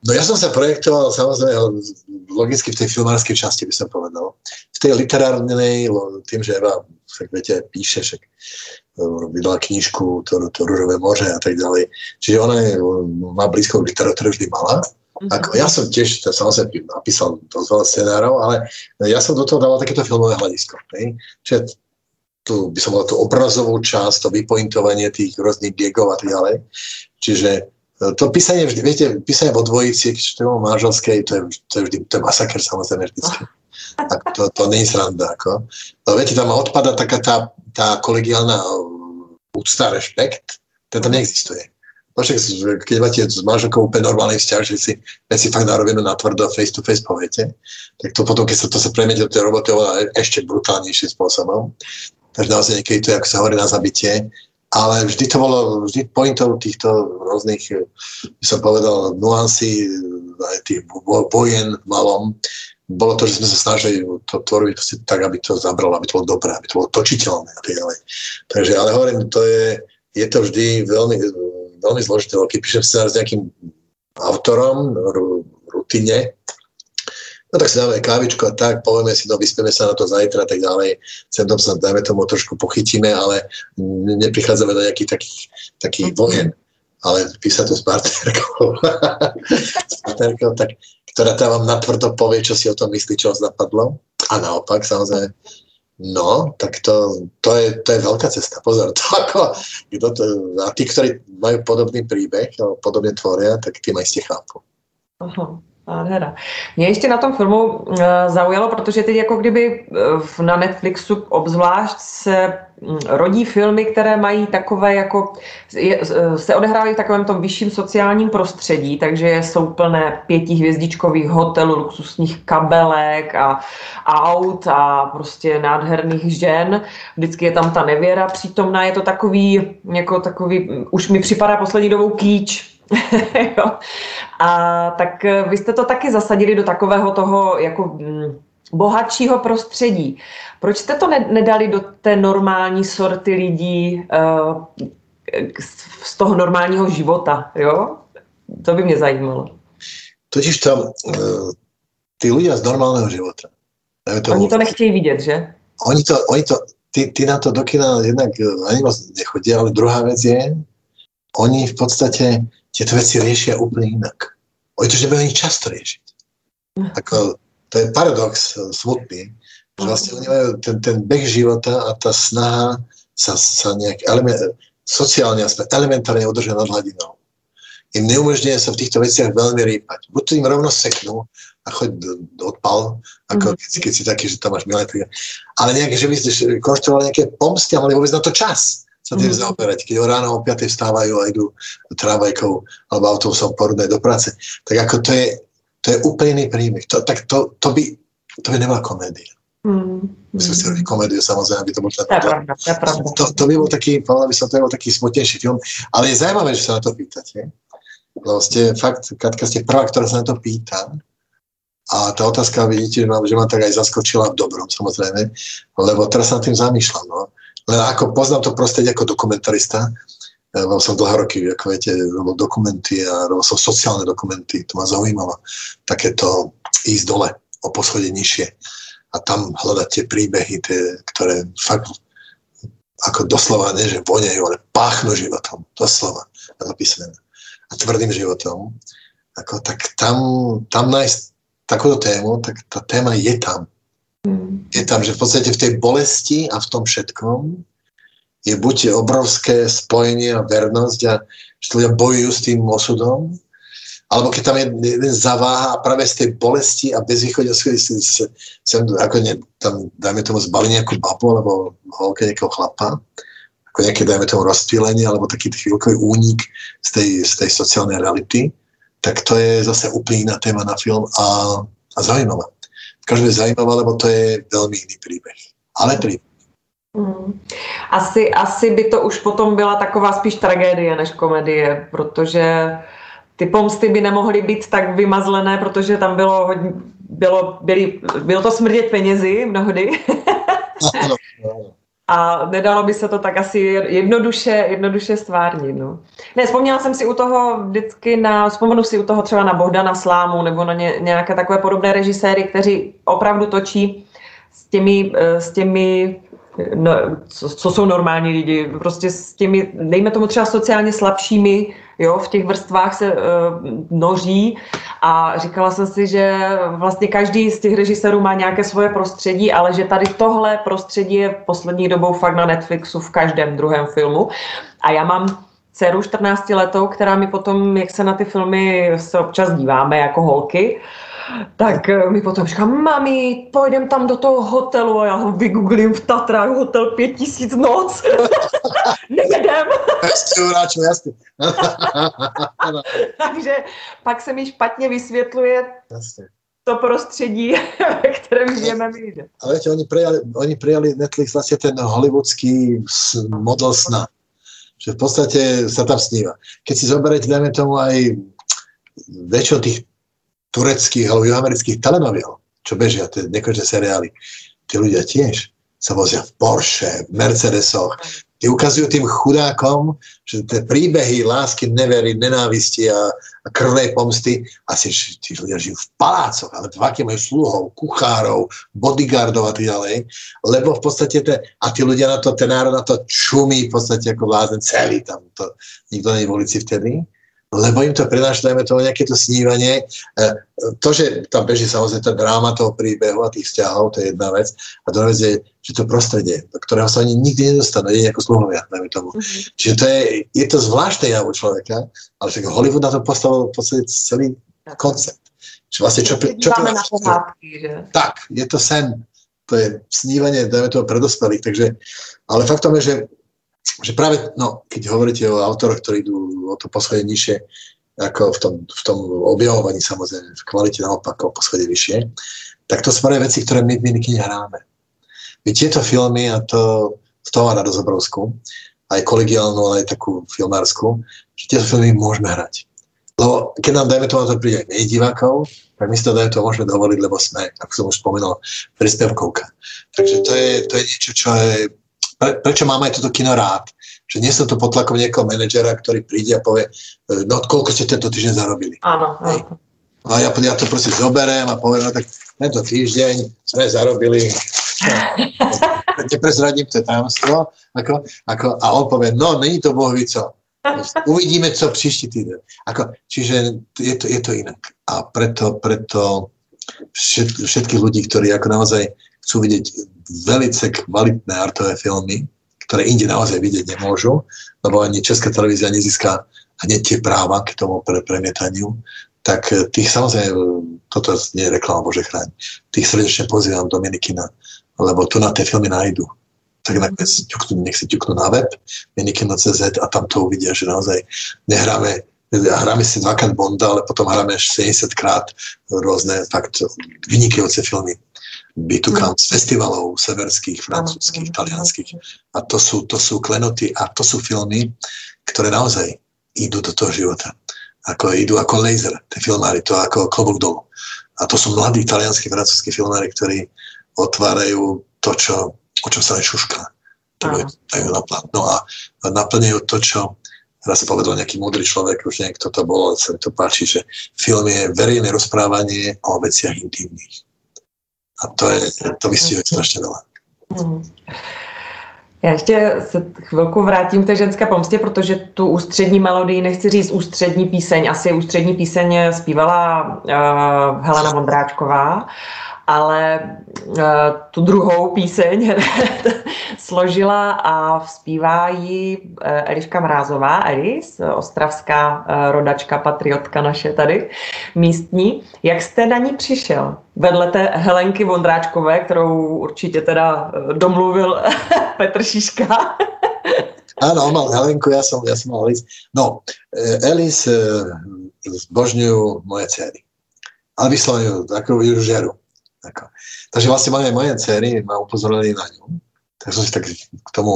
No ja som sa projektoval samozrejme logicky v tej filmárskej časti by som povedal. V tej literárnej, tým, že Eva, však viete, píše, však e, vydala knižku, to, to Rúžové more a tak ďalej. Čiže ona je, má blízko k literatúre vždy mala. Mhm. Ako, ja som tiež to, samozrejme napísal dosť veľa scenárov, ale ja som do toho dával takéto filmové hľadisko. Ne? Čiže tu by som mal tú obrazovú časť, to vypointovanie tých rôznych gegov a tak ďalej. Čiže to písanie, vždy, viete, písanie vo dvojici, čo je manželskej, to je, to je vždy, to je masaker samozrejme vždycky. Tak to, to nie je sranda, ako. No, viete, tam odpada taká tá, tá kolegiálna úcta, rešpekt, ten tam neexistuje. No však, keď máte s manželkou úplne normálny vzťah, že si veci fakt na rovinu, na tvrdo, face to face poviete, tak to potom, keď sa to sa premete do tej roboty ešte brutálnejším spôsobom. Takže naozaj niekedy to, ako sa hovorí na zabitie, ale vždy to bolo, vždy pointou týchto rôznych, by som povedal, nuancí aj tých vojen v malom, bolo to, že sme sa snažili to tvoriť tak, aby to zabralo, aby to bolo dobré, aby to bolo točiteľné a tak ďalej. Takže, ale hovorím, to je, je to vždy veľmi, veľmi zložité. Keď píšem scenár s nejakým autorom, rutine, no tak si dáme kávičku a tak, povieme si, no vyspieme sa na to zajtra a tak ďalej. Sem tom sa, dajme tomu, trošku pochytíme, ale neprichádzame do nejakých takých, takých mm-hmm. vojen. Ale písať to s partnerkou, s partnerkou tak, ktorá tam vám natvrdo povie, čo si o tom myslí, čo vás napadlo. A naopak, samozrejme, No, tak to, to, je, to je veľká cesta. Pozor, to ako, kto to, a tí, ktorí majú podobný príbeh, podobne tvoria, tak tým aj ste chápu. Aha. Nádhera. Mě ještě na tom filmu uh, zaujalo, protože teď jako kdyby uh, na Netflixu obzvlášť se um, rodí filmy, které mají takové jako, je, uh, se odehrávají v takovém tom vyšším sociálním prostředí, takže jsou plné pětihvězdičkových hotelů, luxusních kabelek a aut a prostě nádherných žen. Vždycky je tam ta nevěra přítomná, je to takový, jako takový, už mi připadá poslední dobou kýč. A tak eh, vy jste to taky zasadili do takového toho jako mm, bohatšího prostředí. Proč jste to nedali do té normální sorty lidí uh, z toho normálního života, jo? To by mě zajímalo. Totiž tam uh, ty ľudia z normálneho života, To, oni to nechtějí vidět, že? Oni to, oni to ty, ty na to do kina jednak ani moc nechodia, ale druhá vec je, oni v podstate tieto veci riešia úplne inak. Oni to že ani často riešiť. Ako, to je paradox eh, smutný, že vlastne oni majú ten, ten beh života a tá snaha sa, sa nejak element, sociálne aspoň elementárne udržia nad hladinou. Im neumožňuje sa v týchto veciach veľmi rýpať. Buď to im rovno seknú a choď odpal, ako mm. keď, keď si taký, že tam máš milé Ale nejaké, že by ste konštruovali nejaké pomsty a mali vôbec na to čas sa tým mm. zaoberať. Keď ráno o 5. vstávajú a idú trábajkou alebo autobusom porudné do práce. Tak ako to je, to je úplný príbeh. To, tak to, to, by, to by nebola komédia. Mm. Myslím si robiť komédiu, samozrejme, aby to bolo to, to, to, by bol taký, povedal by som, to by bol taký smutnejší film, ale je zaujímavé, že sa na to pýtate. Lebo ste fakt, Katka, ste prvá, ktorá sa na to pýta. A tá otázka, vidíte, že ma, že ma tak aj zaskočila v dobrom, samozrejme, lebo teraz sa nad tým zamýšľam. No. Len ako poznám to prostredie ako dokumentarista, lebo som dlhé roky, ako viete, robil dokumenty a robil som sociálne dokumenty, to ma zaujímalo. Takéto ísť dole, o poschode nižšie a tam hľadať tie príbehy, tie, ktoré fakt ako doslova, nie že voňajú, ale páchnu životom, doslova, napísané. A tvrdým životom. Ako, tak tam, tam nájsť takúto tému, tak tá téma je tam. Mm. Je tam, že v podstate v tej bolesti a v tom všetkom je buď obrovské spojenie a vernosť a že ľudia bojujú s tým osudom, alebo keď tam je jeden zaváha a práve z tej bolesti a bezvýchodia si sem, ako ne, tam dajme tomu zbali nejakú babu alebo holke nejakého chlapa, ako nejaké dajme tomu rozptýlenie alebo taký chvíľkový únik z tej, z tej sociálnej reality, tak to je zase úplne iná téma na film a, a zaujímavá. Je zaujímavá, lebo to je veľmi iný príbeh. Ale príbeh. Hmm. Asi, asi by to už potom byla taková spíš tragédie než komedie, protože ty pomsty by nemohly být tak vymazlené, protože tam bylo hodně, bylo, byli, bylo to smrdět penězi mnohdy. A nedalo by se to tak asi jednoduše, jednoduše stvárnit. No. Ne, vzpomněla jsem si u toho vždycky na, vzpomenu si u toho třeba na Bohdana Slámu nebo na ně, nějaké takové podobné režiséry, kteří opravdu točí s těmi, eh, s těmi no, co, co jsou normální lidi, prostě s těmi, dejme tomu třeba sociálně slabšími, jo, v těch vrstvách se uh, noří. A říkala jsem si, že vlastně každý z těch režisérů má nějaké svoje prostředí, ale že tady tohle prostředí je poslední dobou fakt na Netflixu v každém druhém filmu. A já mám dceru 14 letou, která mi potom, jak se na ty filmy se občas díváme jako holky, tak eh, mi potom říká, mami, pojdem tam do toho hotelu a já ho vygooglím v Tatrách, hotel 5000 noc. Nejedem. Jasně. Takže pak se mi špatně vysvětluje jasně. to prostředí, ve kterém žijeme my. Ale viete, oni prijali, oni prijali Netflix vlastne ten hollywoodský model sna. Že v podstate sa tam sníva. Keď si zoberiete, dajme tomu aj väčšinu tých tureckých alebo amerických telenoviel, čo bežia, tie nekonečné seriály, tí ľudia tiež sa vozia v Porsche, v Mercedesoch. Tí ukazujú tým chudákom, že tie príbehy lásky, nevery, nenávisti a, a krvnej pomsty, asi tí ľudia žijú v palácoch, ale v aké majú sluhov, kuchárov, bodyguardov a tak ďalej, lebo v podstate te, a tí ľudia na to, ten národ na to čumí v podstate ako vlázen celý tam. To, nikto není v ulici vtedy lebo im to prináša, dajme toho, nejaké to snívanie. E, to, že tam beží samozrejme tá dráma toho príbehu a tých vzťahov, to je jedna vec. A druhá vec je, že to prostredie, do ktorého sa oni nikdy nedostanú, nie ako sluhovia, dajme tomu. Mm-hmm. Čiže to je, je to zvláštne javu človeka, ale však Hollywood na to postavil v podstate celý koncept. Čiže vlastne čo, čo, čo, pohádky, že? Tak, je to sen. To je snívanie, dajme toho, predospelých. Takže, ale faktom je, že že práve, no, keď hovoríte o autoroch, ktorí idú o to poschode nižšie, ako v tom, v tom objavovaní samozrejme, v kvalite naopak o poschode vyššie, tak to sú veci, ktoré my v minikine hráme. My tieto filmy, a to z toho má radosť obrovskú, aj kolegiálnu, ale aj takú filmárskú, že tieto filmy môžeme hrať. Lebo keď nám, dajme tomu, to príde aj menej divákov, tak my si to, dajme to, môžeme dovoliť, lebo sme, ako som už spomínal, príspevkovka. Takže to je, to je niečo, čo je pre, prečo mám aj toto kino rád? Že nie som to pod tlakom niekoho manažera, ktorý príde a povie, no koľko ste tento týždeň zarobili. Áno, áno. A ja, ja to proste zoberiem a poviem, no tak tento týždeň sme zarobili neprezradím to tajomstvo, ako, ako, a on povie, no, není to bohvico. Uvidíme, co příští týden. Ako, čiže je to, je to inak. A preto, preto všet, všetkých ľudí, ktorí ako naozaj chcú vidieť velice kvalitné artové filmy, ktoré inde naozaj vidieť nemôžu, lebo ani Česká televízia nezíska hneď tie práva k tomu pre premietaniu, tak tých samozrejme, toto nie je reklama, Bože chráň, tých srdečne pozývam do Minikina, lebo tu na tie filmy nájdu. Tak nakoniec ťuknú, nech si ťuknú na web minikino.cz a tam to uvidia, že naozaj nehráme hráme si dvakrát Bonda, ale potom hráme až 70 krát rôzne fakt vynikajúce filmy. Bytu kam z festivalov severských, francúzských, talianských. A to sú, to sú klenoty a to sú filmy, ktoré naozaj idú do toho života. Ako idú ako laser, tie filmári, to ako klobúk dolu. A to sú mladí talianskí, francúzskí filmári, ktorí otvárajú to, čo, o čom sa aj šuška. To dajú No a naplňajú to, čo raz povedal nejaký múdry človek, už niekto to bol, ale sa mi to páči, že film je verejné rozprávanie o veciach intimných. A to, je, to vystihuje strašně veľa. Hmm. Já ještě se chvilku vrátím k té ženské pomstě, protože tu ústřední melodii, nechci říct ústřední píseň, asi ústřední píseň zpívala uh, Helena Vondráčková. Ale uh, tu druhou píseň složila a zpívá ji uh, Eliška Mrázová, Elis, ostravská uh, rodačka, patriotka naše tady, místní. Jak jste na ní přišel? Vedle té Helenky Vondráčkové, kterou určitě teda domluvil Petr Šiška. Áno, on mal Helenku, ja som, ja som mal Elis. No, Elis zbožňujú moje dcery. Ale vyslovujú, ako ju Ako. Takže vlastne moje, moje dcery ma upozorili na ňu. Tak som si tak k tomu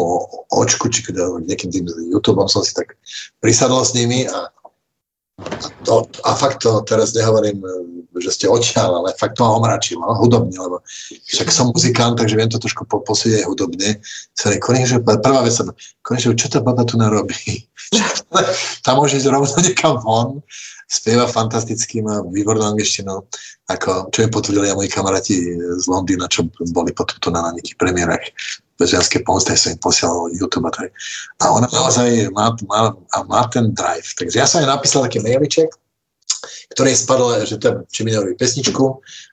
očku, či nejakým tým YouTubeom som si tak prisadol s nimi a, a, to, a fakt to teraz nehovorím, že ste odtiaľ, ale fakt to ma omračilo, hudobne, lebo však som muzikant, takže viem to trošku po, posúdiť aj hudobne. Sorry, konečne, prvá vec, konečne, čo tá baba tu narobí? Tam môže ísť rovno niekam von spieva fantasticky, má výbornú angličtinu, ako, čo mi potvrdili aj moji kamaráti z Londýna, čo boli potom tu na nejakých premiérach ženské pomste, som im posielal YouTube a tak. A ona naozaj má, má, má ten drive. Takže ja som jej napísal taký mailiček, ktorý spadol, že tam, či mi nerobí pesničku,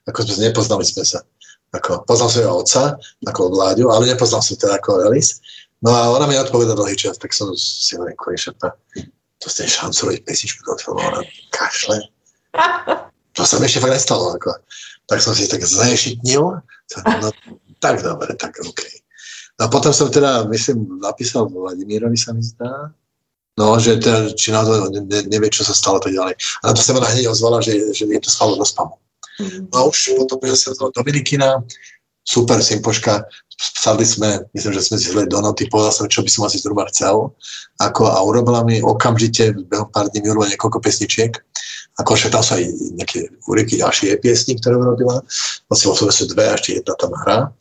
ako sme nepoznali sme sa. Ako, poznal som otca, ako Vláďu, ale nepoznal som teda ako Elis. No a ona mi odpovedala dlhý čas, tak som si hovoril, konečne, dostane šancu robiť pesničku do filmu, ona kašle. To sa mi ešte fakt nestalo. Ako. Tak som si tak znešitnil. No, tak dobre, tak OK. No a potom som teda, myslím, napísal Vladimírovi sa mi zdá, no, že teda, či to ne, nevie, čo sa stalo tak ďalej. A na to sa ma hneď ozvala, že, že je to spalo do spamu. Mm. No a už potom som do Dominikina, super Simpoška, sadli sme, myslím, že sme si zle do noty, povedal som, čo by som asi zhruba chcel. Ako, a urobila mi okamžite, behom pár dní mi urobila niekoľko pesničiek. Ako však tam sú aj nejaké úryky ďalšie piesni, ktoré urobila. Vlastne sú dve, ešte jedna tam hra,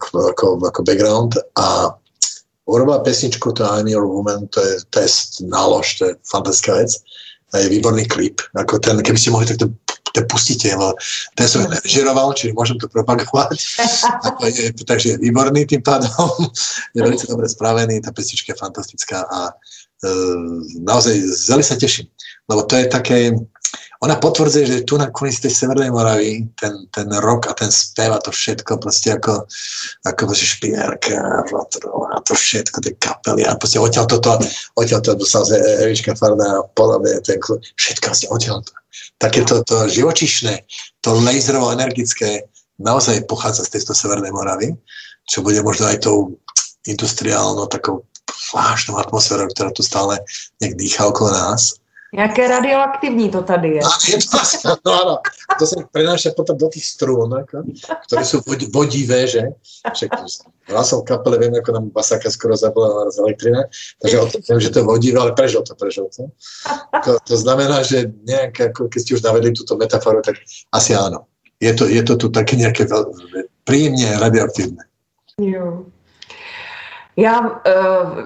ako, ako, ako background. A urobila pesničku, to Your Woman, to je test, nálož, to je fantastická vec. A je výborný klip. Ako ten, keby ste mohli takto to pustíte, lebo ten som režiroval, čiže môžem to propagovať. je, takže je výborný tým pádom, je veľmi dobre spravený, tá pesnička je fantastická a e, naozaj zeli sa teším, lebo to je také, ona potvrdzuje, že tu na konici tej Severnej Moravy ten, ten rok a ten spev a to všetko proste ako, ako proste špierka a to všetko, tie kapely a proste odtiaľ toto, odtiaľ to dostal Evička Farda a podobne, ten, všetko vlastne odtiaľ to takéto to živočišné, to laserovo-energické naozaj pochádza z tejto Severnej Moravy, čo bude možno aj tou industriálnou takou zvláštnou atmosférou, ktorá tu stále nejak dýchá okolo nás. Jaké radioaktivní to tady je. je to, no áno, to sa prenáša potom do tých strún, ako, ktoré sú vodivé, že? Však ja som v kapele, viem, ako nám basáka skoro zabila z elektrina, takže o tom, že to je vodivé, ale prežil to, prežil to. To, to znamená, že nejak, ako keď ste už navedli túto metaforu, tak asi áno. Je to, je to tu také nejaké príjemne radioaktívne. Jo. Já, uh,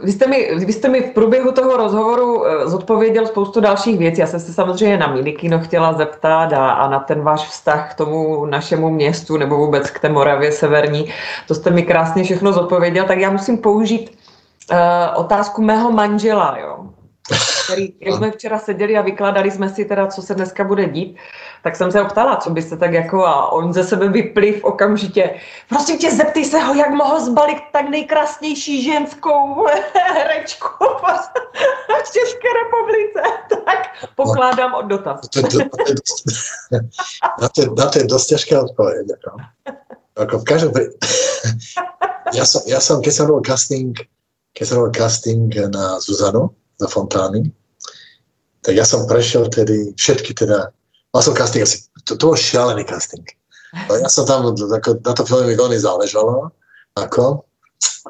vy, jste mi, vy jste mi v průběhu toho rozhovoru uh, zodpověděl spoustu dalších věcí. Já jsem se samozřejmě na Milikino chtěla zeptat a, a na ten váš vztah k tomu našemu městu nebo vůbec k té Moravě severní. To jste mi krásně všechno zodpověděl, tak já musím použít uh, otázku mého manžela, jo který, jak jsme včera seděli a vykládali jsme si teda, co se dneska bude dít, tak jsem se ho ptala, co byste tak jako, a on ze sebe vypliv okamžitě, prosím tě, zeptej se ho, jak mohl zbalit tak nejkrásnější ženskou herečku v České republice. Tak pokládám od dotaz. Na to, na to je dosť ťažká odpoveď. Ako, ako v každom ja som, ja som, keď som robil casting, keď som robil casting na Zuzanu, na Fontány, tak ja som prešiel tedy všetky teda, mal som casting asi, to, to bol šialený casting. Ja som tam, ako, na to filme mi veľmi záležalo, ako,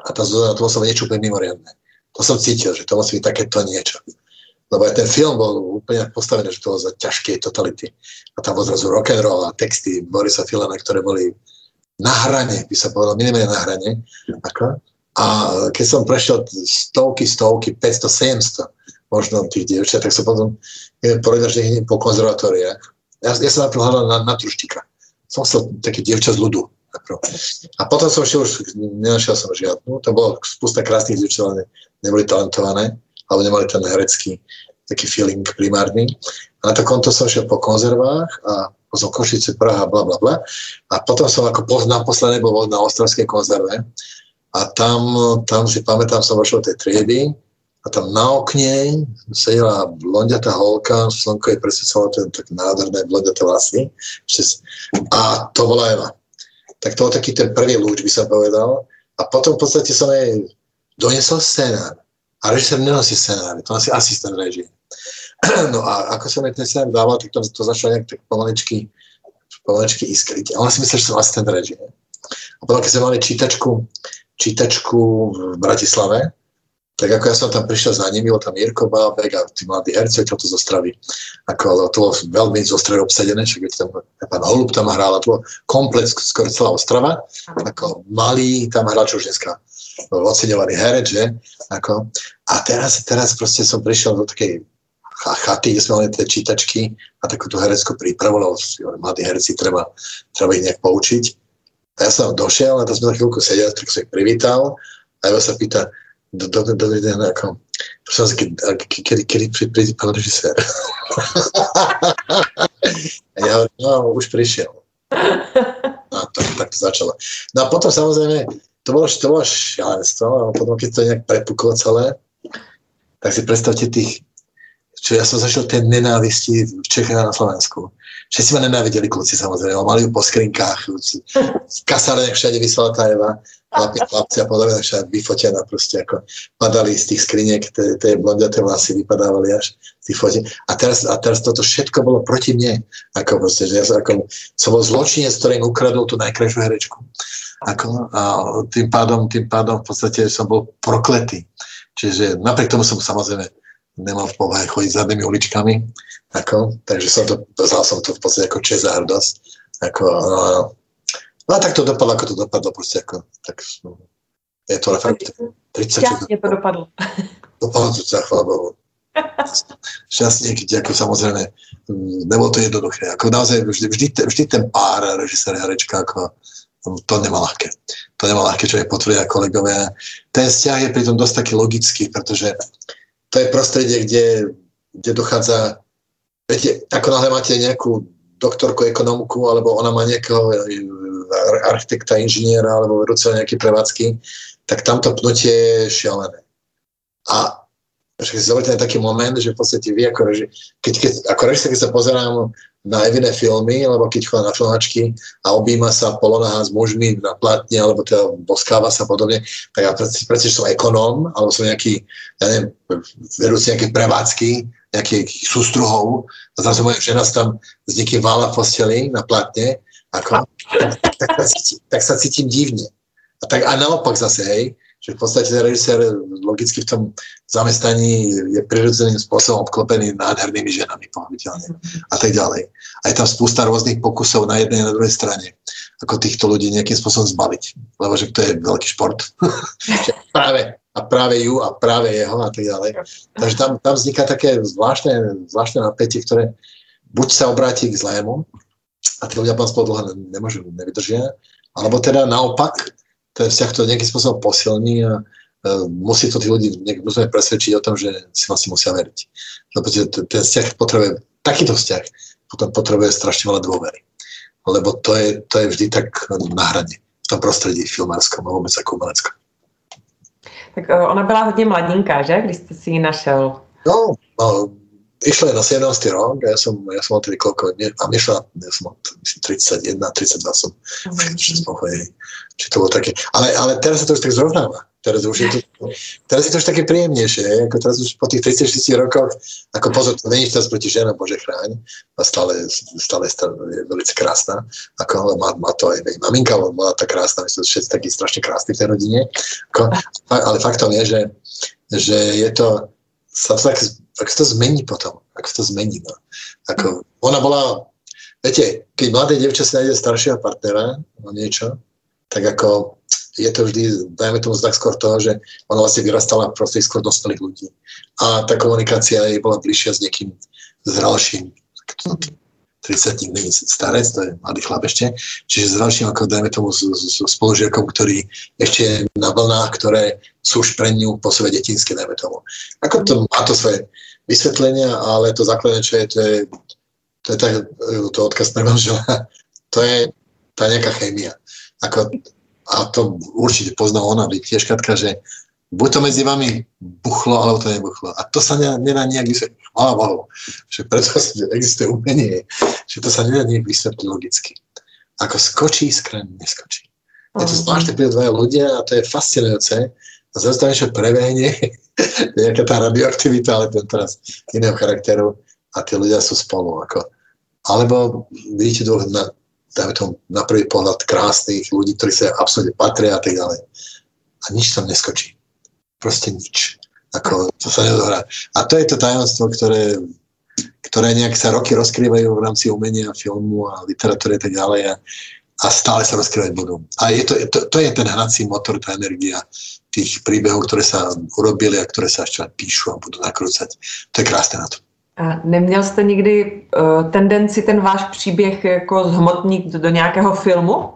a tá Zuzana, to muselo niečo úplne mimoriadne. To som cítil, že to musí byť takéto niečo. Lebo aj ten film bol úplne postavený, že to bolo za ťažké totality. A tam bol zrazu rock and roll a texty Borisa Filana, ktoré boli na hrane, by sa povedal, minimálne na hrane. Ako? A keď som prešiel stovky, stovky, 500, 700 možno tých dievčat, tak som potom povedal, že po konzervatóriách. Ja, ja som najprv hľadal na, na truštika. Som chcel také dievča z ľudu. A potom som šiel už, nenašiel som žiadnu. To bolo spusta krásnych dievčat, ale neboli talentované, alebo nemali ten herecký taký feeling primárny. A na to konto som šiel po konzervách a potom Košice, Praha, bla, bla, bla. A potom som ako poznám, posledné bol na Ostrovskej konzerve a tam, tam si pamätám, som vošiel tej triedy a tam na okne sedela blondiatá holka, slnko jej presvedcovalo ten tak nádherné blondiaté vlasy. A to bola Eva. Tak to bol taký ten prvý lúč, by sa povedal. A potom v podstate som jej donesol scénár. A režisér nenosí scénáre, to nosí asistent režie. No a ako som jej ten scénár dával, tak to, to začalo nejak tak pomaličky, pomaličky iskriť. A ona si myslel, že som asistent režie. A potom, keď sme mali čítačku, čítačku v Bratislave, tak ako ja som tam prišiel za nimi, bol tam Jirko Bábek a tí mladí herci, to zo Ostravy. Ako, to bolo veľmi z Ostravy obsadené, však tam, pán Holub tam hral, a to bol komplet, skoro celá Ostrava. Ako malý tam hral, čo už dneska oceňovaný herec, že? Ako, a teraz, teraz proste som prišiel do takej chaty, kde sme mali tie čítačky a takú tú hereckú prípravu, lebo mladí herci treba, treba ich nejak poučiť. A ja som došiel, a to sme na chvíľku sedeli, tak som ich privítal a Eva sa pýta, do, do, do, do, do ako, prosím vás, kedy, kedy príde pán režisér? a ja hovorím, no, už prišiel. A to, tak to začalo. No a potom samozrejme, to bolo, to bolo šialenstvo, a potom keď to nejak prepuklo celé, tak si predstavte tých čo ja som zašiel tej nenávisti v Čechách na Slovensku. Všetci ma nenávideli kluci samozrejme, mali ju po skrinkách, kasárne všade vysela tá Eva, chlapi, chlapci a podobne, všade vyfotená proste, ako padali z tých skriniek, tie blondiaté vlasy vypadávali až z tých fotiek. A teraz, a teraz toto všetko bolo proti mne. Ako proste, že ja som, ako, som bol zločinec, ktorý im ukradol tú najkrajšiu herečku. Ako, a tým pádom, tým pádom v podstate som bol prokletý. Čiže napriek tomu som samozrejme nemal v povahe chodiť zadnými uličkami, ako, takže som to, vzal som to v podstate ako čest a hrdosť. Ako, no, no a tak to dopadlo, ako to dopadlo, proste ako, tak no, je to fakt 30 Šťastne to dopadlo. Dopadlo to sa, chvála Bohu. Šťastne, keď ako samozrejme, mm, nebolo to jednoduché. Ako naozaj vždy, vždy, vždy ten pár režisér, herečka, ako, to nemá ľahké. To nemá ľahké, čo je potvrdia kolegovia. Ten vzťah je pritom dosť taký logický, pretože to je prostredie, kde, kde dochádza, viete, ako náhle máte nejakú doktorku ekonomku, alebo ona má nejakého architekta, inžiniera, alebo vedúceho nejaké prevádzky, tak tamto pnutie je šialené. A že si zoberte taký moment, že v podstate vy ako reži, keď, keď, ako režisér, keď sa pozerám na Eviné filmy, alebo keď chodí na filmačky a objíma sa polonahá s mužmi na platne, alebo teda boskáva sa podobne, tak ja predsa, som ekonóm, alebo som nejaký, ja neviem, vedúci nejaké prevádzky, nejakých sústruhov, a zrazu moja žena tam s niekým vála v posteli na platne, ako, tak, tak, tak, tak, sa cítim divne. A, tak, a naopak zase, hej, že v podstate ten režisér logicky v tom zamestnaní je prirodzeným spôsobom obklopený nádhernými ženami, pochopiteľne a tak ďalej. A je tam spústa rôznych pokusov na jednej a na druhej strane, ako týchto ľudí nejakým spôsobom zbaviť. Lebo že to je veľký šport. práve, a práve ju a práve jeho a tak ďalej. Takže tam, tam vzniká také zvláštne, zvláštne napätie, ktoré buď sa obráti k zlému a tí ľudia potom spolu dlho nemôžu, nevydržia, alebo teda naopak, ten vzťah to nejakým spôsobom posilní a uh, musí to tí ľudí musíme presvedčiť o tom, že si vlastne musia veriť. Lebo ten vzťah potrebuje, takýto vzťah potom potrebuje strašne veľa dôvery. Lebo to je, to je vždy tak na hrane v tom prostredí filmárskom a vôbec ako umeleckom. Tak uh, ona byla hodně mladinká, že? Když jste si ji našel. No, no išla na 17. rok a ja som, ja som mal tedy koľko, ne, a myšla, ja som mal myslím, 31, 32 som mm-hmm. spokojný. Či to bolo také, ale, ale teraz sa to už tak zrovnáva. Teraz, už je to, teraz je to už také príjemnejšie, ako teraz už po tých 36 rokoch, ako pozor, to není teraz proti ženám, Bože chráň, a stále, stále, stále je veľmi krásna, ako má, má to aj maminka, bola tak krásna, my sme všetci takí strašne krásni v tej rodine, ako, ale faktom je, že, že je to, sa tak ak sa to zmení potom, ak to zmení. No. Ako, ona bola, viete, keď mladé devča si nájde staršieho partnera, no niečo, tak ako je to vždy, dajme tomu znak skôr toho, že ona vlastne vyrastala proste skôr dospelých ľudí. A tá komunikácia jej bola bližšia s niekým zralším. 30 není starec, to je mladý chlap ešte, čiže zralším ako dajme tomu s, s, spolužiakom, ktorý ešte je na vlnách, ktoré sú už pre ňu po sebe detinské, dajme tomu. Ako to má to svoje vysvetlenia, ale to základné, čo je, to je, to je tak, to odkaz na manžela, to je tá nejaká chémia. Ako, a to určite pozná ona, tiež Katka, že buď to medzi vami buchlo, alebo to nebuchlo. A to sa nedá nejak vysvetliť. Chvála Bohu, že preto existuje umenie, že to sa nedá nejak vysvetliť logicky. Ako skočí iskra, neskočí. Je to zvláštne pre dvaja ľudia a to je fascinujúce. A zase ešte prebehne nejaká tá radioaktivita, ale to teraz iného charakteru a tí ľudia sú spolu. Ako. Alebo vidíte dvoch na, tomu, na prvý pohľad krásnych ľudí, ktorí sa absolútne patria a tak ďalej. A nič tam neskočí. Proste nič. Ako, to sa nedohrá. A to je to tajomstvo, ktoré, ktoré nejak sa roky rozkrývajú v rámci umenia, filmu a literatúry a tak ďalej. A, a stále sa rozkrývať budú. A je to, to, to je ten hnací motor, tá energia tých príbehov, ktoré sa urobili a ktoré sa ešte píšu a budú nakrúcať. To je krásne na to. A neměl jste nikdy uh, tendenci ten váš příběh jako zhmotnit do nějakého filmu?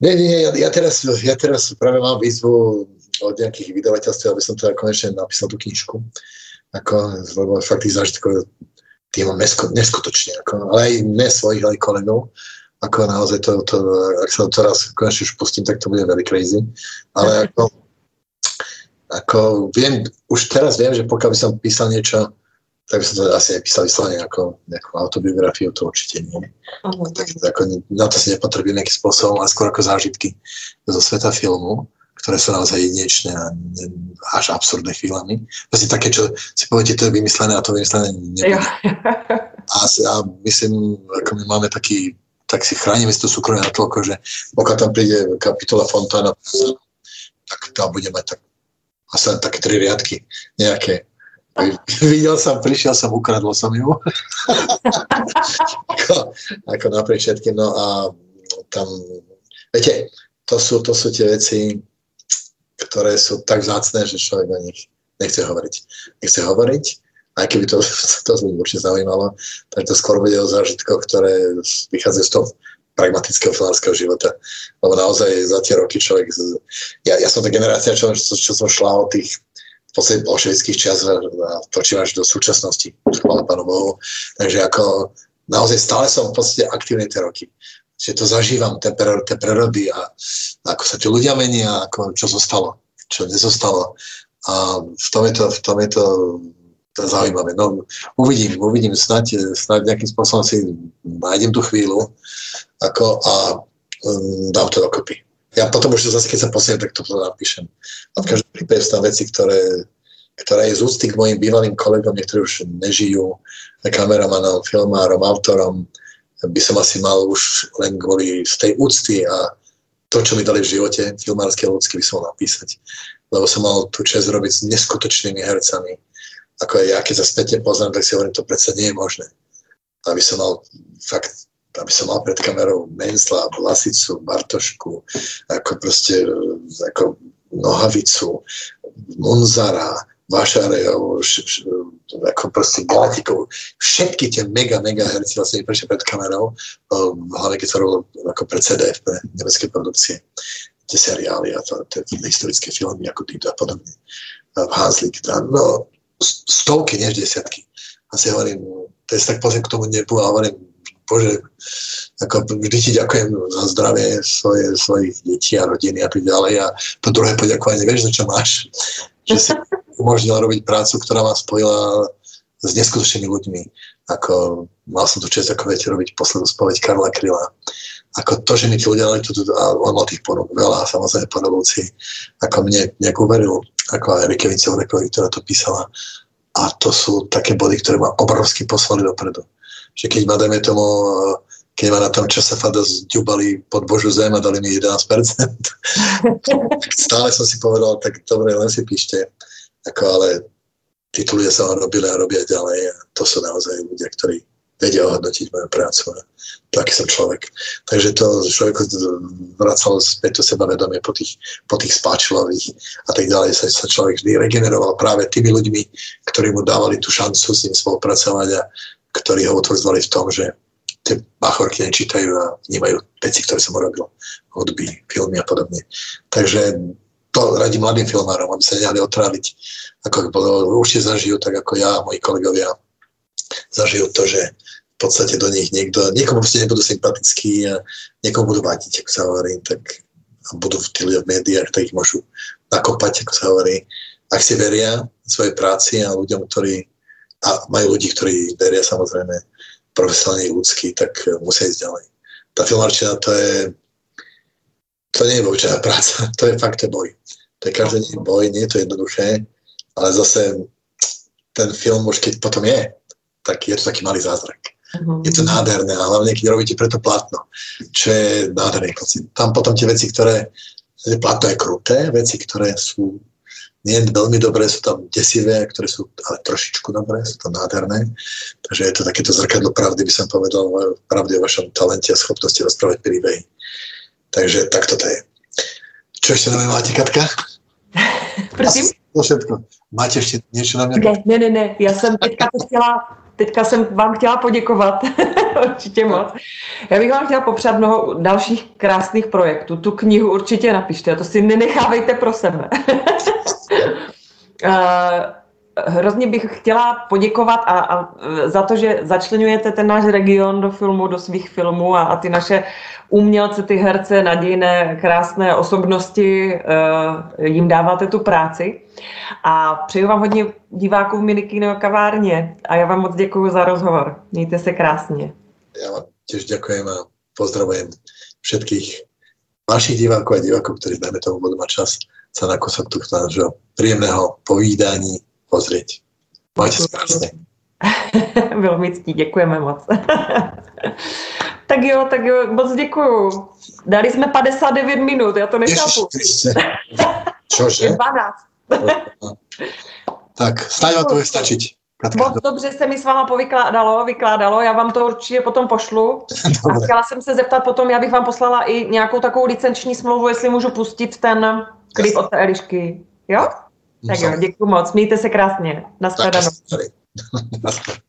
Nie, nie, ja, ja, teraz, ja teraz práve mám výzvu od nejakých vydavateľstv, aby som teda konečne napísal tú knižku. Ako, lebo fakt tých zážitkov tým mám neskutočne, ako, ale aj ne svojich, ale aj kolegov ako naozaj to, to, ak sa to raz konečne už pustím, tak to bude veľmi crazy. Ale ako, ako viem, už teraz viem, že pokiaľ by som písal niečo, tak by som to asi nepísal vyslovene ako nejakú autobiografiu, to určite nie. Uh-huh. Tak, ako, na to si nepotrebujem nejakým spôsobom, ale skôr ako zážitky zo sveta filmu, ktoré sú naozaj jedinečné a až absurdné chvíľami. Proste také, čo si poviete, to je vymyslené a to vymyslené nebude. a, a myslím, ako my máme taký tak si chránime si to súkromie natoľko, že pokiaľ tam príde kapitola Fontána, tak tam bude mať tak, asi také tri riadky nejaké. Videl som, prišiel som, ukradol som ju. ako, ako naprieč všetkým. No a tam, viete, to sú, to sú tie veci, ktoré sú tak vzácné, že človek o nich nechce hovoriť. Nechce hovoriť, aj keby to, to by určite zaujímalo, tak to skôr bude o zážitkoch, ktoré vychádzajú z toho pragmatického filmárskeho života. Lebo naozaj za tie roky človek... Ja, ja som tá generácia, čo, čo, čo som šla od tých podstate bolševických čas a točím až do súčasnosti. Chvála Pánu Bohu. Takže ako naozaj stále som v podstate aktívny tie roky. Čiže to zažívam, tie, tie prerody a ako sa tie ľudia menia, ako čo zostalo, čo nezostalo. A v tom je to, v tom je to zaujímavé. No, uvidím, uvidím, snáď, snáď nejakým spôsobom si nájdem tú chvíľu ako, a um, dám to dokopy. Ja potom už zase, keď sa posiem, tak to napíšem. A v každom prípade sú tam veci, ktoré, ktoré je z úcty k mojim bývalým kolegom, niektorí už nežijú, kameramanom, filmárom, autorom, by som asi mal už len kvôli z tej úcty a to, čo mi dali v živote, filmársky a ľudský by som mal napísať. Lebo som mal tú čest robiť s neskutočnými hercami. Ako ja, keď sa spätne poznám, tak si hovorím, to predsa nie je možné. Aby som mal fakt aby som mal pred kamerou Menzla, Vlasicu, Bartošku, ako proste ako Nohavicu, Monzara, Vašarejov, ako proste Galatikov, všetky tie mega, mega herci vlastne prešli pred kamerou, hlavne keď sa robilo ako pre CDF, pre nemecké produkcie, tie seriály a to, tie historické filmy ako títo a podobne. Hanslík, no stovky, než desiatky. A si hovorím, je tak pozriem k tomu nebu a hovorím, bože, ako vždy ti ďakujem za zdravie svoje, svojich detí a rodiny a tak ďalej a to druhé poďakovanie, vieš, za čo máš, že si umožnila robiť prácu, ktorá ma spojila s neskutočnými ľuďmi. Ako, mal som tu čest, ako viete, robiť poslednú spoveď Karla Kryla. Ako to, že mi tí ľudia dali tu, a on mal tých ponúk veľa, samozrejme ponovúci, ako mne nejak uveril, ako aj Erike Vincehorekovi, ktorá to písala. A to sú také body, ktoré ma obrovsky poslali dopredu že keď ma, dajme tomu, keď ma na tom čase fada zďubali pod Božu zem a dali mi 11%, stále som si povedal, tak dobre, len si píšte. Ako, ale títo ľudia sa robili a robia ďalej a to sú naozaj ľudia, ktorí vedia ohodnotiť moju prácu a taký som človek. Takže to človek vracalo späť do seba vedomie po tých, po tých spáčilových a tak ďalej sa, sa človek vždy regeneroval práve tými ľuďmi, ktorí mu dávali tú šancu s ním spolupracovať a ktorí ho utvrdzovali v tom, že tie bachorky nečítajú a vnímajú veci, ktoré som urobil, hudby, filmy a podobne. Takže to radím mladým filmárom, aby sa nehali otráviť, ako určite zažijú, tak ako ja a moji kolegovia zažijú to, že v podstate do nich niekto, niekomu proste nebudú sympatickí a niekomu budú vadiť, ako sa hovorí, tak a budú v tých médiách, tak ich môžu nakopať, ako sa hovorí, ak si veria svojej práci a ľuďom, ktorí a majú ľudí, ktorí veria samozrejme profesionálne ľudský, tak musia ísť ďalej. Tá filmarčina to je to nie je obyčajná práca, to je fakt boj. To je každý deň boj, nie je to jednoduché, ale zase ten film už keď potom je, tak je to taký malý zázrak. Uh-huh. Je to nádherné a hlavne keď robíte preto platno, čo je nádherný pocit. Tam potom tie veci, ktoré platno je kruté, veci, ktoré sú nie veľmi dobré, sú tam desivé, ktoré sú ale trošičku dobré, sú tam nádherné. Takže je to takéto zrkadlo pravdy, by som povedal, pravdy o vašom talente a schopnosti rozprávať príbehy. Takže takto to je. Čo ešte na mňa máte, Katka? Prosím? To všetko. Máte ešte niečo na mňa? Ne, ne, ne, já jsem teďka to chtěla, teďka jsem vám chtěla poděkovat, určitě moc. Já bych vám chtěla popřát mnoho dalších krásných projektů. Tu knihu určitě napište, a to si nenechávejte pro sebe. Uh, hrozně bych chtěla poděkovat a, a za to, že začlenujete ten náš region do filmu, do svých filmů a, a ty naše umělce, ty herce, nadějné, krásné osobnosti, uh, jim dáváte tu práci. A přeju vám hodně diváků v Minikino kavárně a já vám moc děkuji za rozhovor. Mějte se krásně. Já vám těž děkujem a pozdravujem všetkých vašich divákov a divákov, ktorí dajme tomu budú čas sa na kúsok tohto nášho príjemného povídání pozrieť. Sa krásne. Bylo mi ctí, děkujeme moc. tak jo, tak jo, moc děkuju. Dali jsme 59 minut, já to nechápu. Čože? 12. tak, snáď to bude stačiť. Katka, Moc dobře se mi s váma povykládalo, vykládalo, já vám to určitě potom pošlu. A chtěla jsem se zeptat potom, já bych vám poslala i nějakou takovou licenční smlouvu, jestli můžu pustit ten klip od té Elišky. Jo? Tak jo, děkuji moc. Mějte se krásně. Naschledanou.